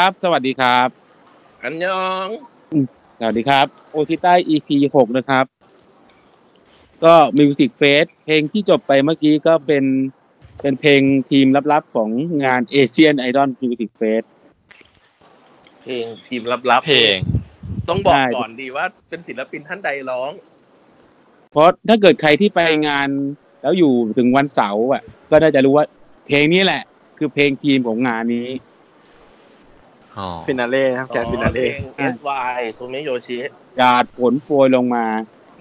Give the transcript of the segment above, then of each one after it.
ครับสวัสดีครับ 안녕 สวัสดีครับโอซิต้า EP หกนะครับ ก็ music fest เพลงที่จบไปเมื่อกี้ก็เป็นเป็นเพลงทีมลับๆของงาน Asian Idol Music Festเพลงทีมลับๆเพลง ต้องบอกใช่ก่อนดีว่าเป็นศิลปินท่านใดร้อง เพราะถ้าเกิดใครที่ไปงานแล้วอยู่ถึงวันเสาร์อะ ก็น่าจะรู้ว่าเพลงนี้แหละ คือเพลงทีมของงานนี้อ๋อ ฟินาเล่ครับแกนฟินาเพเล่ลง SY โซเมโยชิหยาดฝนโปรยลงมา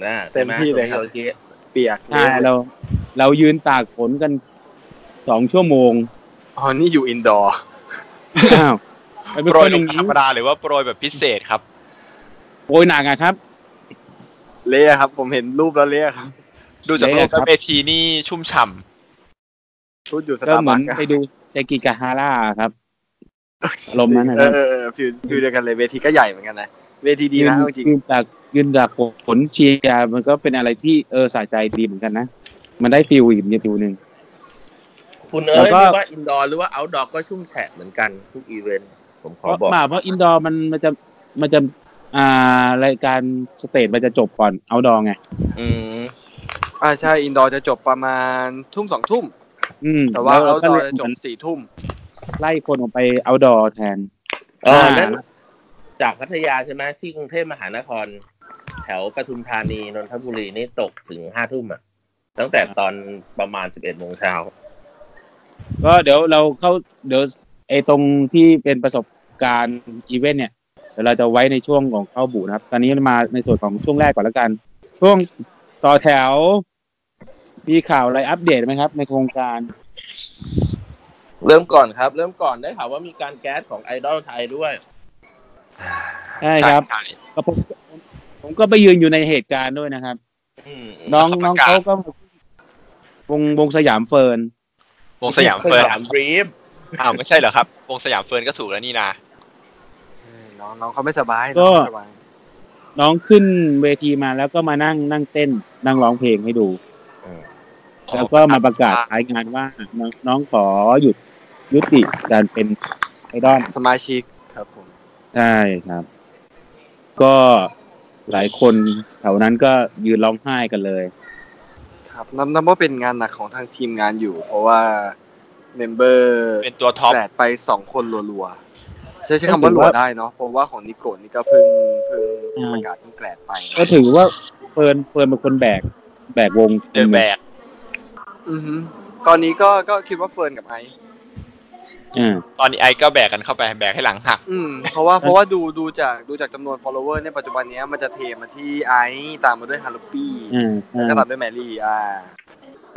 นะเต็มที่เลยครับโซมโชิเปียกใช่เรา เรายืนตากฝนกันสองชั่วโมงอ๋อนี่อยู่อินดอร์อ้าวมันเป็นโปรคยนอลงย่างธรนี้รมดาหรือว่าโปรยแบบพิเศษครับโปรยหนักอะครับ เละครับ ผมเห็นรูปแล้วเละครับ ดูจากเละรูปครับเวทีนี่ชุ่มฉ่ชุดอยู่สก็ตาร์เหมืบัอนคไปดูเจกิกาฮาร่าครับ อารมณ์นั้นนะเอครับอเออเออฟิวฟิวเดียวกันเลยเวทีก็ใหญ่เหมือนกันนะเวทีดีนะเอาจริงยืนจากยืนจากผลเชียร์มันก็เป็นอะไรที่เออสะใจดีเหมือนกันนะมันได้ฟิลอีกฟิลหนึ่งคุณเอ๋แล้วยก็ไม่ว่าอินดอร์หรือว่าเอาท์ดอร์ก็ชุ่มแฉะเหมือนกันทุกอีเวนต์ผมเพขอราะบอกมาเพราะอินดอร์มันมันจะมันจะอ่ารายการ stage มันจะจบก่อน outdoor ไงอืมอ่าใช่ indoor จะจบประมาณทุ่มสองทุ่มอืมแต่ว่า outdoor ก็เลยจะจบสี่ทุ่ม ไล่คนออกไป outdoor แทนเอออ่านั่นจากพัทยาใช่ไหมที่กรุงเทพมหานคร แถวปทุมธานีนนทบุรีนี่ตกถึงห้าทุ่มอะ ตั้งแต่ตอนประมาณสิบเอ็ดโมงเช้าก็เดี๋ยวเราเข้าเดี๋ยวไอ้ตรงที่เป็นประสบการณ์อีเวนต์เนี่ยเดี๋ยวเราจะไว้ในช่วงของเข้าบูนะครับ ตอนนี้มาในส่วนของช่วงแรกก่อนแล้วกัน ช่วงต่อแถวมีข่าวอะไรอัปเดตไหมครับ ในโครงการ เริ่มก่อนครับ เริ่มก่อนได้ข่าวว่ามีการแก๊สของไอดอลไทยด้วยำใช่ครับใช่ก็ผมผมก็ไปยืนอยู่ในเหตุการณ์ด้วยนะครับอืมน้องน้องเขาก็วงวงสยามเฟิร์นวงสยามเฟิร์นสยามดรีมอ้าวไม่ใช่เหรอครับ วงสยามเฟิร์นก็ถูกแล้วนี่นะเออน้องน้องเขาไม่สบายก็น้องไม่สบายน้องขึ้นเวทีมาแล้วก็มานั่งนั่งเต้นนั่งร้องเพลงให้ดูแล้วก็มาประกาศท้ายงานว่าน้องน้องขอหยุด ยุติการเป็นไอดอลสมาชิกครับผมใช่ครับ ก็หลายคนแถวนั้นก็ยืนร้องไห้กันเลย ครับนับนับว่าเป็นงานหนักของทางทีมงานอยู่ เพราะว่า member เป็นตัว top grad ไปสองคนรัวๆใช้ใช้คำว่ารัวได้เนาะเพราะว่าของนิโกะนี่ก็เพิ่งเพิ่งอ่าประกาศเพิ่ง grad ไป ก็ถือว่าเฟิร์นเฟิร์นเป็นคนแบก แบกวง the แบก อือฮึตอนนี้ก็ก็คิดว่าเฟิร์นกับไอซ์ อ่าตอนนี้ไอก็แบกกันเข้าไปแบกให้หลังหัก อืมเพราะว่าเพราะว่าดูดูจากดูจากจำนวน follower เนี่ยปัจจุบันเนี้ยมันจะเทมาที่ไอซ์ตามมาด้วยฮารุปี้อ่าแล้วก็อ่าตามด้วยแมรี่อ่า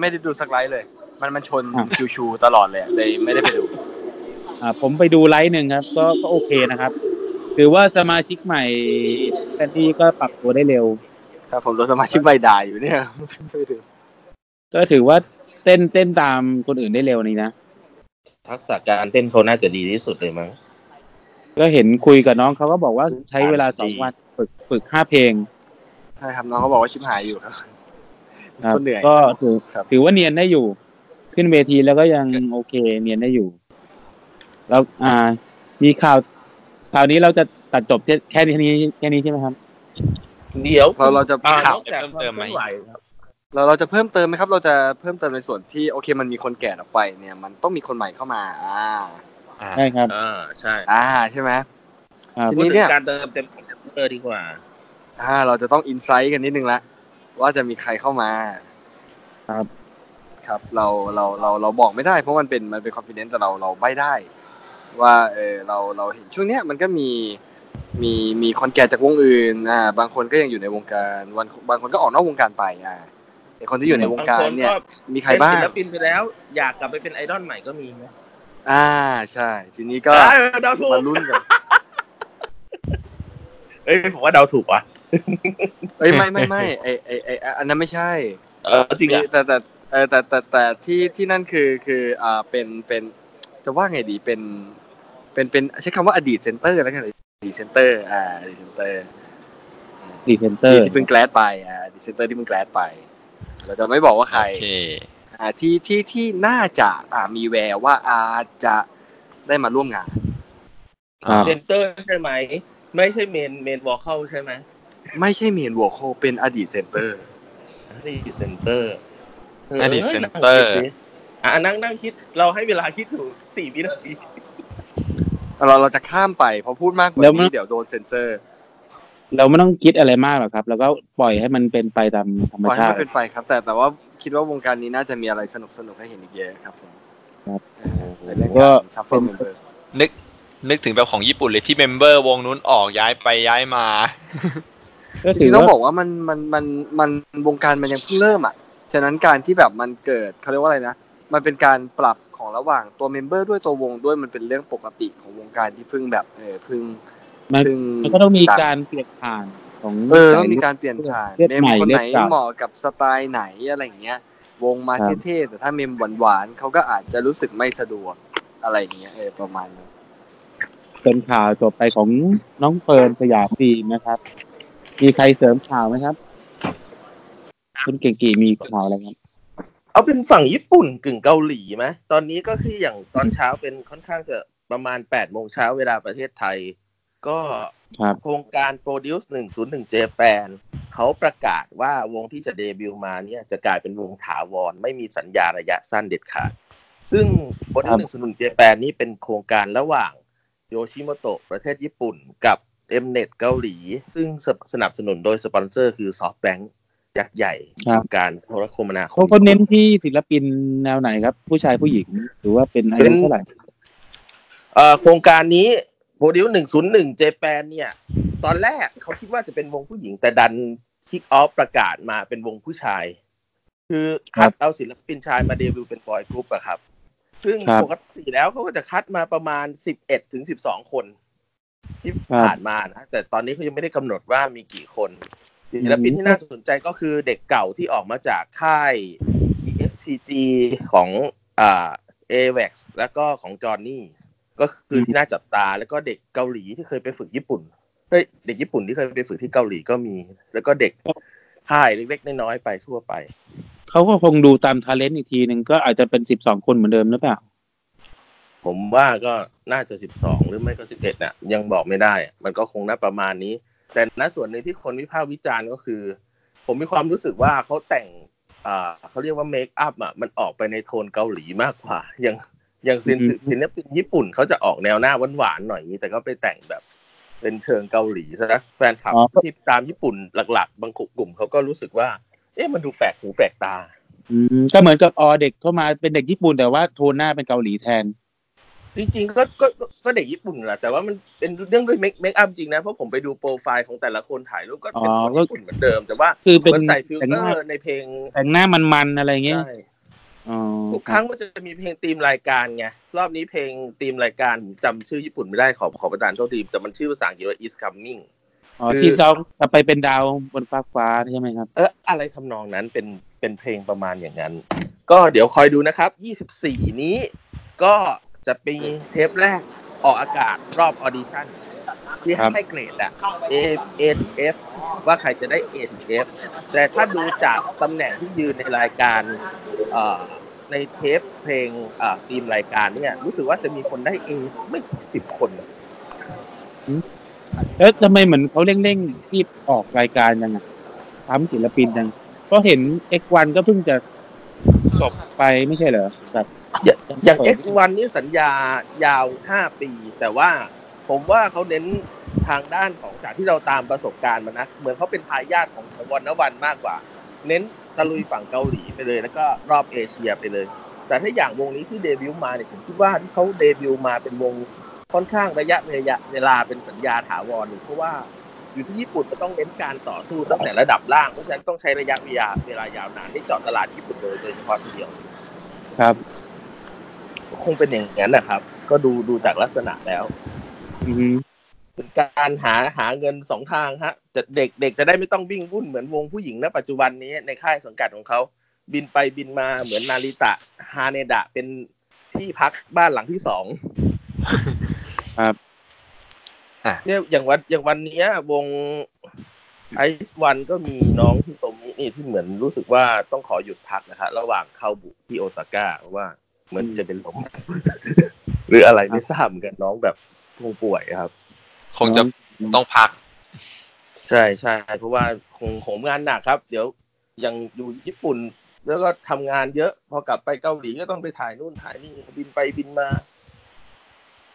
ไม่ได้ดูสักไลฟ์เลย มันมันชนอะ คิวชูตลอดเลยเลยไม่ได้ไปดู อ่าผมไปดูไลฟ์หนึ่งครับ ก็ก็โอเคนะครับ ถือว่าสมาชิกใหม่แทนที่ก็ปรับตัวได้เร็ว ครับผมโดนสมาชิกใบด่าอยู่เนี่ยไม่ได้ดูก็ถือว่าเต้นเต้นตามคนอื่นได้เร็วนี่นะ ทักษะการเต้นเขาน่าจะดีที่สุดเลยมั้งก็เห็นคุยกับน้องเขาก็บอกว่าใช้เวลาสองวันฝึกฝึกห้าเพลงใช่ครับน้องเขาบอกว่าชิบหายอยู่ครับครับคนเหนื่อยก็ถือครับถือว่าเนียนได้อยู่ ขึ้นเวทีแล้วก็ยังโอเค เนียนได้อยู่ แล้วอ่า มีข่าวข่าวนี้เราจะตัดจบแค่แค่นี้แค่นี้ใช่ไหมครับ เดี๋ยวเราเราจะอ่ข่าวนอกจากเพิ่มเติมไหม ควาคลื่อนวครับเราเราจะเพิ่มเติมไหมครับ เราจะเพิ่มเติมในส่วนที่โอเค มันมีคนแก่ออกไป เนี่ย มันต้องมีคนใหม่เข้ามา อ่าอ่าใช่ครับอ่าใช่อ่าใช่ไหมอ่าทีพูดนี้ถึเนี่งยการเติมเต็มเตอร์ดีกว่า อ่า เราจะต้องอินไซต์กันนิดนึงละว่าจะมีใครเข้ามา ครับ ครับ เราเราเราเราบอกไม่ได้ เพราะมันเป็นมันเป็นคอนฟิเดนซ์แต่เราเราใบได้ ว่าเออเราเราเห็นช่วงเนี้ยมันก็มีมีมีคนแก่จากวงอื่นอ่าบางคนก็ยังอยู่ในวงการวันบางคนก็ออกนอกวงการไปอ่า ไอคนที่อยู่ในวงการเนี่ยบางคนมีใครบ้างเป็นศิลปินไปแล้ว อยากกลับไปเป็นไอดอลใหม่ก็มีนะอ่าใช่ ทีนี้ก็ได้เดาถูกมาลุ้นกันเอ้ยผมว่าเดาถูกว่ะเอ้ยไม่ไม่ไม่ไอไอไออันนั้นไม่ใช่ เออจริงอะแต่แต่เออแต่แต่แต่ที่ที่นั่นคือคืออ่าเป็นเป็นจะว่าไงดีเป็น เป็นเป็นใช้คำว่าอดีต center แล้วกันอดีต center อ่าอดีต centerอดีต center ที่เพิ่ง grad ไปอ่าอดีต center ที่เพิ่ง grad ไป เราจะไม่บอกว่าใคร โอเคอ่าที่ที่ที่น่าจะอ่ามีแววว่าอาจจะได้มาร่วมงานครับ center ใช่ไหม ไม่ใช่ main main vocal เขาใช่ไหมไม่ใช่ main vocal เป็นอดีต center นี่ centerอดีต center อะนั่งนั่งคิด เราให้เวลาคิดอยู่สี่วินาทีเราเราจะข้ามไปเพราะพูดมากกว่าแล้วมัน นี้เดี๋ยวโดนเซนเซอร์ เราไม่ต้องคิดอะไรมากหรอกครับ แล้วก็ปล่อยให้มันเป็นไปตามธรรมชาติปล่อยให้มันเป็นไปครับ แต่แต่ว่าคิดว่าวงการนี้น่าจะมีอะไรสนุกสนุกๆให้เห็นอีกเยอะครับผมครับ เออในเรื่องก็การ support memberนึกนึกถึงแบบของญี่ปุ่นเลยที่ memberวงนู้นออกย้ายไปย้ายมา ก็จถืริองๆต้องบว่าอกว่ามันมันมันมันวงการมันยังเพิ่งเริ่มอะฉะนั้นการที่แบบมันเกิดเขาเรียกว่าอะไรนะมันเป็นการปรับของระหว่างตัว member ด้วยตัววงด้วยมันเป็นเรื่องปกติของวงการที่เพิ่งแบบเออเพิ่ง มันเพิ่งมันก็ต้องมีดังการเปลี่ยนผ่านของเออต้องมีการเปลี่ยนผ่านเลือดเมมใหม่คนเลือไหนดเก่าเหมาะกับสไตล์ไหนอะไรอย่างเงี้ยวงมาครับเท่ๆแต่ถ้าเมมหวานๆเขาก็อาจจะรู้สึกไม่สะดวกอะไรอย่างเงี้ยเออประมาณนั้นเป็นข่าวจบไปของน้องเฟิร์นสยามฟิล์มนะครับ มีใครเสริมข่าวไหมครับ คุณเก่งกีมีข่าวอะไรครับเอาเป็นฝั่งญี่ปุ่นกึ่งเกาหลีไหมตอนนี้ก็คืออย่างตอนเช้าเป็นค่อนข้างจะประมาณ8ปดโมงเช้าเวลาประเทศไทย ก็ครับโครงการ Produce 101 Japan เขาประกาศว่าวงที่จะเดบิวต์มาเนี่ยจะกลายเป็นวงถาวร ไม่มีสัญญาระยะสั้นเด็ดขาด ซึ่ง Produce 101 Japan นี่เป็นโครงการระหว่างโยชิโมโตะประเทศญี่ปุ่นกับ Mnet เกาหลี ซึ่งสนับสนุนโดยสปอนเซอร์คือ SoftBank ยักษ์ใหญ่ครับการโทรคมนาคมเขาก็เน้นที่ศิลปินแนวไหนครับ ผู้ชายผู้หญิงหรือว่าเป็นอาเป็ยุนเท่าไหร่เอ่อโครงการนี้ โปรดิวหนึ่งศูนย์หนึ่งเจแปนเนี่ย ตอนแรกเขาคิดว่าจะเป็นวงผู้หญิง แต่ดันคิกออฟประกาศมาเป็นวงผู้ชาย คือคัดเอาศิลปินชายมาเดบิวต์เป็นบอยกรุ๊ปอะครับ ซึ่งครับปกติแล้วเขาก็จะคัดมาประมาณสิบเอ็ดถึงสิบสองคนที่ครับผ่านมานะแต่ตอนนี้เขายังไม่ได้กำหนดว่ามีกี่คนศิลปินที่น่าสนใจก็คือเด็กเก่าที่ออกมาจากค่าย ESPG ของอ่า AVEX แล้วก็ของจอห์นนี่ ก็คือที่น่าจับตา แล้วก็เด็กเกาหลีที่เคยไปฝึกญี่ปุ่นเฮ้ยเด็กญี่ปุ่นที่เคยไปฝึกที่เกาหลีก็มี แล้วก็เด็กค่ายเล็กๆน้อยๆไปทั่วไปเขาก็คงดูตามทาเลนต์อีกทีหนึ่งก็อาจจะเป็นสิบสองคนเหมือนเดิมหรือเปล่า ผมว่าก็น่าจะสิบสองหรือไม่ก็สิบเอ็ดน่ะ ยังบอกไม่ได้ มันก็คงน่าประมาณนี้ แต่ณส่วนหนึ่งที่คนวิพากษ์วิจารณ์ก็คือ ผมมีความรู้สึกว่าเขาแต่งอ่าเขาเรียกว่าเมคอัพอะมันออกไปในโทนเกาหลีมากกว่าอย่าง อย่างศิลอืมศิลปินญี่ปุ่นเขาจะออกแนวหน้าหวานๆหน่อยนี้แต่ก็ไปแต่งแบบเป็นเชิงเกาหลีซะนะแฟนคลับที่ตามญี่ปุ่นหลัก ๆ บางกลุ่มเขาก็รู้สึกว่า เอ๊ะมันดูแปลกหูแปลกตา อืมก็เหมือนกับออเด็กเข้ามาเป็นเด็กญี่ปุ่นแต่ว่าโทนหน้าเป็นเกาหลีแทน จริงๆก็ก็ก็ก็เด็กญี่ปุ่นแหละแต่ว่ามันเป็นเรื่องด้วย make makeup จริงนะเพราะผมไปดูโปรไฟล์ของแต่ละคนถ่ายรูปก็เป็นอ๋อคนญี่ปุ่นเหมือนเดิมแต่ว่าคือเป็นมันใส่ฟิลแต่งเตหอน้าในเพลงแต่งหน้ามันๆอะไรเงี้ยใช่อ๋อ ทุกครั้งมันจะมีเพลงธีมรายการไงรอบนี้เพลงธีมรายการผมจำชื่อญี่ปุ่นไม่ได้ขอขอประทานโทษทีแต่มันชื่อภาษาอังกฤษว่า is coming อ๋อคือที่เขาจะไปเป็นดาวบนฟ้าฟ้าใช่ไหมครับ เอออะไรทำนองนั้นเป็นเป็นเพลงประมาณอย่างนั้น ก็เดี๋ยวคอยดูนะครับ 24 นี้ก็จะเป็นเทปแรกออกอากาศรอบ audition ที่ครับให้เกรดอะ A A F ว่าใครจะได้ A ถึง F แต่ถ้าดูจากตำแหน่งที่ยืนในรายการเอ่อในเทปเพลงเอ่อทีมรายการเนี่ย รู้สึกว่าจะมีคนได้ A ไม่ถึงสิบคนเอ๊ะทำไมเหมือนเขาเร่งๆที่ออกรายการยังไงทำศิลปินยังก็เห็น X1 ก็เพิ่งจะจบไปไม่ใช่เหรอแบบอย่างอย่าง X1 นี่สัญญายาว5ปีแต่ว่า ผมว่าเขาเน้นทางด้านของจากที่เราตามประสบการณ์มานะเหมือนเขาเป็นทายาทของของวันนวันมากกว่า เน้นตะลุยฝั่งเกาหลีไปเลย แล้วก็รอบเอเชียไปเลย แต่ถ้าอย่างวงนี้ที่เดบิวต์มาเนี่ยผมคิดว่าที่เขาเดบิวต์มาเป็นวงค่อนข้างระยะระยะเวลาเป็นสัญญาถาวรเพราะว่าอยู่ที่ญี่ปุ่นมันต้องเน้นการต่อสู้ตั้งแต่ระดับล่างเพราะฉะนั้นต้องใช้ระยะเวลาเวลายาวนานที่เจาะตลาดญี่ปุ่นเลยโดยเฉพาะทีเดียวครับ คงเป็นอย่างนั้นนะครับ ก็ดูดูจากลักษณะแล้วอือฮึ เป็นการหาหาเงินสองทางฮะจะเด็กเด็กจะได้ไม่ต้องวิ่งวุ่นเหมือนวงผู้หญิงณปัจจุบันนี้ในค่ายสังกัดของเขาบินไปบินมาเหมือนนาริตะฮาเนดะเป็นที่พักบ้านหลังที่สองครับเนี่ยอย่างวันอย่างวันเนี้ยวงไอซ์วันก็มีน้องที่โตมินี่ที่เหมือนรู้สึกว่าต้องขอหยุดพักนะฮะระหว่างเข้าบุกที่โอซาก้าเพราะว่าเหมือนจะเป็นลมหรืออะไรไม่ทราบเหมือนกันน้องแบบค งป่วยครับ คงจะต้องพัก ใช่ใช่เพราะว่าคงโหมงานหนักครับ เดี๋ยวยังอยู่ญี่ปุ่น แล้วก็ทำงานเยอะ พอกลับไปเกาหลีก็ต้องไปถ่ายนู่นถ่ายนี่บินไปบินมา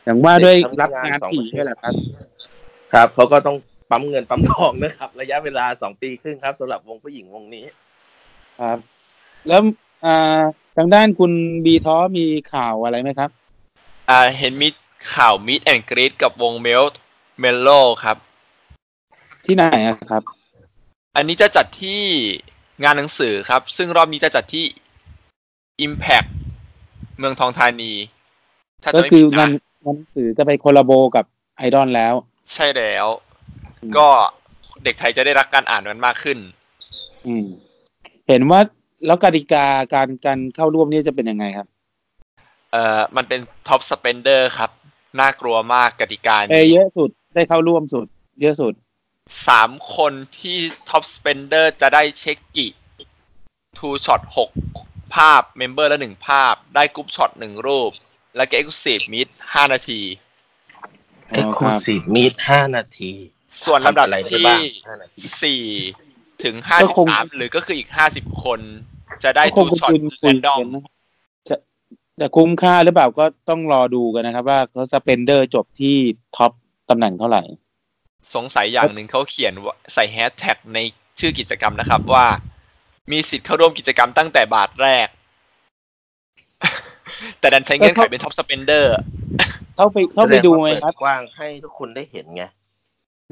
อย่างว่าด้วยเด็กทำงานรับงานสองผีประเทศด้วยแหละครับ ครับเขาก็ต้องปั๊มเงินปั๊มทองนะครับ ระยะเวลาสองปีครึ่งครับสำหรับวงผู้หญิงวงนี้ ครับ แล้วอ่าทางด้านคุณบีท้อมีข่าวอะไรไหมครับ อ่า เห็นมี ข่าว meet and greet กับวง Melt Mallow ครับ ที่ไหนอะครับ อันนี้จะจัดที่งานหนังสือครับ ซึ่งรอบนี้จะจัดที่ Impact เมืองทองธานีถ้าก็จะไม่คือผิดงานนะงานหนังสือจะไป collabo กับไอดอลแล้ว ใช่แล้ว อืม ก็เด็กไทยจะได้รักการอ่านมันมากขึ้น อืม เห็นว่าแล้วกติกาการการเข้าร่วมนี่จะเป็นยังไงครับ เอ่อมันเป็น top spender ครับ น่ากลัวมากกติกาเอนี้เยอะสุดได้เข้าร่วมสุด เยอะสุดสามคนที่ท็อปสเปนเดอร์จะได้เช็คกิทูช็อตหกภาพเมมเบอร์ละหนึ่งภาพ ได้กรุ๊ปช็อตหนึ่งรูป แล้วก็เอ็กซ์ซีฟมิดห้านาทีอ๋อเอ็กซ์คคลูรับซีฟมีดห้านาที ส่วนลำดับทำอะไรได้ที่บ้างห้านาทีสี่ถึงห้าก็สิบคงสามหรือก็คืออีกห้าสิบคน จะได้ก็ทูคงช็อตคุณแรคุณนดอมนะจะ จะคุ้มค่าหรือเปล่าก็ต้องรอดูกันนะครับ ว่าเขาสเปนเดอร์จบที่top ตำแหน่งเท่าไหร่ สงสัยอย่างหนึ่งเขาเขียนว่าใส่แฮชแท็กในชื่อกิจกรรมนะครับ ว่า มีสิทธิ์เข้าร่วมกิจกรรมตั้งแต่บาทแรก แต่ดันใช้เงื่อนไขเป็น top spenderเข้าไปเข้าไปดูไหมครับแสดงว่าเปิดกว้างให้ทุกคนได้เห็นไง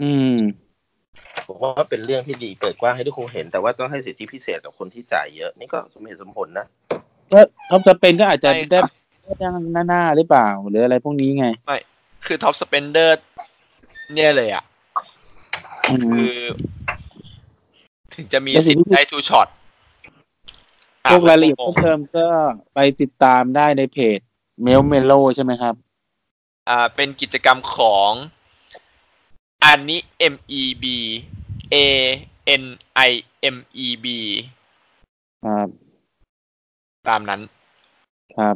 อืมผมว่าเป็นเรื่องที่ดีเปิดกว้างให้ทุกคนเห็นแต่ว่าต้องให้สิทธิพิเศษกับคนที่จ่ายเยอะ นี่ก็สมเหตุสมผลนะ ก็ top spend ก็อาจจะใช่ได้ครับได้ยังหน้าหน้าๆหรือเปล่า หรืออะไรพวกนี้ไงคือท็อปสเปนเดอร์ เนี่ยเลยอะอืมคือ ถึงจะมีแล้วสิ่สิทงที่ธิ์ได้ทูช็อตพวกรายละเอียดเพิ่มเติมก็ไปติดตามได้ในเพจเมลเมโลใช่ไหมครับ อ่า เป็นกิจกรรมของอันนี้ M E B A N I M E B ครับ ตามนั้น ครับ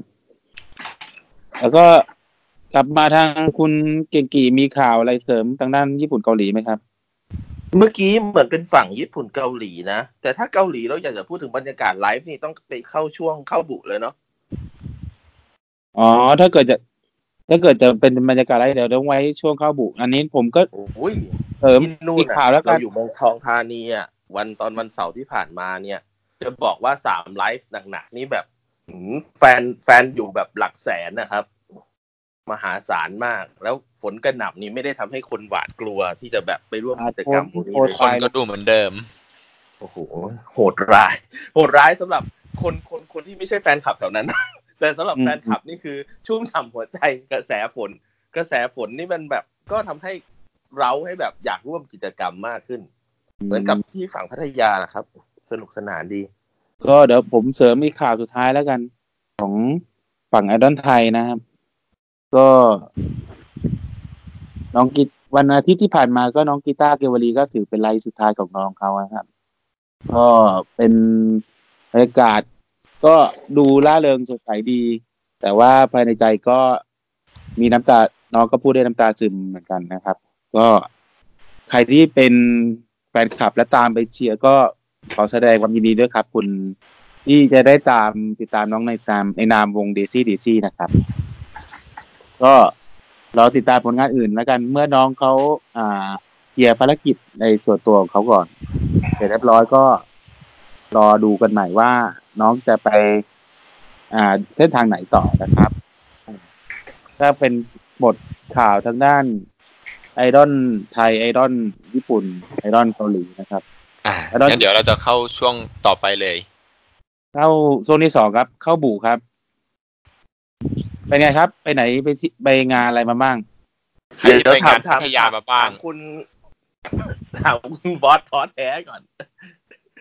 แล้วก็กลับมาทางคุณเก่งกี่มีข่าวอะไรเสริมทางด้านญี่ปุ่นเกาหลีไหมครับ เมื่อกี้เหมือนเป็นฝั่งญี่ปุ่นเกาหลีนะ แต่ถ้าเกาหลีเราอยากจะพูดถึงบรรยากาศไลฟ์นี่ต้องไปเข้าช่วงเข้าบุเลยเนาะอ๋อ ถ้าเกิดจะ ถ้าเกิดจะเป็นบรรยากาศอะไรเดี๋ยวต้องไว้ช่วงเข้าบุ อันนี้ผมก็โอ้ยเสริมที่นู่อีนกน่ะข่าวแล้วกัเรานอยู่เมืองทองธานีอะวันตอนวันเสาร์ที่ผ่านมาเนี่ย จะบอกว่าสามไลฟ์หนักๆนี่แบบหืมแฟนแฟนอยู่แบบหลักแสนนะครับ มหาศาลมาก แล้วฝนกระหน่ำนี่ไม่ได้ทำให้คนหวาดกลัวที่จะแบบไปร่วมกิจกรรมพวกนี้เลยคนก็ดูเหมือนเดิม โอ้โหโหดร้าย โหดร้ายสำหรับคนคนคนที่ไม่ใช่แฟนคลับแถวนั้น แต่สำหรับอืมแฟนคลับนี่คือชุ่มฉ่ำหัวใจกระแสฝน กระแสฝนนี่มันแบบก็ทำให้เราให้แบบอยากร่วมกิจกรรมมากขึ้น เหมือนกับที่ฝั่งพัทยาแหละครับ สนุกสนานดี ก็เดี๋ยวผมเสริมอีกข่าวสุดท้ายแล้วกันของฝั่งไอดอลไทยนะครับ ก็น้องกิวันอาทิตย์ที่ผ่านมาก็น้องกีตาร์เกวลีก็ถือเป็นไลฟ์สุดท้ายของน้องเขานะครับ ก็เป็นบรรยากาศ ก็ดูล่าเริงสดใสดี แต่ว่าภายในใจก็มีน้ำตา น้องก็พูดได้น้ำตาซึมเหมือนกันนะครับ ก็ใครที่เป็นแฟนคลับและตามไปเชียร์ก็ ขอแสดงความยินดีด้วยครับ คุณที่จะได้ตามติดตามน้องในตามในนามวงเดซี่เดซี่นะครับ ก็รอติดตามผลงานอื่นแล้วกันเมื่อน้องเขาอ่าเคลียร์ภารกิจในส่วนตัวของเขาก่อนเสร็จเรียบร้อยก็รอดูกันใหม่ว่า น้องจะไป อ่าเส้นทางไหนต่อนะครับถ้าเป็นบทข่าวทางด้านไอดอลไทยไอดอลญี่ปุ่น ไอดอลเกาหลีนะครับ อ่าแล้วเรางั้นเดี๋ยวเราจะเข้าช่วงต่อไปเลย เข้าโซนที่สองครับ เข้าบูครับ เป็นไงครับ ไปไหนไปที่ไปงานอะไรมาบ้างใครที่ไปงานพัทยามาบ้างถคุณถามคุณบอสทอแท้ก่อน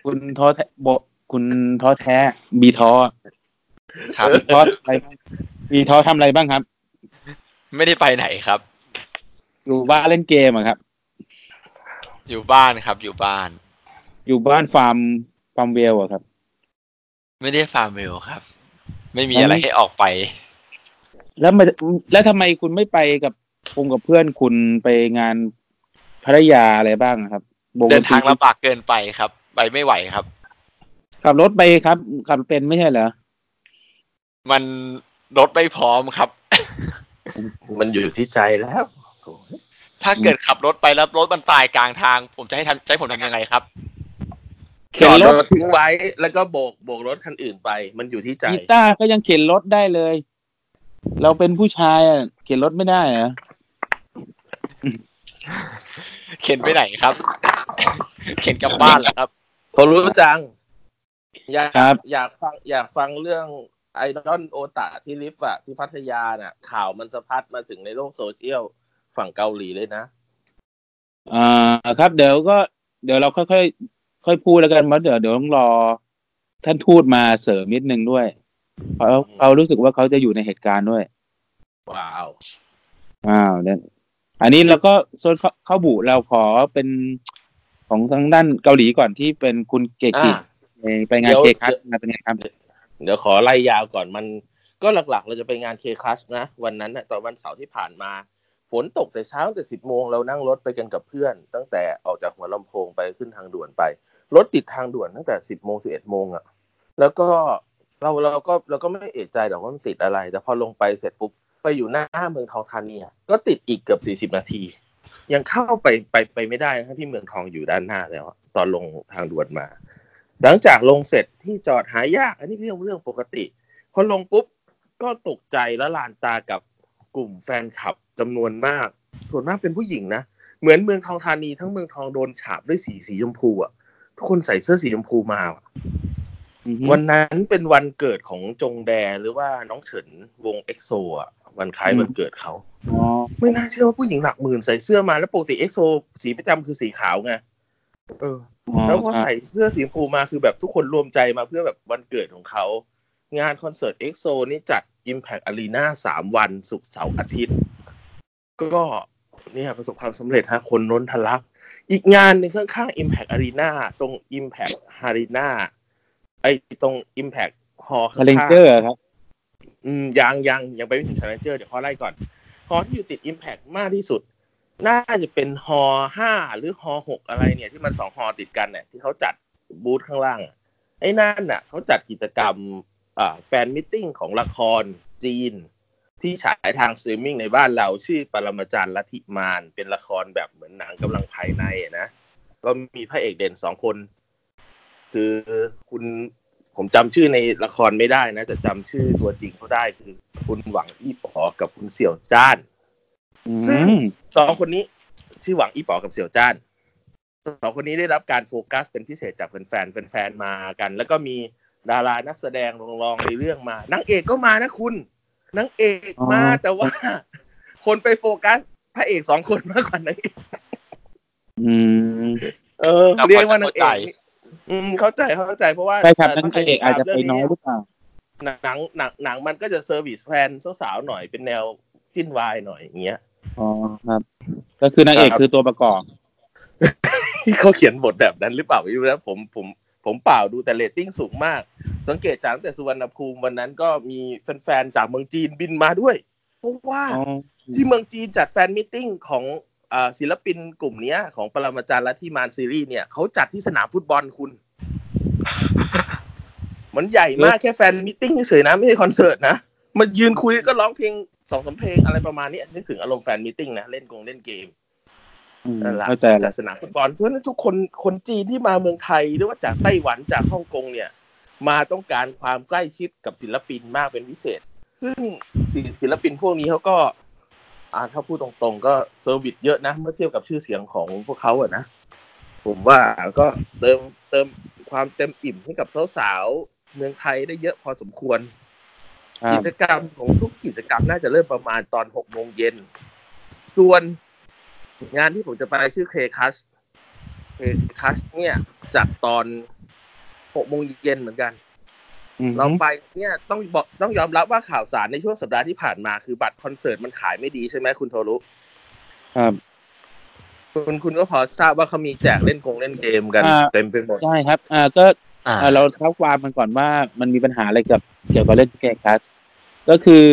คุณท้อแท้โบคุณท้อแท้บีท้อครับท้ออะไรบ้างบีท้อทำอะไรบ้างครับ ไม่ได้ไปไหนครับ อยู่บ้านเล่นเกมอะครับ อยู่บ้านครับ อยู่บ้าน อยู่บ้านฟาร์มฟาร์มเวลอะครับ ไม่ได้ฟาร์มเวลครับ ไม่มีอะไรให้ออกไป แล้วมาแล้วทำไมคุณไม่ไปกับคุมกับเพื่อนคุณไปงานพัทยาอะไรบ้างครับวเดินทางดตรีลำบากเกินไปครับ ไปไม่ไหวครับ ขับรถไปครับ ขับเป็นไม่ใช่เหรอ มันรถไม่พร้อมครับ มันอยู่ที่ใจแล้วโถ่ถ้าเกิดขับรถไปแล้วรถมันตายกลางทาง ผมจะให้ทำจะให้ผมทำยังไงครับ เข็จนอดรรถถทิ้งไว้ แล้วก็โบกโบกรถคันอื่นไป มันอยู่ที่ใจกีตาร์ก็ยังเข็นรถได้เลย เราเป็นผู้ชายอะเข็นรถไม่ได้เหรอเข็นไปไหนครับ เข็นกลับบ้านเหรอครับผมรู้จัง อยากครับอยากฟังอยากฟังเรื่องไอดอลโอตาที่ลิฟต์อะที่พัทยาน่ะ ข่าวมันสะพัดมาถึงในโลกโซเชียลฝั่งเกาหลีเลยนะอ่าครับเดี๋ยวก็เดี๋ยวเราค่อยๆ ค่อยพูดแล้วกันเพราะเดี๋ยวเดี๋ยวต้องรอ ท่านทูตมาเสริมนิดนึงด้วยเพราะเขารู้สึกว่าเขาจะอยู่ในเหตุการณ์ด้วย ว้าวอ้าวเนี่ยอันนี้เราก็โซนเข้าเข้าบุเราขอเป็นของทางด้านเกาหลีก่อนที่เป็นคุณเกกิอ่าไปไปงานเดี๋ยวเคคัสมาเป็นไงครับเดี๋ยวขอไล่ยาวก่อนมันก็หลักๆ เราจะไปงานเคคัสนะ วันนั้นน่ะตอนวันเสาร์ที่ผ่านมา ฝนตกแต่เช้าตั้งแต่สิบโมงเรานั่งรถไปกันกับเพื่อน ตั้งแต่ออกจากหัวลำโพงไปขึ้นทางด่วนไป รถติดทางด่วนตั้งแต่สิบโมงสิบเอ็ดโมงอะ แล้วก็เราเราก็เราก็ไม่เอะใจหรอกว่ามันติดอะไร แต่พอลงไปเสร็จปุ๊บไปอยู่หน้าเมืองทองธานีอะก็ติดอีกเกือบสี่สิบนาที ยังเข้าไปไปไปไม่ได้ทั้งที่เมืองทองอยู่ด้านหน้าแล้ว ตอนลงทางด่วนมา หลังจากลงเสร็จที่จอดหายาก อันนี้เรื่องเรื่องปกติ พอลงปุ๊บก็ตกใจและลานตากับกลุ่มแฟนคลับจำนวนมาก ส่วนมากเป็นผู้หญิงนะ เหมือนเมืองทองธานีทั้งเมืองทองโดนฉาบด้วยสีสีชมพูอะ ทุกคนใส่เสื้อสีชมพูมาอะอือฮึวันนั้นเป็นวันเกิดของจงแดหรือว่าน้องเฉินวง EXO อะวันคล้ายวันเกิดเขาอ๋อไม่น่าเชื่อว่าผู้หญิงหลักหมื่นใส่เสื้อมาแล้วปกติ EXO สีประจำคือสีขาวไงเออ แล้วพอใส่เสื้อสีชมพูมาคือแบบทุกคนรวมใจมาเพื่อแบบวันเกิดของเขา งานคอนเสิร์ต EXO นี่จัด Impact Arena สามวันศุกร์เสาร์อาทิตย์ ก็เนี่ยประสบความสำเร็จฮะคนล้นทะลัก อีกงานหนึ่งข้างๆ Impact Arena ตรง Impact Arena ไอตรง Impact Hall Challenger ครับ อืมยังยังยังไปไม่ถึง Challenger เดี๋ยวขอไล่ก่อน ฮอที่อยู่ติด Impact มากที่สุด น่าจะเป็นฮอลล์ห้าหรือฮอลล์หกอะไรเนี่ย ที่มันสองฮอลล์ติดกันเนี่ย ที่เขาจัดบูธข้างล่างอะไอ้นั่นน่ะเขาจัดกิจกรรมอ่า fan meeting ของละครจีน ที่ฉายทางสตรีมมิ่งในบ้านเราชื่อปรมาจารย์ลัทธิมารเป็นละครแบบเหมือนหนังกำลังภายในอะนะก็มีพระเอกเด่นสองคน คือคุณผมจำชื่อในละครไม่ได้นะแต่จำชื่อตัวจริงเขาได้คือ คุณหวังอี้ป๋อกับคุณเสี่ยวจ้านอืซึ่งมสองคนนี้ชื่อหวังอี้ป๋อกับเสี่ยวจ้านสองคนนี้ได้รับการโฟกัสเป็นพิเศษจากแฟนๆแฟนๆมากัน แล้วก็มีดารานักแสดงรองๆในเรื่องมานางเอกก็มานะคุณ นางเอกมาแต่ว่า คนไปโฟกัสพระเอกสองคนมากกว่านางเอกอืมเออครับเรียกว่านางเอเข้าใจกนี่อืมเข้าใจเข้าใจเพราะว่าใช่ครับแต่นั่นถ้าใครเอกอาจจะไปติดตามน้อยหเรื่รือเปล่าหนังหนังหนังมันก็จะ service แฟนสาวๆหน่อยเป็นแนวจิ้นวายหน่อยอย่างเงี้ยอ๋อครับ ก็คือนางเอกครับคือตัวประกอบเขาเขียนบทแบบนั้นหรือเปล่าไม่รู้นะผมผม ผมเปล่าดูแต่เรตติ้งสูงมาก สังเกตจากตั้งแต่สุวรรณภูมิวันนั้นก็มีแฟนๆจากเมืองจีนบินมาด้วยเพราะว่าอ๋อที่เมืองจีนจัด fan meeting ของอ่าศิลปินกลุ่มเนี้ยของปรมาจารย์ลัทธิมารซีรีส์เนี่ยเขาจัดที่สนามฟุตบอลคุณ มันใหญ่มากแค่ fan meeting เฉยๆนะ ไม่ใช่คอนเสิร์ตนะมายืนคุยก็ร้องเพลงสองสามเพลงอะไรประมาณนี้นึกถึงอารมณ์ fan meeting นะ เล่นกงเล่นเกมอืมนั่นแหละเข้าใจแล้วดสนามฟุตบอลเพราะฉะนั้นทุกคนคนจีนที่มาเมืองไทยหรือว่าจากไต้หวันจากฮ่องกงเนี่ย มาต้องการความใกล้ชิดกับศิลปินมากเป็นพิเศษ ซึ่งศิศิลปินพวกนี้เขาก็อ่าถ้าพูดตรงๆ ก็ service เยอะนะ เมื่อเทียบกับชื่อเสียงของพวกเขาอะนะ ผมว่าก็เติมเติมความเต็มอิ่มให้กับสาวๆเมืองไทยได้เยอะพอสมควรครักิบจกรรมของทุกกิจกรรมน่าจะเริ่มประมาณตอนหกโมงเย็น ส่วน งานที่ผมจะไปชื่อเคคัสเคคัสเนี่ยจัดตอนหกโมงเย็นเหมือนกันอืมเราไปเนี่ยต้องบอกต้องยอมรับว่าข่าวสารในช่วงสัปดาห์ที่ผ่านมาคือบัตรคอนเสิร์ตมันขายไม่ดีใช่ไหมคุณโทรุครับคุณคุณก็พอทราบว่าเขามีแจกเล่นกงเล่นเกมกันอ่าเต็มไปหมดใช่ครับ อ่าก็อ่าอ่าเราเท้าความมันก่อนว่ามันมีปัญหาอะไรกับเกี่ยวกับเล่นเกมคัสก็คือ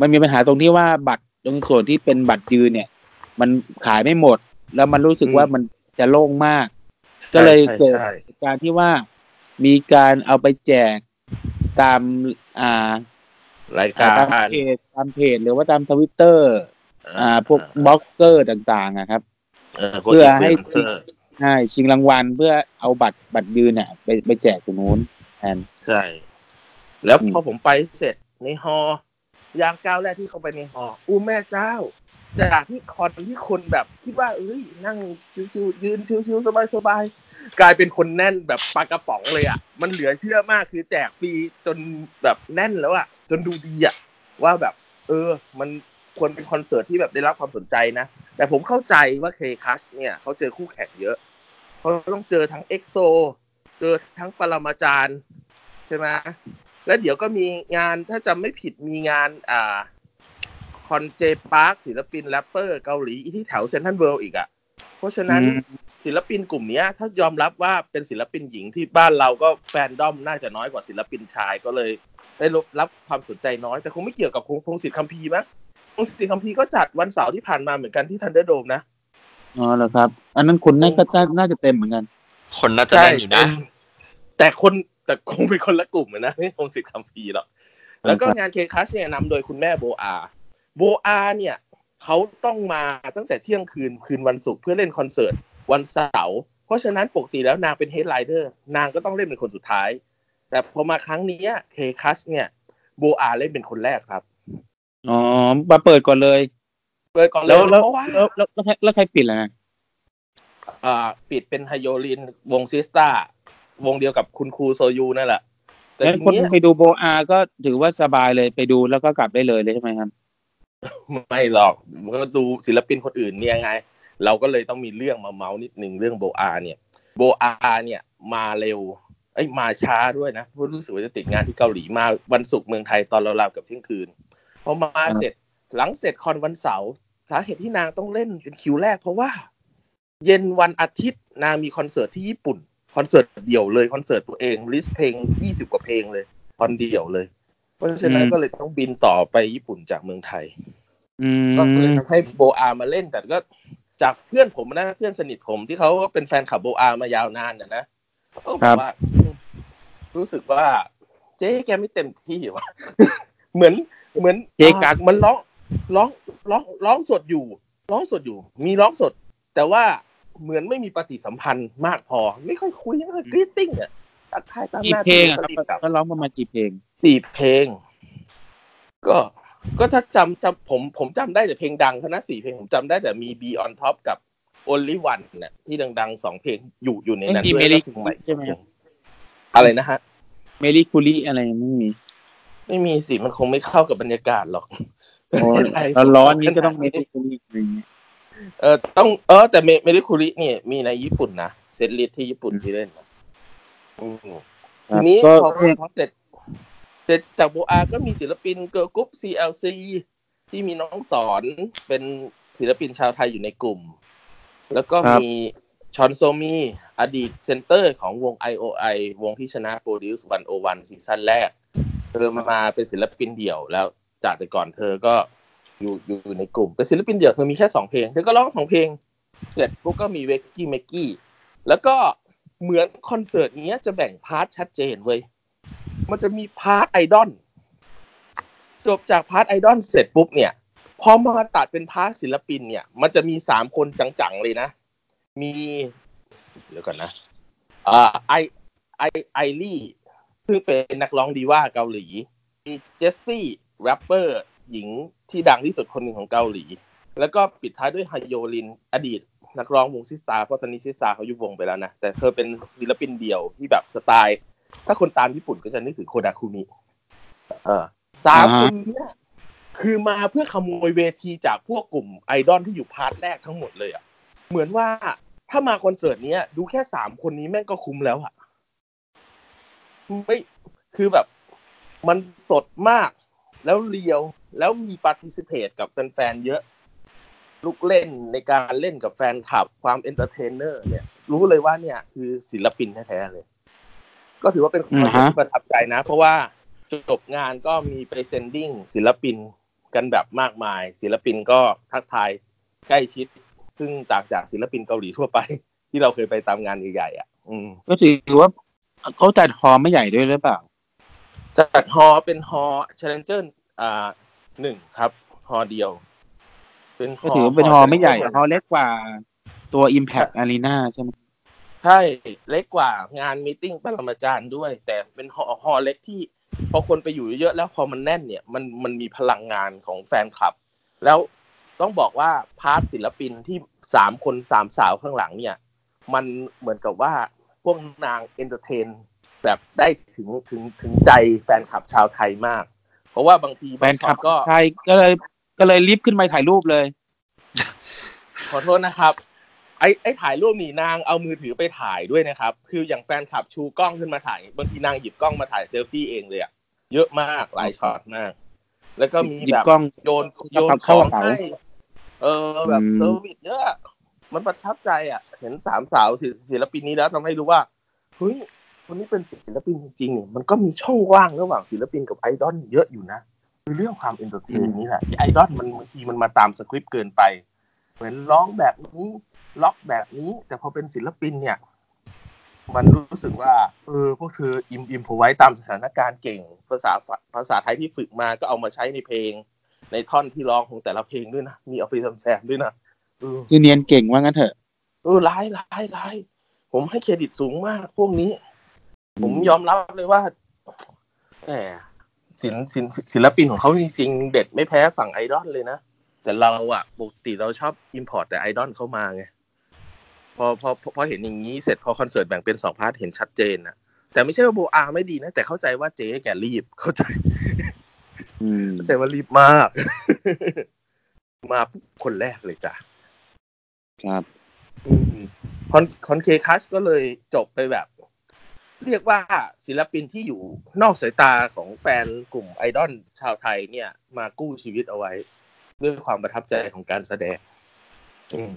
มันมีปัญหาตรงที่ว่าบัตรตรงส่วนที่เป็นบัตรยืนเนี่ย มันขายไม่หมด แล้วมันรู้สึกว่ามันจะโล่งมาก ก็เลยใช่เกิดใช่การที่ว่ามีการเอาไปแจกตามอ่ารายการตามเพจตามเพจหรือว่าตามทวิตเตอร์อ่า พวกบล็อกเกอร์ต่างๆอะครับเออพวกเพื่อให้ influencer ใช่ชิงรางวัลเพื่อเอาบัตรบัตรยืนเนี่ยไปไปแจกตรงนู้นแทนใช่ แล้วอืมพอผมไปเสร็จในฮอลล์ย่างก้าวแรกที่เข้าไปในฮอลล์อู้แม่เจ้า จากที่คอนที่คนแบบคิดว่าเอ้ยนั่งชิวๆยืนชิวๆสบายๆกลายเป็นคนแน่นแบบปลากระป๋องเลยอะมันเหลือเชื่อมากคือแจกฟรีจนแบบแน่นแล้วอะจนดูดีอะว่าแบบ เออ มันควรเป็นคอนเสิร์ตที่แบบได้รับความสนใจนะแต่ผมเข้าใจว่า K-Crush เนี่ยเขาเจอคู่แข่งเยอะเขาต้องเจอทั้ง EXO เจอทั้งปรมาจารย์ใช่ไหมแล้วเดี๋ยวก็มีงานถ้าจำไม่ผิดมีงานอ่า คอนเจย์ปาร์คศิลปินแรปเปอร์เกาหลีที่แถวเซนทรัลเวิลด์อีกอะ เพราะฉะนั้นอืมศิลปินกลุ่มเนี้ยถ้ายอมรับว่าเป็นศิลปินหญิงที่บ้านเราก็แฟนดอมน่าจะน้อยกว่าศิลปินชายก็เลยได้รับความสนใจน้อย แต่คงไม่เกี่ยวกับพงษ์สิทธิ์คำภีร์มั้งพงษ์สิทธิ์คำภีร์ก็จัดวันเสาร์ที่ผ่านมาเหมือนกันที่ทันเดอร์โดมนะอ๋อเหรอครับ อันนั้นคนน่าก็น่าจะเต็มเหมือนกัน คนน่าจะแน่นอยู่นะ แต่คนแต่คงเป็นคนละกลุ่มอะนะไม่พงษ์สิทธิ์คำภีร์หรอกแล้วก็งาน K-Crush เนี่ยนำโดยคุณแม่โบอา โบอาเนี่ยเขาต้องมาตั้งแต่เที่ยงคืนคืนวันศุกร์เพื่อเล่นคอนเสิร์ตวันเสาร์เพราะฉะนั้นปกติแล้วนางเป็น headlinerนางก็ต้องเล่นเป็นคนสุดท้าย แต่พอมาครั้งนี้เคคัสเนี่ยโบอาเล่นเป็นคนแรกครับอ๋อมาเปิดก่อนเลย เปิดก่อนเลแล้ยวแล้วเพราะว่าแล้วแล้วแล้วใครแล้วใครปิดล่ะนะอ่าปิดเป็นไฮโยลินวงซิสตาวงเดียวกับคุณครูโซยูนั่นแหละแต่แล้วทีคนเนี้ยไปดูโบอาก็ถือว่าสบายเลยไปดูแล้วก็กลับได้เลยเลยใช่ไหมครับ ไม่หรอกมันก็ดูศิลปินคนอื่นเนี่ยไง เราก็เลยต้องมีเรื่องมาเม้าท์นิดนึงเรื่องโบอาเนี่ย โบอาเนี่ยมาเร็วเอ้ยมาช้าด้วยนะเพราะรู้สึกว่าจะติดงานที่เกาหลีมาวันศุกร์เมืองไทยตอนราวๆเกือบเที่ยงคืนพอมาเสร็จหลังเสร็จคอนวันเสาร์สาเหตุที่นางต้องเล่นเป็นคิวแรก เพราะว่า เย็นวันอาทิตย์นางมีคอนเสิร์ตที่ญี่ปุ่นคอนเสิร์ตเดี่ยวเลยคอนเสิร์ตตัวเอง list เพลงยี่สิบกว่าเพลงเลยคอนเดี่ยวเลย เพราะฉะนั้นอืมก็เลยต้องบินต่อไปญี่ปุ่นจากเมืองไทยอืก็เลยมทำให้โบอามาเล่นแต่ก็จากเพื่อนผมนะเพื่อนสนิทผมที่เขาก็เป็นแฟนคลับโบอามายาวนานนะนะเขาก็บอกว่าอืมรู้สึกว่า เจ๊แกไม่เต็มที่ว่ะเหมือนเหมือนเจ๊กักอ่ามันร้องร้องร้องร้องสดอยู่ ร้องสดอยู่ มีร้องสด แต่ว่าเหมือนไม่มีปฏิสัมพันธ์มากพอ ไม่ค่อยคุยไม่ค่อยกรีตติ้งอะตักทายตามกี่หน้าเพลที่งอะครับก็รีบกลับก็ร้องประมาณกี่เพลง สี่เพลง ก็ก็ถ้าจำจำผมผมจำได้แต่เพลงดังเท่านั้นสี่เพลงผมจำได้แต่มี Be on Top กับ Only One เนี่ยที่ดังๆสองเพลงอยู่อยู่ในนั้นไม่มีด้วย Mary แล้วก็เพลงใหม่ใช่ไหมครับอะไรนะฮะเมลี่คูลี่อะไรไม่มี ไม่มีสิมันคงไม่เข้ากับบรรยากาศหรอกโอ้แล้วร้อนนี้ก็ต้องเมลี่คูลี่อะไรอย่างเงี้ยเออต้องเออแต่เมเมริคุริเนี่ยมีในญี่ปุ่นนะเซตลิสที่ญี่ปุ่นที่เล่นนะอืมครัทีบนี้ก็พอพอเสร็จ เสร็จจากโบอาก็มีศิลปิน girl group CLC ที่มีน้องซอนเป็นศิลปินชาวไทยอยู่ในกลุ่ม แล้วก็ครับมีชอนโซมีอดีต center ของวง IOI วงที่ชนะ Produce 101ซีซั่นแรก เธอมาเป็นศิลปินเดี่ยวแล้วจากแต่ก่อนเธอก็อยู่อยู่อยู่ในกลุ่ม เป็นศิลปินเดี่ยวเธอมีแค่สองเพลง เธอก็ร้องสองเพลงเสร็จปุ๊บก็มี Weki Meki แล้วก็เหมือนคอนเสิร์ตเนี้ยจะแบ่ง part ชัดเจนเว้ย มันจะมี part ไอดอลจบจาก part ไอดอลเสร็จปุ๊บเนี่ยพอมาตัดเป็น part ศิลปินเนี่ย มันจะมีสามคนจังๆเลยนะ มีเดี๋ยวก่อนนะอ่าไอไอ Ailee ซึ่งเป็นนักร้องดีว่าเกาหลี มีเจสซี่แรปเปอร์หญิงที่ดังที่สุดคนหนึ่งของเกาหลี แล้วก็ปิดท้ายด้วยไฮโยลิน อดีต นักร้องวง SISTAR เพราะตอนนี้ SISTAR เขายุบวงไปแล้วนะ แต่เธอเป็นศิลปินเดี่ยวที่แบบสไตล์ ถ้าคนตามญี่ปุ่นก็จะนึกถึงโคดาคุมิเออสามคนเนี้ยคือมาเพื่อขโมยเวทีจากพวกกลุ่มไอดอลที่อยู่ part แรกทั้งหมดเลยอะ เหมือนว่าถ้ามาคอนเสิร์ตเนี้ย ดูแค่สามคนนี้แม่งก็คุ้มแล้วอะไม่คือแบบ มันสดมาก แล้ว real แล้วมี participate กับแฟนๆเยอะ ลูกเล่นในการเล่นกับแฟนคลับความ entertainer เนี่ย รู้เลยว่าเนี่ย คือศิลปินแท้ๆเลย ก็ถือว่าเป็นคอนเสิร์ตที่ประทับใจนะ เพราะว่าจบงานก็มีไป sending ศิลปินกันแบบมากมาย ศิลปินก็ทักทายใกล้ชิด ซึ่งต่างจากศิลปินเกาหลีทั่วไป ที่เราเคยไปตามงานใหญ่ๆอะอืมก็ถือว่าเขาจัดฮอลล์ไม่ใหญ่ด้วยหรือเปล่า จัดฮอเป็นฮอ Challenger อ่าหนึ่งครับฮอเดียว เป็นก็ถือว่าเป็นฮอลล์ไม่ใหญ่ Challenger ฮอลล์เล็กกว่าตัว Impact Arena ใช่ไหม ใช่เล็กกว่างานมีตติ้งปรมาจารย์ด้วย แต่เป็นฮอฮอเล็กที่ พอคนไปอยู่เยอะๆแล้วพอมันแน่นเนี่ยมันมันมีพลังงานของแฟนคลับ แล้วต้องบอกว่า part ศิลปินที่สามคนสามสาวข้างหลังเนี่ย มันเหมือนกับว่าพวกนาง entertain แบบได้ถึงถึงถึงใจแฟนคลับชาวไทยมาก เพราะว่าบางทีแฟนคลับก็ไทยก็เลยก็เลยรีบขึ้นไปถ่ายรูปเลย ขอโทษนะครับ ไอ้ไอ้ถ่ายรูปนี่นางเอามือถือไปถ่ายด้วยนะครับ คืออย่างแฟนคลับชูกล้องขึ้นมาถ่ายบางทีนางหยิบกล้องมาถ่ายเซลฟี่เองเลยอะเยอะมากหลายช็อตมาก แล้วก็มีหยิบแบบกล้องโยนโยนเข้าของกระเป๋าให้เออแบบอืม service เยอะมันประทับใจอะ เห็นสามสาวศิศิลปินนี้แล้วทำให้รู้ว่าเฮ้ยคนนี้เป็นศิลปินจริงๆเนี่ยมันก็มีช่องว่างระหว่างศิลปินกับไอดอลเยอะอยู่นะคือเรื่องความ entertain นี่แหละที่ไอดอลมันบางทีมันมาตามสคริปต์เกินไป เหมือนร้องแบบนี้ ล็อกแบบนี้ แต่พอเป็นศิลปินเนี่ย มันรู้สึกว่า เออพวกเธอ im improvise ตามสถานการณ์เก่ง ภาษาฝภาษาไทยที่ฝึกมาก็เอามาใช้ในเพลง ในท่อนที่ร้องของแต่ละเพลงด้วยนะ มีเอาไปทำแซมด้วยนะเออคือเนียนเก่งว่างั้นเถอะเออร้ายร้ายร้ายผมให้เครดิตสูงมากพวกนี้ ผมยอมรับเลยว่าแหมศิลป์ศิลป์ศิลปินของเขาจริงๆ เด็ดไม่แพ้ฝั่งไอดอลเลยนะ แต่เราอะปกติเราชอบ import แต่ไอดอลเข้ามาไง พอพอพอพอเห็นอย่างนี้เสร็จพอคอนเสิร์ตแบ่งเป็นสอง part เห็นชัดเจนนะแต่ไม่ใช่ว่าโบอาไม่ดีนะ แต่เข้าใจว่าเจ๊แกรีบเข้าใจอืมเข้าใจว่ารีบมาก มาปุ๊บคนแรกเลยจ้ะครับอืมคอนคอนเคคัชก็เลยจบไปแบบ เรียกว่าศิลปินที่อยู่นอกสายตาของแฟนกลุ่มไอดอลชาวไทยเนี่ย มากู้ชีวิตเอาไว้ ด้วยความประทับใจของการแสดงอืม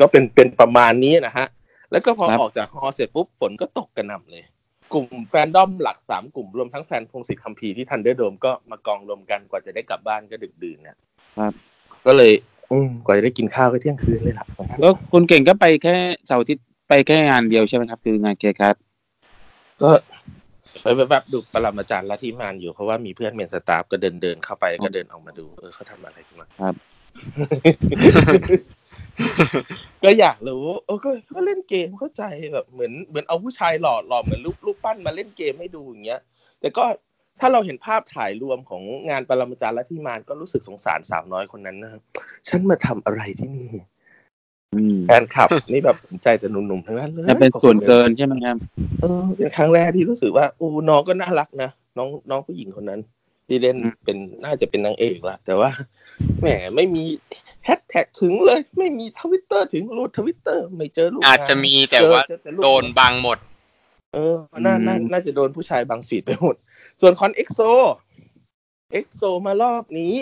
ก็เป็นเป็นประมาณนี้นะฮะ แล้วก็พอครับออกจากฮอลล์เสร็จปุ๊บฝนก็ตกกระหน่ำเลย กลุ่มแฟนดอมหลักสามกลุ่มรวมทั้งแฟนพงศิษฐ์คัมภีร์ที่ทันเดอร์โดมก็มากองรวมกันกว่าจะได้กลับบ้านก็ดึกดื่นเนี่ยครับ ก็เลย อืมกว่าจะได้กินข้าวก็เที่ยงคืนเลยล่ะแล้วคุณเก่งก็ไปแค่เสาร์อาทิตย์ไปแค่งานเดียวใช่ไหมครับ คืองานเคคัสก็ไปแบบๆดูปรมาจารย์ละที่มานอยู่เพราะว่ามีเพื่อนเมนสตาฟก็เดินเดินๆเข้าไปก็เดินออกมาดู เออเขาทำอะไรกันมาครับ ก็อยากรู้เออก็ก็เล่นเกมเข้าใจแบบเหมือนเหมือนเอาผู้ชายหล่อหล่อเหมือนรูปรูปปั้นมาเล่นเกมให้ดูอย่างเงี้ย แต่ก็ถ้าเราเห็นภาพถ่ายรวมของงานปรมาจารย์ละที่มานก็รู้สึกสงสารสาวน้อยคนนั้นนะครับฉันมาทำอะไรที่นี่อืมแฟนคลับ นี่แบบสนใจแต่หนุ่มๆทั้งนั้นเลยจะเป็นส่วนเกินใช่ไหมครับเออเป็นครั้งแรกที่รู้สึกว่าโอ้น้องก็น่ารักนะน้องน้องผู้หญิงคนนั้น ที่เล่นอืมเป็นน่าจะเป็นนางเอกละแต่ว่าแหมไม่มีแฮชแท็กถึงเลย ไม่มีทวิตเตอร์ถึงรูดทวิตเตอร์ไม่เจอรูปอาจจะมีแต่ว่าเจอแต่รูปโดนบังหมด เออน่าน่าอืมน่าจะโดนผู้ชายบัง feed ไปหมด ส่วนคอน EXO เอ็กโซมารอบนี้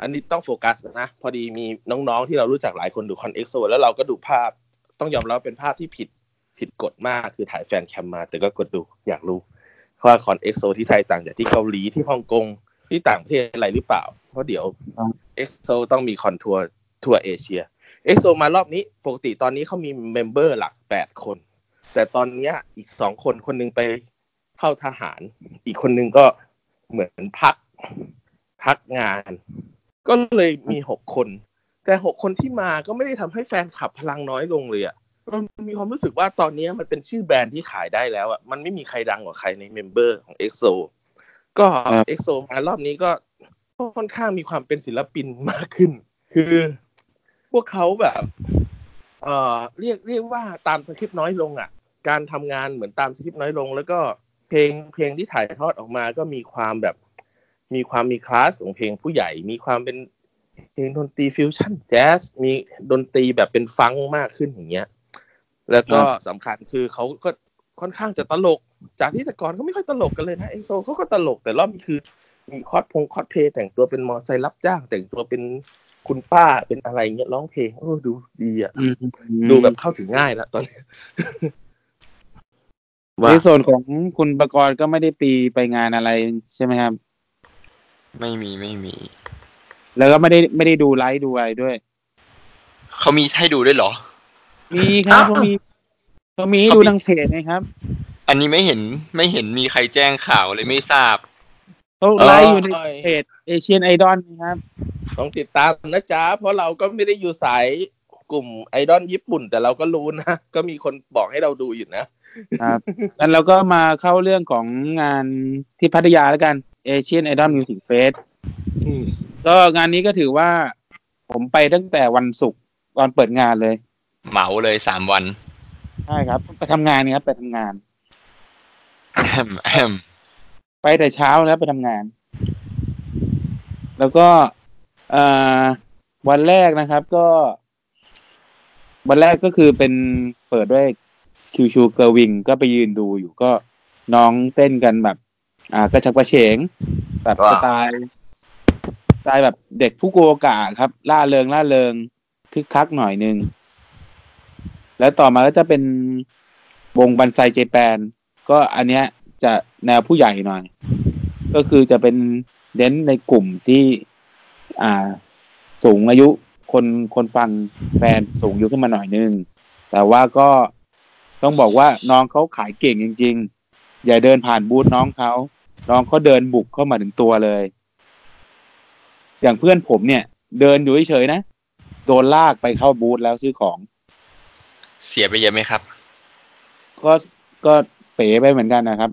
อันนี้ต้องโฟกัสนะ พอดีมีน้องๆที่เรารู้จักหลายคนดูคอนเอ็กโซแล้วเราก็ดูภาพต้องยอมรับว่าเป็นภาพที่ผิดผิดกฎมากคือถ่าย fancam มา แต่ก็กดดูอยากรู้ ว่าคอน EXO ที่ไทยต่างจากที่เกาหลีที่ฮ่องกงที่ต่างประเทศอะไรหรือเปล่า เพราะเดี๋ยว EXO ต้องมีคอนทัวร์ทัวร์เอเชีย EXO มารอบนี้ปกติตอนนี้เขามี member หลักแปดคน แต่ตอนเนี้ยอีกสองคนคนหนึ่งไปเข้าทหาร อีกคนนึงก็เหมือนพักพักงาน ก็เลยมีหกคน แต่หกคนที่มาก็ไม่ได้ทำให้แฟนคลับพลังน้อยลงเลยอะ มันมีความรู้สึกว่าตอนเนี้ยมันเป็นชื่อแบรนด์ที่ขายได้แล้วอะมันไม่มีใครดังกว่าใครใน member ของ EXO ก็ครับ EXO มารอบนี้ก็ค่อนข้างมีความเป็นศิลปินมากขึ้น คือ พวกเขาแบบเอ่อเรียกเรียกว่าตามสคริปต์น้อยลงอะ การทำงานเหมือนตามสคริปต์น้อยลง แล้วก็เพลงเพลงที่ถ่ายทอดออกมาก็มีความแบบ มีความมีคลาสของเพลงผู้ใหญ่ มีความเป็นเพลงดนตรีฟิวชั่นแจ๊สมีดนตรีแบบเป็นฟังก์มากขึ้นอย่างเงี้ย แล้วก็สำคัญคือเขาก็ค่อนข้างจะตลก จากที่แต่ก่อนเขาไม่ค่อยตลกกันเลยนะ EXO เขาก็ตลกแต่รอบนี้คือ มีคอสพงคอสเพลย์แต่งตัวเป็นมอไซค์รับจ้าง แต่งตัวเป็นคุณป้าเป็นอะไรเงี้ยร้องเพลงโอ้ดูดีอะอืมดูแบบเข้าถึงง่ายแล้วตอนนี้ในส่วนของคุณประกรณ์ก็ไม่ได้ได้ไปงานอะไรใช่ไหมครับ ไม่มีไม่มี แล้วก็ไม่ได้ไม่ได้ดูไลฟ์ดูอะไรด้วย เขามีให้ดูด้วยเหรอ มีครับเขามีเขามีให้ดูทางเพจนะครับ อันนี้ไม่เห็นไม่เห็นมีใครแจ้งข่าวเลยไม่ทราบเขาไลฟ์อยู่ในเพจเอเชียนไอดอลนะครับต้องติดตามนะจ๊ะ เพราะเราก็ไม่ได้อยู่สายกลุ่มไอดอลญี่ปุ่น แต่เราก็รู้นะ ก็มีคนบอกให้เราดูอยู่นะครับแล้วเราก็มาเข้าเรื่องของงานที่พัทยาแล้วกัน Asian Idol Music Festอืมก็งานนี้ก็ถือว่า ผมไปตั้งแต่วันศุกร์ตอนเปิดงานเลย เหมาเลยสามวันใช่ครับ ไปทำงานนี่ครับ ไปทำงาน แอมแอมไปแต่เช้าแล้วไปทำงาน แล้วก็เอ่อวันแรกนะครับ ก็ วันแรกก็คือเป็นเปิดด้วย Kyushu Girls Wing ก็ไปยืนดูอยู่ก็น้องเต้นกันแบบ อ่ากระชับกระเฉง แบบว้าว สไตล์สไตล์แบบเด็กผู้โกโอกะครับล่าเริงล่าเริงคึกคักหน่อยนึง แล้วต่อมาก็จะเป็นวงบันไซเจแปน ก็อันเนี้ยจะแนวผู้ใหญ่หน่อย ก็คือจะเป็นเน้นในกลุ่มที่อ่าสูงอายุคนคนฟังแฟนสูงอายุขึ้นมาหน่อยนึง แต่ว่าก็ต้องบอกว่าน้องเขาขายเก่งจริง ๆ อย่าเดินผ่านบูธน้องเขา น้องเขาเดินบุกเข้ามาถึงตัวเลย อย่างเพื่อนผมเนี่ย เดินอยู่เฉยๆนะ โดนลากไปเข้าบูธแล้วซื้อของ เสียไปเยอะไหมครับ ก็ก็เป๋ไปเหมือนกันนะครับ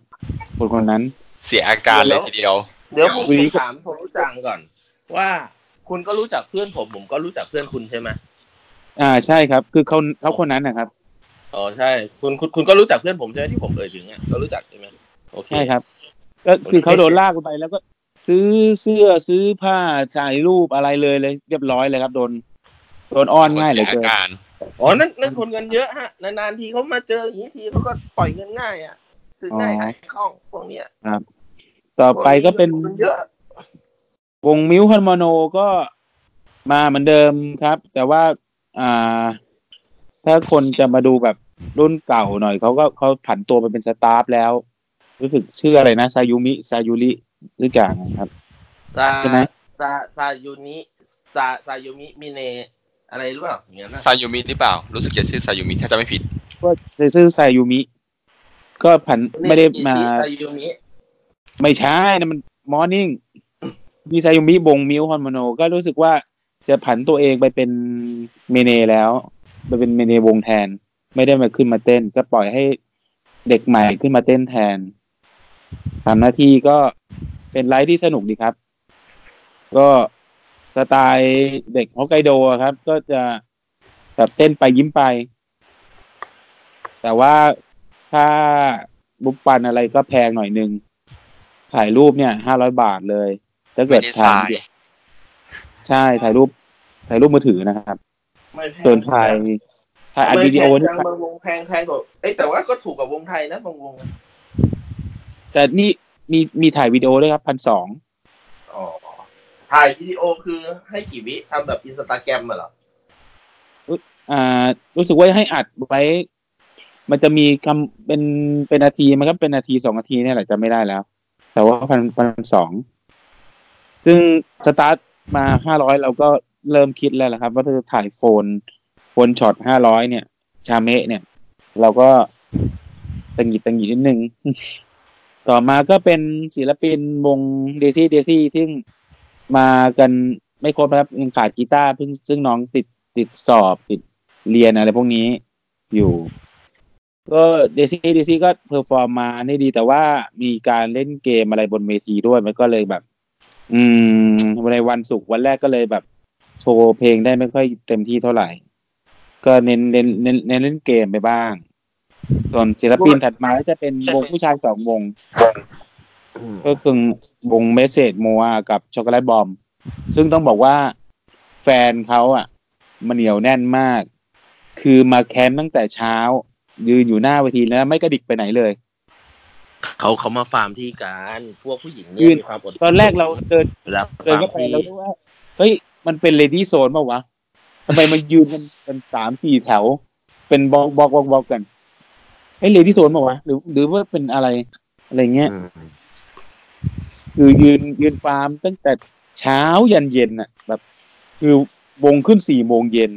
คนคนนั้นเสียอาการเลยทีเดียว เดี๋ยวผมวันนี้ก็ถามผมรู้จักก่อน ว่าคุณก็รู้จักเพื่อนผม ผมก็รู้จักเพื่อนคุณใช่ไหมอ่าใช่ครับ คือเขาเขาคนนั้นนะครับอ๋อใช่คุณคุณคุณก็รู้จักเพื่อนผมใช่ไหมที่ผมเอ่ยถึงอะก็รู้จักใช่ไหมโอเคใช่ครับ ก็คือเขาโดนลากไปแล้วก็ซื้อเสื้อซื้อผ้าถ่ายรูปอะไรเลยเลย เรียบร้อยเลยครับ โดนโดนอ้อนง่ายเหลือเสียเกิน อาการอ๋อนั่นนั่นคนเงินเยอะฮะนานๆทีเขามาเจออย่างนี้ทีเขาก็ปล่อยเงินง่ายอะซื้อง่ายขายคล่องพวกเนี้ยต่อไปก็เป็นงิเยอะ วงมิวคอนโมโนก็มาเหมือนเดิมครับ แต่ว่าอ่า ถ้าคนจะมาดูแบบรุ่นเก่าหน่อยเขาก็เขาผันตัวไปเป็นสตาฟแล้ว รู้สึกชื่ออะไรนะซายุมิซายุริหรืออย่างครับซาใช่ไหมซาซายูนิซาซายูมิมิเน อะไรหรือเปล่าอย่างเงี้ยนะซายูมิหรือเปล่า รู้สึกจะชื่อซายูมิถ้าจะไม่ผิด ก็ชื่อซายุมิ ก็ผันไม่ได้มาซายูมิไม่ใช่นะมันมอร์นิ่งมีไซยุมิบงมิวฮอนโมโน ก็รู้สึกว่าจะผันตัวเองไปเป็นเมเนแล้วไปเป็นเมเนวงแทน ไม่ได้มาขึ้นมาเต้น ก็ปล่อยให้เด็กใหม่ขึ้นมาเต้นแทนทำหน้าที่ก็เป็นไลฟ์ที่สนุกดีครับ ก็ สไตล์เด็กฮอกไกโดอะครับ ก็จะแบบเต้นไปยิ้มไป แต่ว่าถ้าบุปปันอะไรก็แพงหน่อยนึง ถ่ายรูปเนี่ยห้าร้อยบาทเลยถ้าเกิไม่ดได้ถ่าทายยใช่ถ่ายรูป ถ่ายรูปมือถือนะครับไม่แพงส่วนถ่ายถ่ายอัดวิดีโอไม่นี่แพงจังบางวงแพงแพงกว่าเอ้ยแต่ว่าก็ถูกกว่าวงไทยนะบางวงแต่นี่มีมีถ่ายวิดีโอด้วยครับพันสองอ๋อ ถ่ายวิดีโอคือให้กี่วิทำแบบอินสตาแกรมมาเหรออ่า รู้สึกว่าให้อัดไว้ มันจะมีคำเป็นเป็นนาทีมันก็เป็นนาทีสองนาทีเนี่ยแหละจะไม่ได้แล้ว แต่ว่าพันพันสองซึ่งสตาร์ทมาห้าร้อยเราก็เริ่มคิดแล้วละครับ ว่าจะถ่าย phone phone shot ห้าร้อยเนี่ย 写メเนี่ย เราก็ตังหิดตังหิดนิดนึง ต่อมาก็เป็นศิลปินวง Daisy Daisy ซึ่ง มากันไม่ครบนะครับยังขาดกีตาร์เพิ่งซึ่งน้องติดติดสอบติดเรียนอะไรพวกนี้อยู่ ก็ Daisy Daisy ก็ perform มาได้ดี แต่ว่ามีการเล่นเกมอะไรบนเวทีด้วยมันก็เลยแบบ อืมในวันศุกร์วันแรกก็เลยแบบ โชว์เพลงได้ไม่ค่อยเต็มที่เท่าไหร่ ก็เน้นเน้นเน้นเน้นเล่นเกมไปบ้างส่วนศิลปินถัดมาก็จะเป็นวงผู้ชายสองวง ก็คือวง MeseMoa กับ Chocolate Bomb ซึ่งต้องบอกว่าแฟนเขาอะ มันเหนียวแน่นมาก คือมาแคมป์ตั้งแต่เช้า ยืนอยู่หน้าเวทีแล้วไม่กระดิกไปไหนเลย เขาเขามาฟาร์มที่กันพวกผู้หญิงยืเนี่ยนมีความอดทนตอนแรกเราเดินเวลาเดินฟาร์มเข้าไปที่แล้วว่าเฮ้ยมันเป็น lady zone ป่าวะทำไมมันยืนกันเป็นสามสี่แถว เป็น block block block block กันไอ้ lady zone ป่าวะหรือ หรือว่าเป็นอะไรอะไรเงี้ยอืม คือยืนยืนฟาร์มตั้งแต่เช้ายันเย็นอะ แบบ คือวงขึ้นสี่โมงเย็น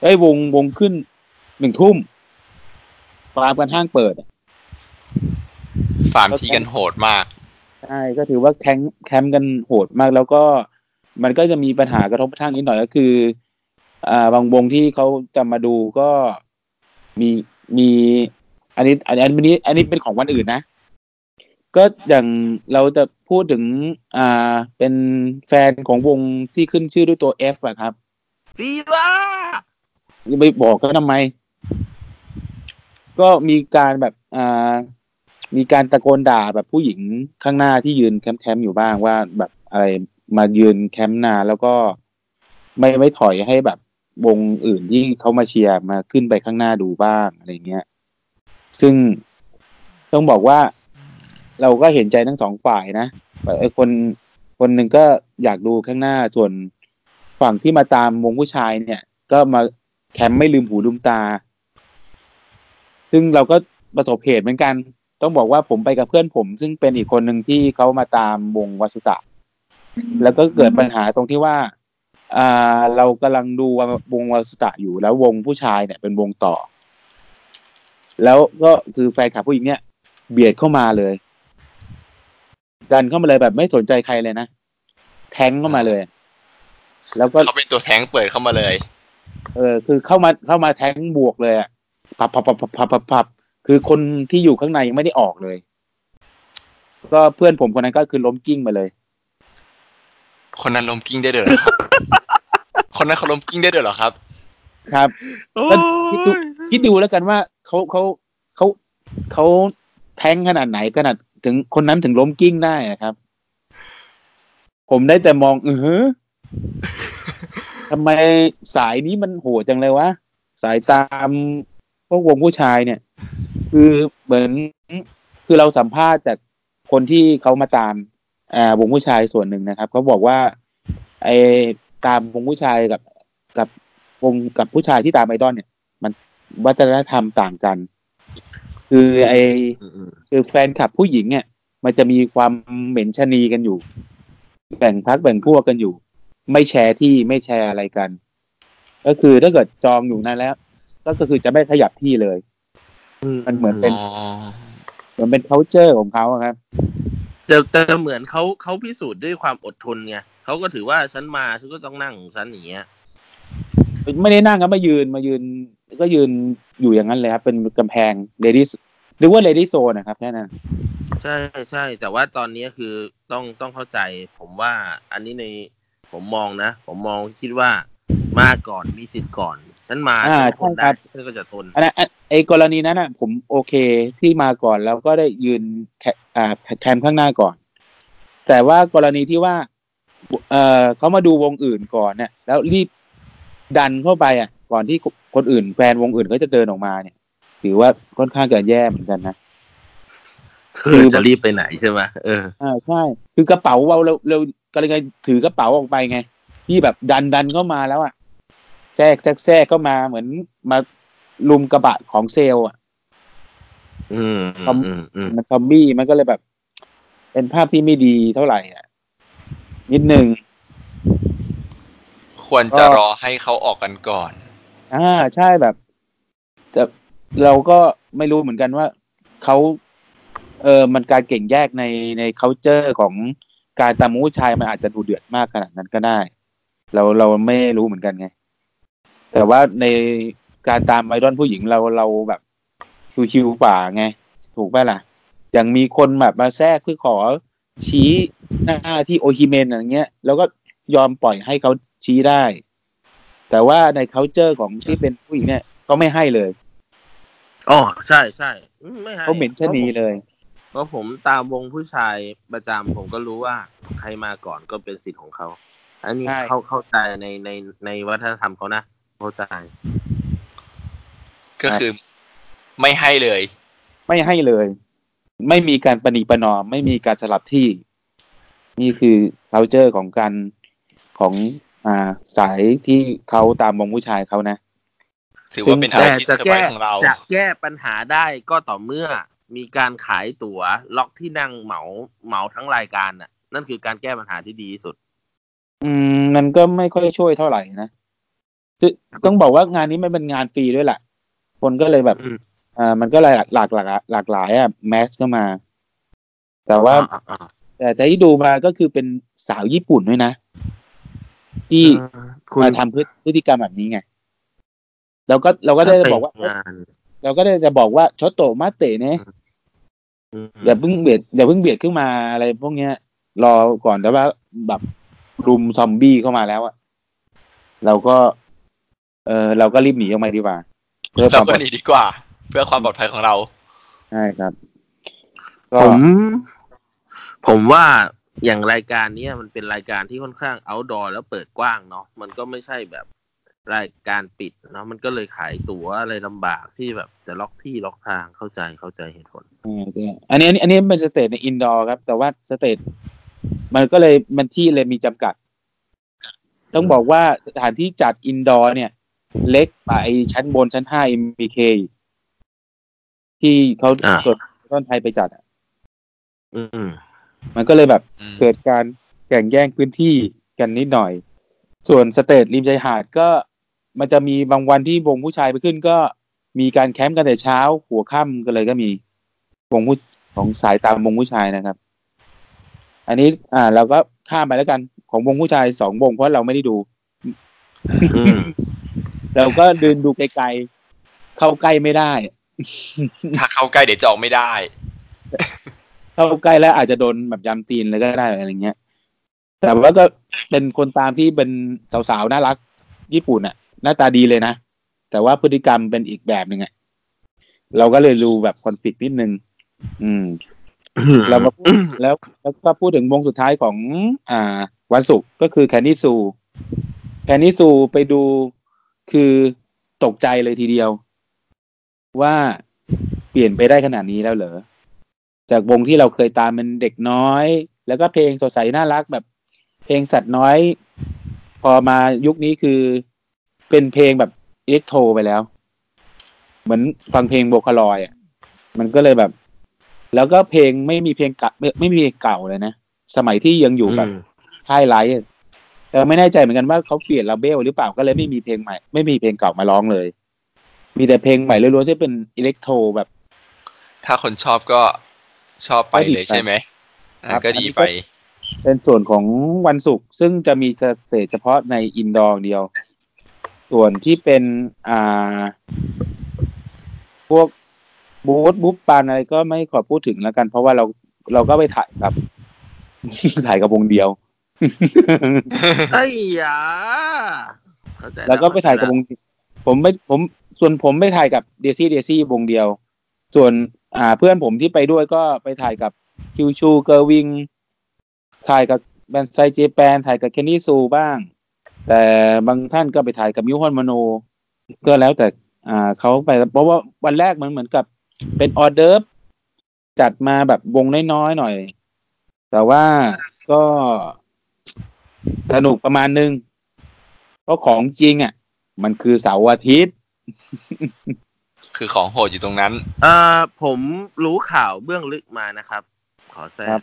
ไอ้ยวงวงขึ้นหนึ่งทุ่มฟาร์มกันห้างเปิดอะฟาร์มที่กันโหดมากใช่ก็ถือว่า camp camp กันโหดมากแล้วก็มันก็จะมีปัญหากระทบกระทั่งนิดหน่อยก็คือ อ่า บางวงที่เขาจะมาดูก็มีมี อันนี้ อันนี้อันนี้ อันนี้เป็นของวันอื่นนะ ก็อย่างเราจะพูดถึงอ่าเป็นแฟนของวงที่ขึ้นชื่อด้วยตัว F อะครับฟีล่าจะไปบอกก็ทำไม ก็มีการแบบอ่ามีการตะโกนด่าแบบผู้หญิงข้างหน้าที่ยืนแคมป์ๆอยู่บ้างว่าแบบอะไรมายืนแคมป์นานแล้วก็ไม่ไม่ถอยให้แบบวงอื่นที่เขามาเชียร์มาขึ้นไปข้างหน้าดูบ้างอะไรเงี้ย ซึ่งต้องบอกว่า เราก็เห็นใจทั้งสองฝ่ายนะไอ้คนคนหนึ่งก็อยากดูข้างหน้าส่วนฝั่งที่มาตามวงผู้ชายเนี่ย ก็มาแคมป์ไม่ลืมหูลืมตา ซึ่งเราก็ประสบเหตุเหมือนกัน ต้องบอกว่าผมไปกับเพื่อนผม ซึ่งเป็นอีกคนหนึ่งที่เขามาตามวงวัสุตะ แล้วก็เกิดปัญหาตรงที่ว่าอ่าเรากำลังดูวงวัสุตะอยู่แล้ววงผู้ชายเนี่ยเป็นวงต่อ แล้วก็คือแฟนคลับผู้หญิงเนี่ย เบียดเข้ามาเลย ดันเข้ามาเลยแบบไม่สนใจใครเลยนะ แทงเข้ามาเลย แล้วก็เขาเป็นตัวแทงเปิดเข้ามาเลย เออ คือเข้ามาเข้ามาแทงบวกเลยอะพับพับพับพับพับพับพับคือคนที่อยู่ข้างในยังไม่ได้ออกเลย ก็เพื่อนผมคนนั้นก็คือล้มกิ้งมาเลย คนนั้นล้มกิ้งได้ด้วยเหรอครับคนนั้นเขาล้มกิ้งได้ด้วยเหรอครับ ครับโอ้แล้วคิดดูคิดดูแล้วกันว่าเขาเขาเขาเขาแทงขนาดไหนขนาด ถึงคนนั้นถึงล้มกิ้งได้ครับ ผมได้แต่มอง เออทำไมสายนี้มันโหดจังเลยวะ สายตามพวกวงผู้ชายเนี่ย คือเหมือนคือเราสัมภาษณ์จากคนที่เขามาตามอ่าวงผู้ชายส่วนหนึ่งนะครับเขาบอกว่าไอ้ตามวงผู้ชายกับกับวงกับผู้ชายที่ตามไอดอลเนี่ย มันวัฒนธรรมต่างกัน คือไอคือแฟนคลับผู้หญิงเนี่ยมันจะมีความเหม็นชะนีกันอยู่ แบ่งพักแบ่งพวกกันอยู่ ไม่แชร์ที่ไม่แชร์อะไรกัน ก็คือถ้าเกิดจองอยู่นั่นแล้ว ก็คือจะไม่ขยับที่เลยมันเหมือนเป็นอ๋อเหมือนเป็น c u เจอร์ของเขาอะครับแต่แต่เหมือนเขาเขาพิสูจน์ด้วยความอดทนไงเขาก็ถือว่าฉันมาฉันก็ต้องนั่งของฉันอย่างเงี้ยไม่ได้นั่งครับมายืนมายืน ก็ยืนอยู่อย่างนั้นเลยครับ เป็นกำแพง lady หรือว่า lady zone นะครับแค่นั้นใช่ใช่แต่ว่าตอนนี้คือต้องต้องเข้าใจ ผมว่าอันนี้ในผมมองนะ ผมมองคิดว่ามาก่อนมีสิทธิ์ก่อน ฉันมาอ่าฉันทนใช่ครัได้ฉันก็จะทนอันนั้นอันไอ้กรณีนั้นอะ ผมโอเคที่มาก่อนแล้วก็ได้ยืนแคอ่าแคมป์ข้างหน้าก่อน แต่ว่ากรณีที่ว่า เออเขามาดูวงอื่นก่อนเนี่ยแล้วรีบดันเข้าไปอะ ก่อนที่คนอื่นแฟนวงอื่นเขาจะเดินออกมาเนี่ย ถือว่าค่อนข้างจะแย่เหมือนกันนะเธอจะรีบไปไหนใช่ไหมเอออ่าใช่ คือกระเป๋าเราเราเราก็เลยไงถือกระเป๋าออกไปไงที่แบบดันดันเข้ามาแล้วอะแทรกแทรกแทรกเข้ามาเหมือนมาลุมกระบะของเซลล์อะอืมครับอืมอืมมันซอมบี้มันก็เลยแบบ เป็นภาพที่ไม่ดีเท่าไหร่อะ นิดนึง ควรจะก็รอให้เขาออกกันก่อน อ่าใช่แบบจะเราก็ไม่รู้เหมือนกันว่าเขาเออมันการเก่งแยกในใน c u เจอร์ของการตามู้ชายมันอาจจะดูเดือดมากขนาดนั้นก็ได้ เราเราไม่รู้เหมือนกันไง แต่ว่าในการตามไอดอลผู้หญิงเราเราแบบชิวๆกว่าไง ถูกป่ะล่ะ อย่างมีคนแบบมาแทรกเพื่อขอชี้หน้าที่โอฮิเมนอะไรเงี้ย แล้วก็ยอมปล่อยให้เขาชี้ได้ แต่ว่าใน c u เจอร์ของที่เป็นผู้หญิงเนี่ยเขาไม่ให้เลยอ๋อใช่ใช่อืมไม่ให้เขาเหม็นชะนีเลย เพราะผมตามวงผู้ชายประจำผมก็รู้ว่า ใครมาก่อนก็เป็นสิทธิ์ของเขา อันนี้ใช่เข้าเข้าใจในในในวัฒนธรรมเขานะเข้าใจ ก็คือไม่ให้เลย ไม่ให้เลย ไม่มีการประนีประนอม ไม่มีการสลับที่ นี่คือ c u เจอร์ของการของ อ่า สายที่เขาตามวงผู้ชายเขานะถือว่าเป็นอะไรแต่ที่จะเซอร์ไพรแก้ส์ของเราจะแก้ปัญหาได้ก็ต่อเมื่อมีการขายตั๋ว ล็อกที่นั่งเหมาเหมาทั้งรายการน่ะ นั่นคือการแก้ปัญหาที่ดีที่สุด อืมมันก็ไม่ค่อยช่วยเท่าไหร่นะคือต้องบอกว่างานนี้มันเป็นงานฟรีด้วยแหละคนก็เลยแบบอืมอ่ามันก็เลยหลากหลากหลากหลากหลายอะแมสก็มา แต่ว่าอ่าอ่าแต่แต่ที่ดูมาก็คือเป็นสาวญี่ปุ่นด้วยนะ ที่เออคุณมาทำพฤพฤติกรรมแบบนี้ไงเราก็เราก็ได้จะบอกว่างานเราก็ได้จะบอกว่าชดโตมาเตะเนี่ยอืมอย่าเพิ่งเบียดอย่าเพิ่งเบียดขึ้นมาอะไรพวกเนี้ย รอก่อนแต่ว่าแบบรุมซอมบี้เข้ามาแล้วอะเราก็ เออเราก็รีบหนีออกมาดีกว่าเพื่อคเราวามปลก็อดหนีดีกว่า เพื่อความปลอดภัยของเราใช่ครับก็ผม ผมว่า อย่างรายการเนี้ยมันเป็นรายการที่ค่อนข้าง outdoor แล้วเปิดกว้างเนาะมันก็ไม่ใช่แบบรายการปิดเนาะมันก็เลยขายตั๋วอะไรลำบากที่แบบจะล็อกที่ล็อกทางเข้าใจเข้าใจเหตุผลอ่าใช่อันนี้อันนี้อันนี้เป็น stage ใน indoor ครับ แต่ว่า stage มันก็เลยมันที่เลยมีจำกัด ต้องบอกว่าสถานที่จัด indoor เนี่ย เล็กกว่าไอ้ชั้นบนชั้นห้า MBK ที่เขาอ่าส่วนต้นไทยไปจัดอะอืม มันก็เลยแบบอืมเกิดการแข่งแย่งพื้นที่กันนิดหน่อย ส่วน stage ริมชายหาดก็มันจะมีบางวันที่วงผู้ชายไปขึ้นก็มีการแคมป์กันแต่เช้า หัวค่ำก็เลยก็มีวงผู้ของสายตามวงผู้ชายนะครับ อันนี้อ่าเราก็ข้ามไปแล้วกัน ของวงผู้ชายสองวงเพราะเราไม่ได้ดูอืมเราก็เดินดูไกลๆเข้าใกล้ไม่ได้ ถ้าเข้าใกล้เดี๋ยวจะออกไม่ได้ เข้าใกล้แล้วอาจจะโดนแบบยำตีนเลยก็ได้อะไรเงี้ย แต่ว่าก็เป็นคนตามที่เป็นสาวๆน่ารัก ญี่ปุ่นอะหน้าตาดีเลยนะ แต่ว่าพฤติกรรมเป็นอีกแบบหนึ่งอะเราก็เลยดูแบบคอนฟ lict นิดนึง อืมเรามาพูดแล้วแล้วก็พูดถึงวงสุดท้ายของ อ่า วันศุกร์ก็คือแคนนี่ซูแคนนี่ซูไปดูคือตกใจเลยทีเดียว ว่าเปลี่ยนไปได้ขนาดนี้แล้วเหรอ จากวงที่เราเคยตามเป็นเด็กน้อย แล้วก็เพลงสดใสน่ารักแบบ เพลงสัตว์น้อย พอมายุคนี้คือเป็นเพลงแบบอิเล็กโทรไปแล้ว เหมือนฟังเพลงโบคาลอยอะมันก็เลยแบบ แล้วก็เพลงไม่มีเพลงเก่าไม่ไม่มีเพลงเก่าเลยนะ สมัยที่ยังอยู่แบบค่ายไลท์อะแต่ไม่แน่ใจเหมือนกันว่าเขาเปลี่ยนลาเบลหรือเปล่าก็เลยไม่มีเพลงใหม่ ไม่มีเพลงเก่ามาร้องเลย มีแต่เพลงใหม่ล้วนๆที่เป็นอิเล็กโทรแบบ ถ้าคนชอบก็ ชอบไปก็ดีเลยไปใช่ไหมอะครับก็ดีอันนี้ก็ไป เป็นส่วนของวันศุกร์ซึ่งจะมี stage เฉพาะใน indoor เดียว ส่วนที่เป็นอ่า พวกบูธ物販อะไรก็ไม่ขอพูดถึงแล้วกัน เพราะว่าเราเราก็ไปถ่ายกับถ่ายกับวงเดียวไอ้ยาเข้าใจแล้วก็ไปถ่ายกับวงผมไม่ผม ส่วนผมไปถ่ายกับ Daisy Daisy วงเดียว ส่วน อ่า เพื่อนผมที่ไปด้วยก็ไปถ่ายกับ Kyushu Girls Wing ถ่ายกับ Banzai Japan ถ่ายกับเคนนี่ซูบ้าง แต่บางท่านก็ไปถ่ายกับมิวฮอนมโน ก็แล้วแต่อ่าเขาไปเพราะว่าวันแรกมันเหมือนกับเป็นออเดิร์ฟจัดมาแบบวงน้อยๆหน่อย แต่ว่าก็สนุกประมาณนึงเพราะของจริงอะ มันคือเสาร์อาทิตย์ คือของโหดอยู่ตรงนั้น เอ่อผมรู้ข่าวเบื้องลึกมานะครับ ขอแทรกครับ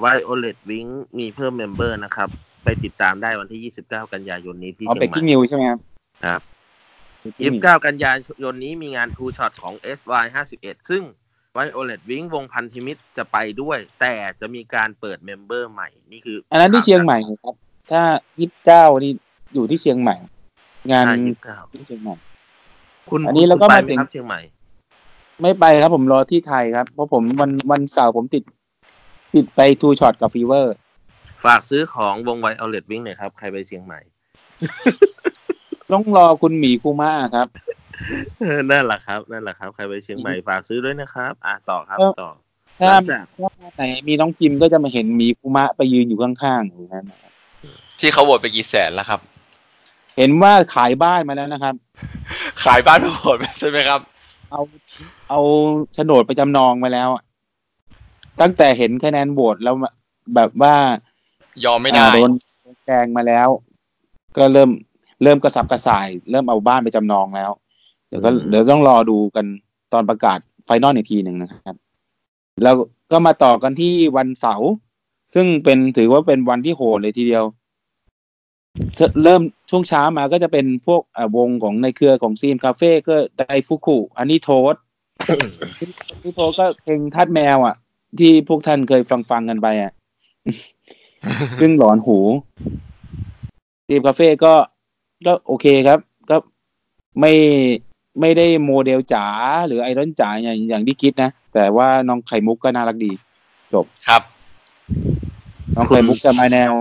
Violet Wink มีเพิ่ม member นะครับ ไปติดตามได้วันที่ 29 กันยายนนี้ที่เอาเชียเบงใหม่ Breakingิวใช่ไหมครับครับ Breaking News 29กันยายนนี้มีงาน two shot ของ SY 51ซึ่ง Violet Wink วงพันธมิตรจะไปด้วย แต่จะมีการเปิด member ใหม่นี่คือ อันนั้นที่เชียงใหม่ครับ ถ้ายี่สิบเก้านี่อยู่ที่เชียงใหม่ งานอ่า29ที่เชียงใหม่ คุณอันนี้แล้วก็คุณไปมาไหมถึงครับเชียงใหม่ ไม่ไปครับผมรอที่ไทยครับ เพราะผมวันวันเสาร์ผมติด ติดไป two shot กับ Fever ฝากซื้อของวง Violet Wink หน่อยครับ ใครไปเชียงใหม่ ต้องรอคุณหมีคูมาครับเออนั่นแหละครับนั่นแหละครับ ใครไปเชียงใหม่ฝากซื้อด้วยนะครับ อะต่อครับเออต่อถ้าหลังจากถ้าไหนมีน้องพิมพ์ก็จะมาเห็นหมีคูมะไปยืนอยู่ข้างๆอยู่นั้นนะครับที่เขาโหวตไปกี่แสนแล้วครับ เห็นว่าขายบ้านมาแล้วนะครับ ขายบ้านโหดไปใช่ไหมครับ เอาเอาโฉนดไปจำนองมาแล้วอะตั้งแต่เห็นคะแนนโหวตแล้วแบบว่ายอมไม่ได้อ่าโดนแกงมาแล้ว ก็เริ่มเริ่มกระสับกระส่าย เริ่มเอาบ้านไปจำนองแล้ว เดี๋ยวก็อืมเดี๋ยวต้องรอดูกันตอนประกาศ final อีกทีหนึ่งนะครับ แล้วก็มาต่อกันที่วันเสาร์ซึ่งเป็นถือว่าเป็นวันที่โหดเลยทีเดียว เริ่มช่วงเช้ามาก็จะเป็นพวกอ่าวงของในเครือของซีมคาเฟ่ก็ Daifuku อันนี้โทสที่โทสก็เพลงทาสแมวอะ ที่พวกท่านเคยฟังฟังๆกันไปอะ ซึ่งหลอนหูซีมคาเฟ่ก็ก็โอเคครับ ก็ไม่ไม่ได้โมเดลจ๋าหรือไอรอนจ๋าอย่างอย่างที่คิดนะ แต่ว่าน้องไข่มุกก็น่ารักดีครับ น้องไข่มุกจะมาแนว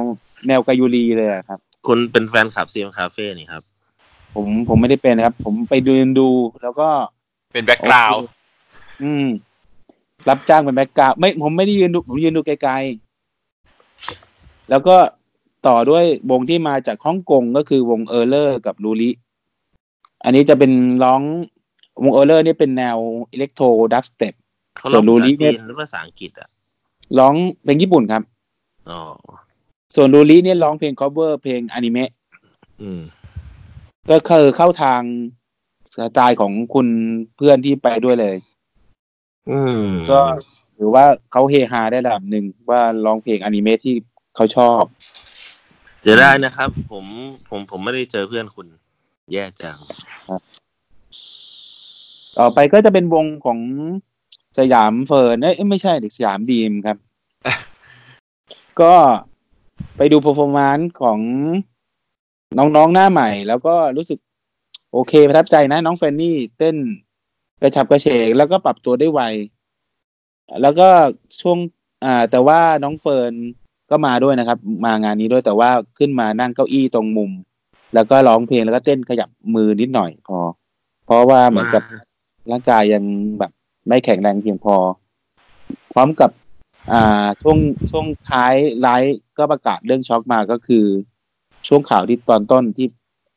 แนวกายูรีเลยอะครับ คุณเป็นแฟนคลับซีมคาเฟ่นี่ครับ ผมผมไม่ได้เป็นนะครับ ผมไปดูดูแล้วก็เป็น background อืม รับจ้างเป็น background ไม่ผมไม่ได้ยืนดู ผมยืนดูไกลๆ แล้วก็ต่อด้วยวงที่มาจากฮ่องกงก็คือวงเออร์เลอร์กับลูริอันนี้จะเป็นร้องวงเออร์เลอร์นี่เป็นแนว electro dubstep เขาส่ร้วอนงลูภาษาริจีเนี่ยนหรือภาษาอังกฤษอะร้องเพลงญี่ปุ่นครับอ๋อ ส่วนลูริเนี่ยร้องเพลง cover เพลงอนิเมะอืมก็คือเข้าทางสไตล์ของคุณเพื่อนที่ไปด้วยเลย อืมก็ถือว่าเขาเฮฮาได้ระดับหนึ่งว่าร้องเพลงอนิเมะที่เขาชอบ จะได้นะครับ ผมผมผมไม่ได้เจอเพื่อนคุณ แย่จังต่อไปก็จะเป็นวงของสยามเฟิร์นเอ้ยไม่ใช่เด็กสยามดีมครับ ก็ ไปดู p e r f o r m a n c e ของน้องๆหน้าใหม่ แล้วก็รู้สึกโอเคประทับใจนะน้องแฟนนี่เต้นกระฉับกระเฉงแล้วก็ปรับตัวได้ไว แล้วก็ช่วงอ่าแต่ว่าน้องเฟิร์นก็มาด้วยนะครับ มางานนี้ด้วยแต่ว่าขึ้นมานั่งเก้าอี้ตรงมุม แล้วก็ร้องเพลงแล้วก็เต้นขยับมือนิดหน่อยพอ เพราะว่าเหมือนกับร่างกายยังแบบไม่แข็งแรงเพียงพอ พร้อมกับ อ่าช่วงช่วงท้ายไลฟ์ ก็ประกาศเรื่องช็อกมาก็คือ ช่วงข่าวที่ตอนต้นที่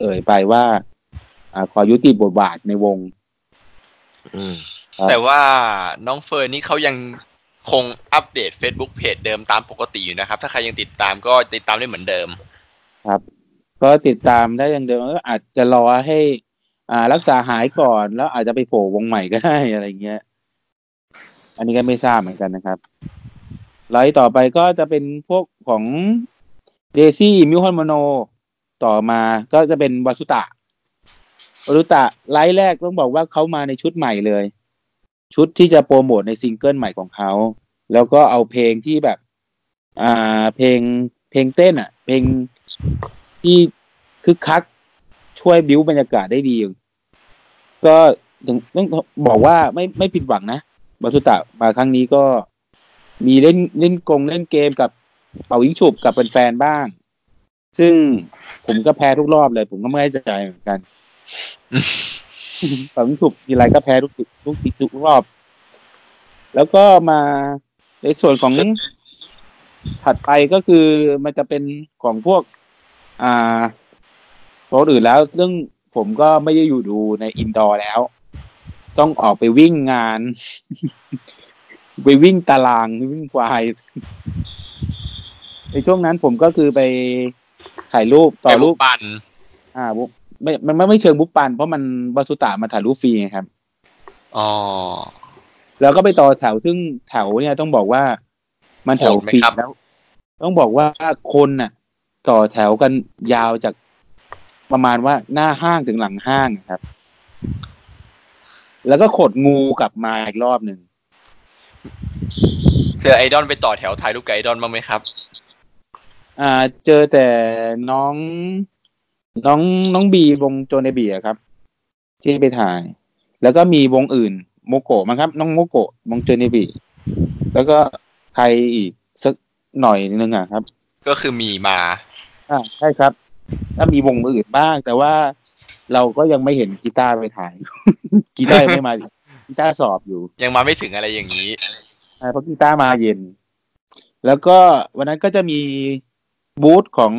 เอ่ยไปว่าอ่าขอยุติบทบาทในวงอืมครับแต่ว่าน้องเฟิร์นนี่เขายังคงอัปเดต Facebook เพจเดิมตามปกติอยู่นะครับ ถ้าใครยังติดตามก็ติดตามได้เหมือนเดิม ครับ ก็ติดตามได้อย่างเดิมก็อาจจะรอให้ อ่ารักษาหายก่อนแล้วอาจจะไปโผล่วงใหม่ก็ได้อะไรเงี้ย อันนี้ก็ไม่ทราบเหมือนกันนะครับ ไลฟ์ต่อไปก็จะเป็นพวกของเดซี่มิวฮอนโมโน ต่อมาก็จะเป็นวาสุตะวาสุตะไลฟ์แรกต้องบอกว่าเขามาในชุดใหม่เลย ชุดที่จะโปรโมทในซิงเกิลใหม่ของเขา แล้วก็เอาเพลงที่แบบ อ่าเพลงเพลงเต้นอะ เพลงที่คึกคักช่วยบิวบรรยากาศได้ดีก็ต้องบอกว่าไม่ไม่ผิดหวังนะบาสุตะมาครั้งนี้ก็ มีเล่นเล่นกงเล่นเกมกับเป่ายิงฉุบกับแฟนๆบ้าง ซึ่งผมก็แพ้ทุกรอบเลย ผมก็ไม่ได้ใจเหมือนกันเป่ายิงฉุบทีไรก็แพ้ทุกทุกทุกทุกรอบ แล้วก็มาในส่วนของถัดไปก็คือมันจะเป็นของพวก อ่าตัวอื่นแล้วซึ่งผมก็ไม่ได้อยู่ดูในอินดอร์แล้ว ต้องออกไปวิ่งงาน ไปวิ่งตารางวิ่งควายในช่วงนั้นผมก็คือไปถ่ายรูปต่อรูปปัน อ่าบุ๊ไม่มันไม่ไม่เชิงบุ๊ปปัน เพราะมันบาสุตะมาถ่ายรูปฟรีไงครับอ๋อแล้วก็ไปต่อแถวซึ่งแถวเนี่ยต้องบอกว่ามันแถวโหดไหมฟรีครับแล้ว ต้องบอกว่าคนน่ะ ต่อแถวกันยาวจากประมาณว่าหน้าห้างถึงหลังห้างครับ แล้วก็ขดงูกลับมาอีกรอบหนึ่ง เจอไอดอลไปต่อแถวถ่ายรูปกับไอดอลบ้างไหมครับ อ่า เจอแต่น้อง น้องน้องบีวงโจเนบีอะครับ ที่ไปถ่าย แล้วก็มีวงอื่น โมโกะมั้งครับ น้องโมโกะวงโจเนบีแล้วก็ใครอีกสักหน่อยนึงอะครับ ก็คือมีมา อ่าใช่ครับถ้ามีวงอื่นบ้าง แต่ว่าเราก็ยังไม่เห็นกีตาร์ไปถ่าย กีตาร์ยังไม่มา กีตาร์สอบอยู่ ยังมาไม่ถึงอะไรอย่างนี้อ่าเพราะกีตาร์มาเย็น แล้วก็วันนั้นก็จะมีบูธของ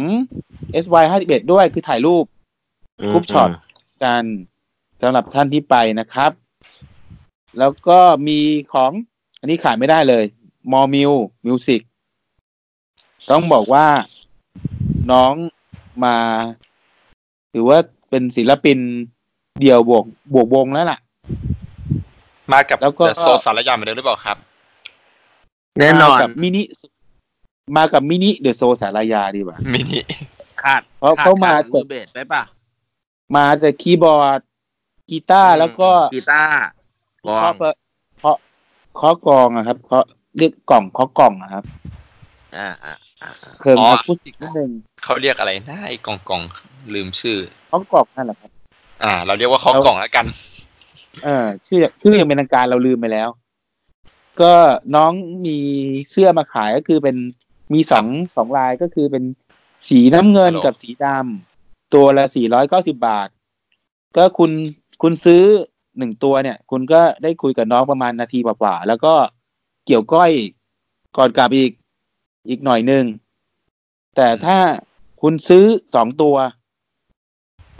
SY 51ด้วยคือถ่ายรูป group shot กันสำหรับท่านที่ไปนะครับ แล้วก็มีของ อันนี้ขาดไม่ได้เลย มอมิวมิวสิกต้องบอกว่าน้องมาถือว่าเป็นศิลปินเดี่ยวบวกบวกวงแล้วล่ะ มากับแล้วก็ โซสารยามเหมือนเดิมหรือเปล่าครับ แน่นอน มากับมินิมากับมินิเดอะโซสารายาดีกว่า มินิขาดเพราะขาดเขามาขาดมือเบสไปป่ะมาแต่คีย์บอร์ดกีตาร์แล้วก็กีตาร์กลอเคาะงเปเคาะเคาะกลองอะครับเคาะเรียกกล่องเคาะกล่องอะครับอ่าอ่าอ่าเพิ่มอ๋ออะคูสติกนิดนึงเขาเรียกอะไรนะไอ้กล่องกล่องลืมชื่อเคาะกล่องนั่นแหละครับ อ่า เราเรียกว่าเขากล่องแล้วกัน เออชื่อชื่อยังเป็นทางการเราลืมไปแล้ว ก็น้องมีเสื้อมาขายก็คือเป็นมีสองสองลายก็คือเป็นสีน้ำเงินฮัลโหลกับสีดำตัวละสี่ร้อยเก้าสิบาท ก็คุณคุณซื้อหนึ่งตัวเนี่ย คุณก็ได้คุยกับน้องประมาณนาทีกว่าๆแล้วก็เกี่ยวก้อยก่อนกลับอีกอีกหน่อยหนึ่งแต่ถ้าคุณซื้อสองตัว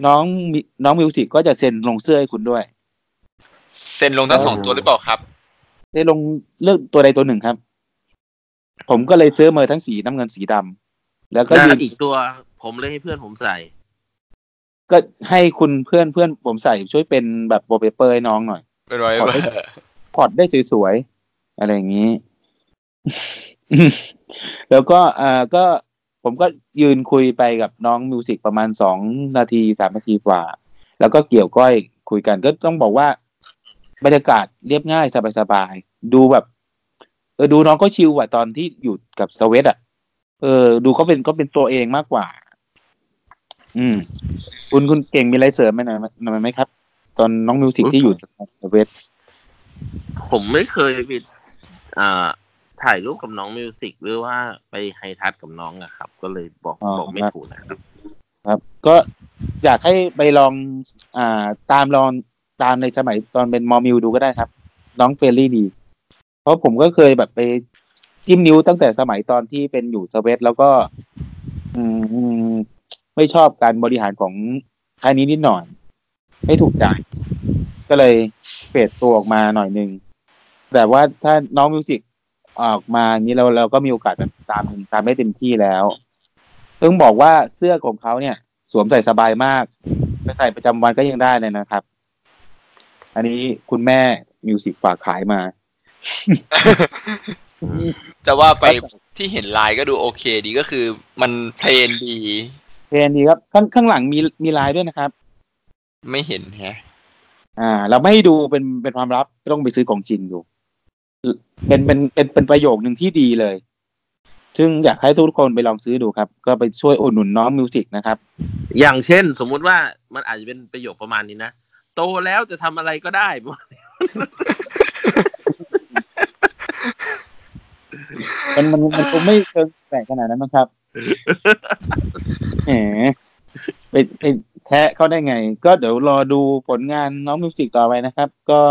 น้องมิน้องมิวสิกก็จะเซ็นลงเสื้อให้คุณด้วย เซ็นลงทั้งสองตัวหรือเปล่าครับ ได้ลงเลือกตัวใดตัวหนึ่งครับ ผมก็เลยซื้อมาทั้งสีน้ำเงินสีดำแล้วก็ก็ยืนอีกตัว ผมเลยให้เพื่อนผมใส่ ก็ให้คุณเพื่อนเพื่อนผมใส่ช่วยเป็นแบบโบเปเปอร์ให้น้องหน่อยเป็นร้อยขอเบอให้ร์พอร์ตได้สวยๆอะไรอย่างนี้ แล้วก็อ่าก็ผมก็ยืนคุยไปกับน้องมิวสิกประมาณสองนาทีสามนาทีกว่า แล้วก็เกี่ยวก้อยคุยกันก็ต้องบอกว่า บรรยากาศเรียบง่ายสบายๆดูแบบเออดูน้องก็ chill กว่าตอนที่อยู่กับสวีทอะ เออ ดูเขาเป็นเขาเป็นตัวเองมากกว่า อืม คุณคุณเก่งมีอะไรเสริมไหมหน่อยหน่อยไหมครับ ตอนน้องมิวสิกที่อยู่สวีทผมไม่เคยไปอ่าถ่ายรูปกับน้องมิวสิกหรือว่าไป high touch กับน้องอะครับ ก็เลยบอกอ๋อบอกไม่ถูกนะครับ ครับ ก็อยากให้ไปลอง อ่า ตามลอง ตามในสมัยตอนเป็นมอมิวดูก็ได้ครับ น้อง friendly ดี เพราะผมก็เคยแบบไปจิ้มนิ้วตั้งแต่สมัยตอนที่เป็นอยู่สวีทแล้วก็ อืมไม่ชอบการบริหารของค่ายนี้นิดหน่อย ไม่ถูกใจก็เลยเปลี่ยนตัวออกมาหน่อยหนึงแต่ว่าถ้าน้องมิวสิกออกมานี้เราเราก็มีโอกาสตามตามได้เต็มที่แล้วต้องบอกว่าเสื้อของเขาเนี่ย สวมใส่สบายมากไปใส่ประจำวันก็ยังได้เลยนะครับ อันนี้คุณแม่มิวสิกฝากขายมา จะว่าไปที่เห็นลายก็ดูโอเคดีก็คือมัน plain ดี plain ดีครับ ข้างข้างหลังมีมีลายด้วยนะครับ ไม่เห็นแฮะอ่า เราไม่ให้ดูเป็นเป็นความลับต้องไปซื้อของจริงดูเป็นเป็นเป็นเป็นประโยคหนึ่งที่ดีเลย ซึ่งอยากให้ทุกคนไปลองซื้อดูครับ ก็ไปช่วยอุดหนุนน้องมิวสิกนะครับ อย่างเช่น สมมุติว่ามันอาจจะเป็นประโยคประมาณนี้นะ โตแล้วจะทำอะไรก็ได้มันมันมันคงไม่เชิงแปลกขนาดนั้นนะครับแหมไปไปแทะเขาได้ไง ก็เดี๋ยวรอดูผลงานน้องมิวสิกต่อไปนะครับ ก็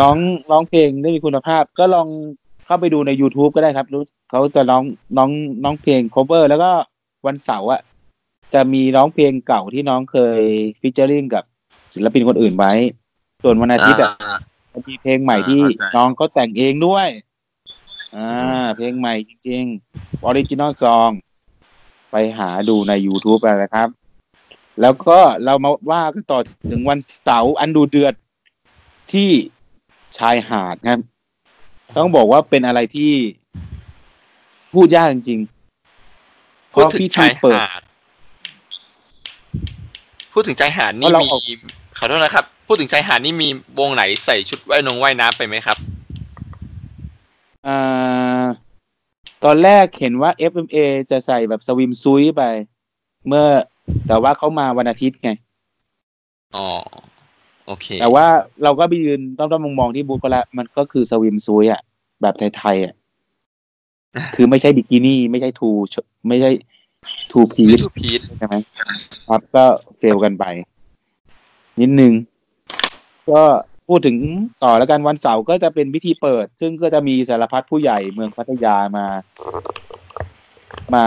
น้องร้องเพลงได้มีคุณภาพ ก็ลองเข้าไปดูใน YouTube ก็ได้ครับ รู้เขาจะร้องน้องน้องเพลง cover แล้วก็วันเสาร์อะ จะมีร้องเพลงเก่าที่น้องเคยฟิชเจอริงกับศิลปินคนอื่นไว้ ส่วนวันอาทิตย์อะอ่ามันมีเพลงใหม่ที่อ่าเข้าใจน้องเขาแต่งเองด้วย อ่า เพลงใหม่จริงๆ original song ไปหาดูใน YouTube ไปนะครับ แล้วก็เรามาว่ากันต่อถึงวันเสาร์อันดุเดือดที่ชายหาดครับ ต้องบอกว่าเป็นอะไรที่พูดยากจริงๆเพพูดราะถึงพิชาธียเปิดหาด พูดถึงชายหาดนี่เพราะเรามีเอาขอโทษนะครับ พูดถึงชายหาดนี่มีวงไหนใส่ชุดว่ายนงว่ายน้ำไปไหมครับอ่าตอนแรกเห็นว่า FMA จะใส่แบบสวิมซุยไป เมื่อ แต่ว่าเขามาวันอาทิตย์ไงอ๋อโอเค แต่ว่าเราก็ไปยืนต้องต้องมองที่บูธเขาละมันก็คือสวิมซุยอะ แบบไทยๆอะคือไม่ใช่บิกินี่ ไม่ใช่ทูไม่ใช่ ทูพีวิททูพีทใช่ไหมครับก็เฟลกันไป นิดนึง ก็พูดถึงต่อแล้วกันวันเสาร์ก็จะเป็นพิธีเปิด ซึ่งก็จะมีสารพัดผู้ใหญ่เมืองพัทยามา มา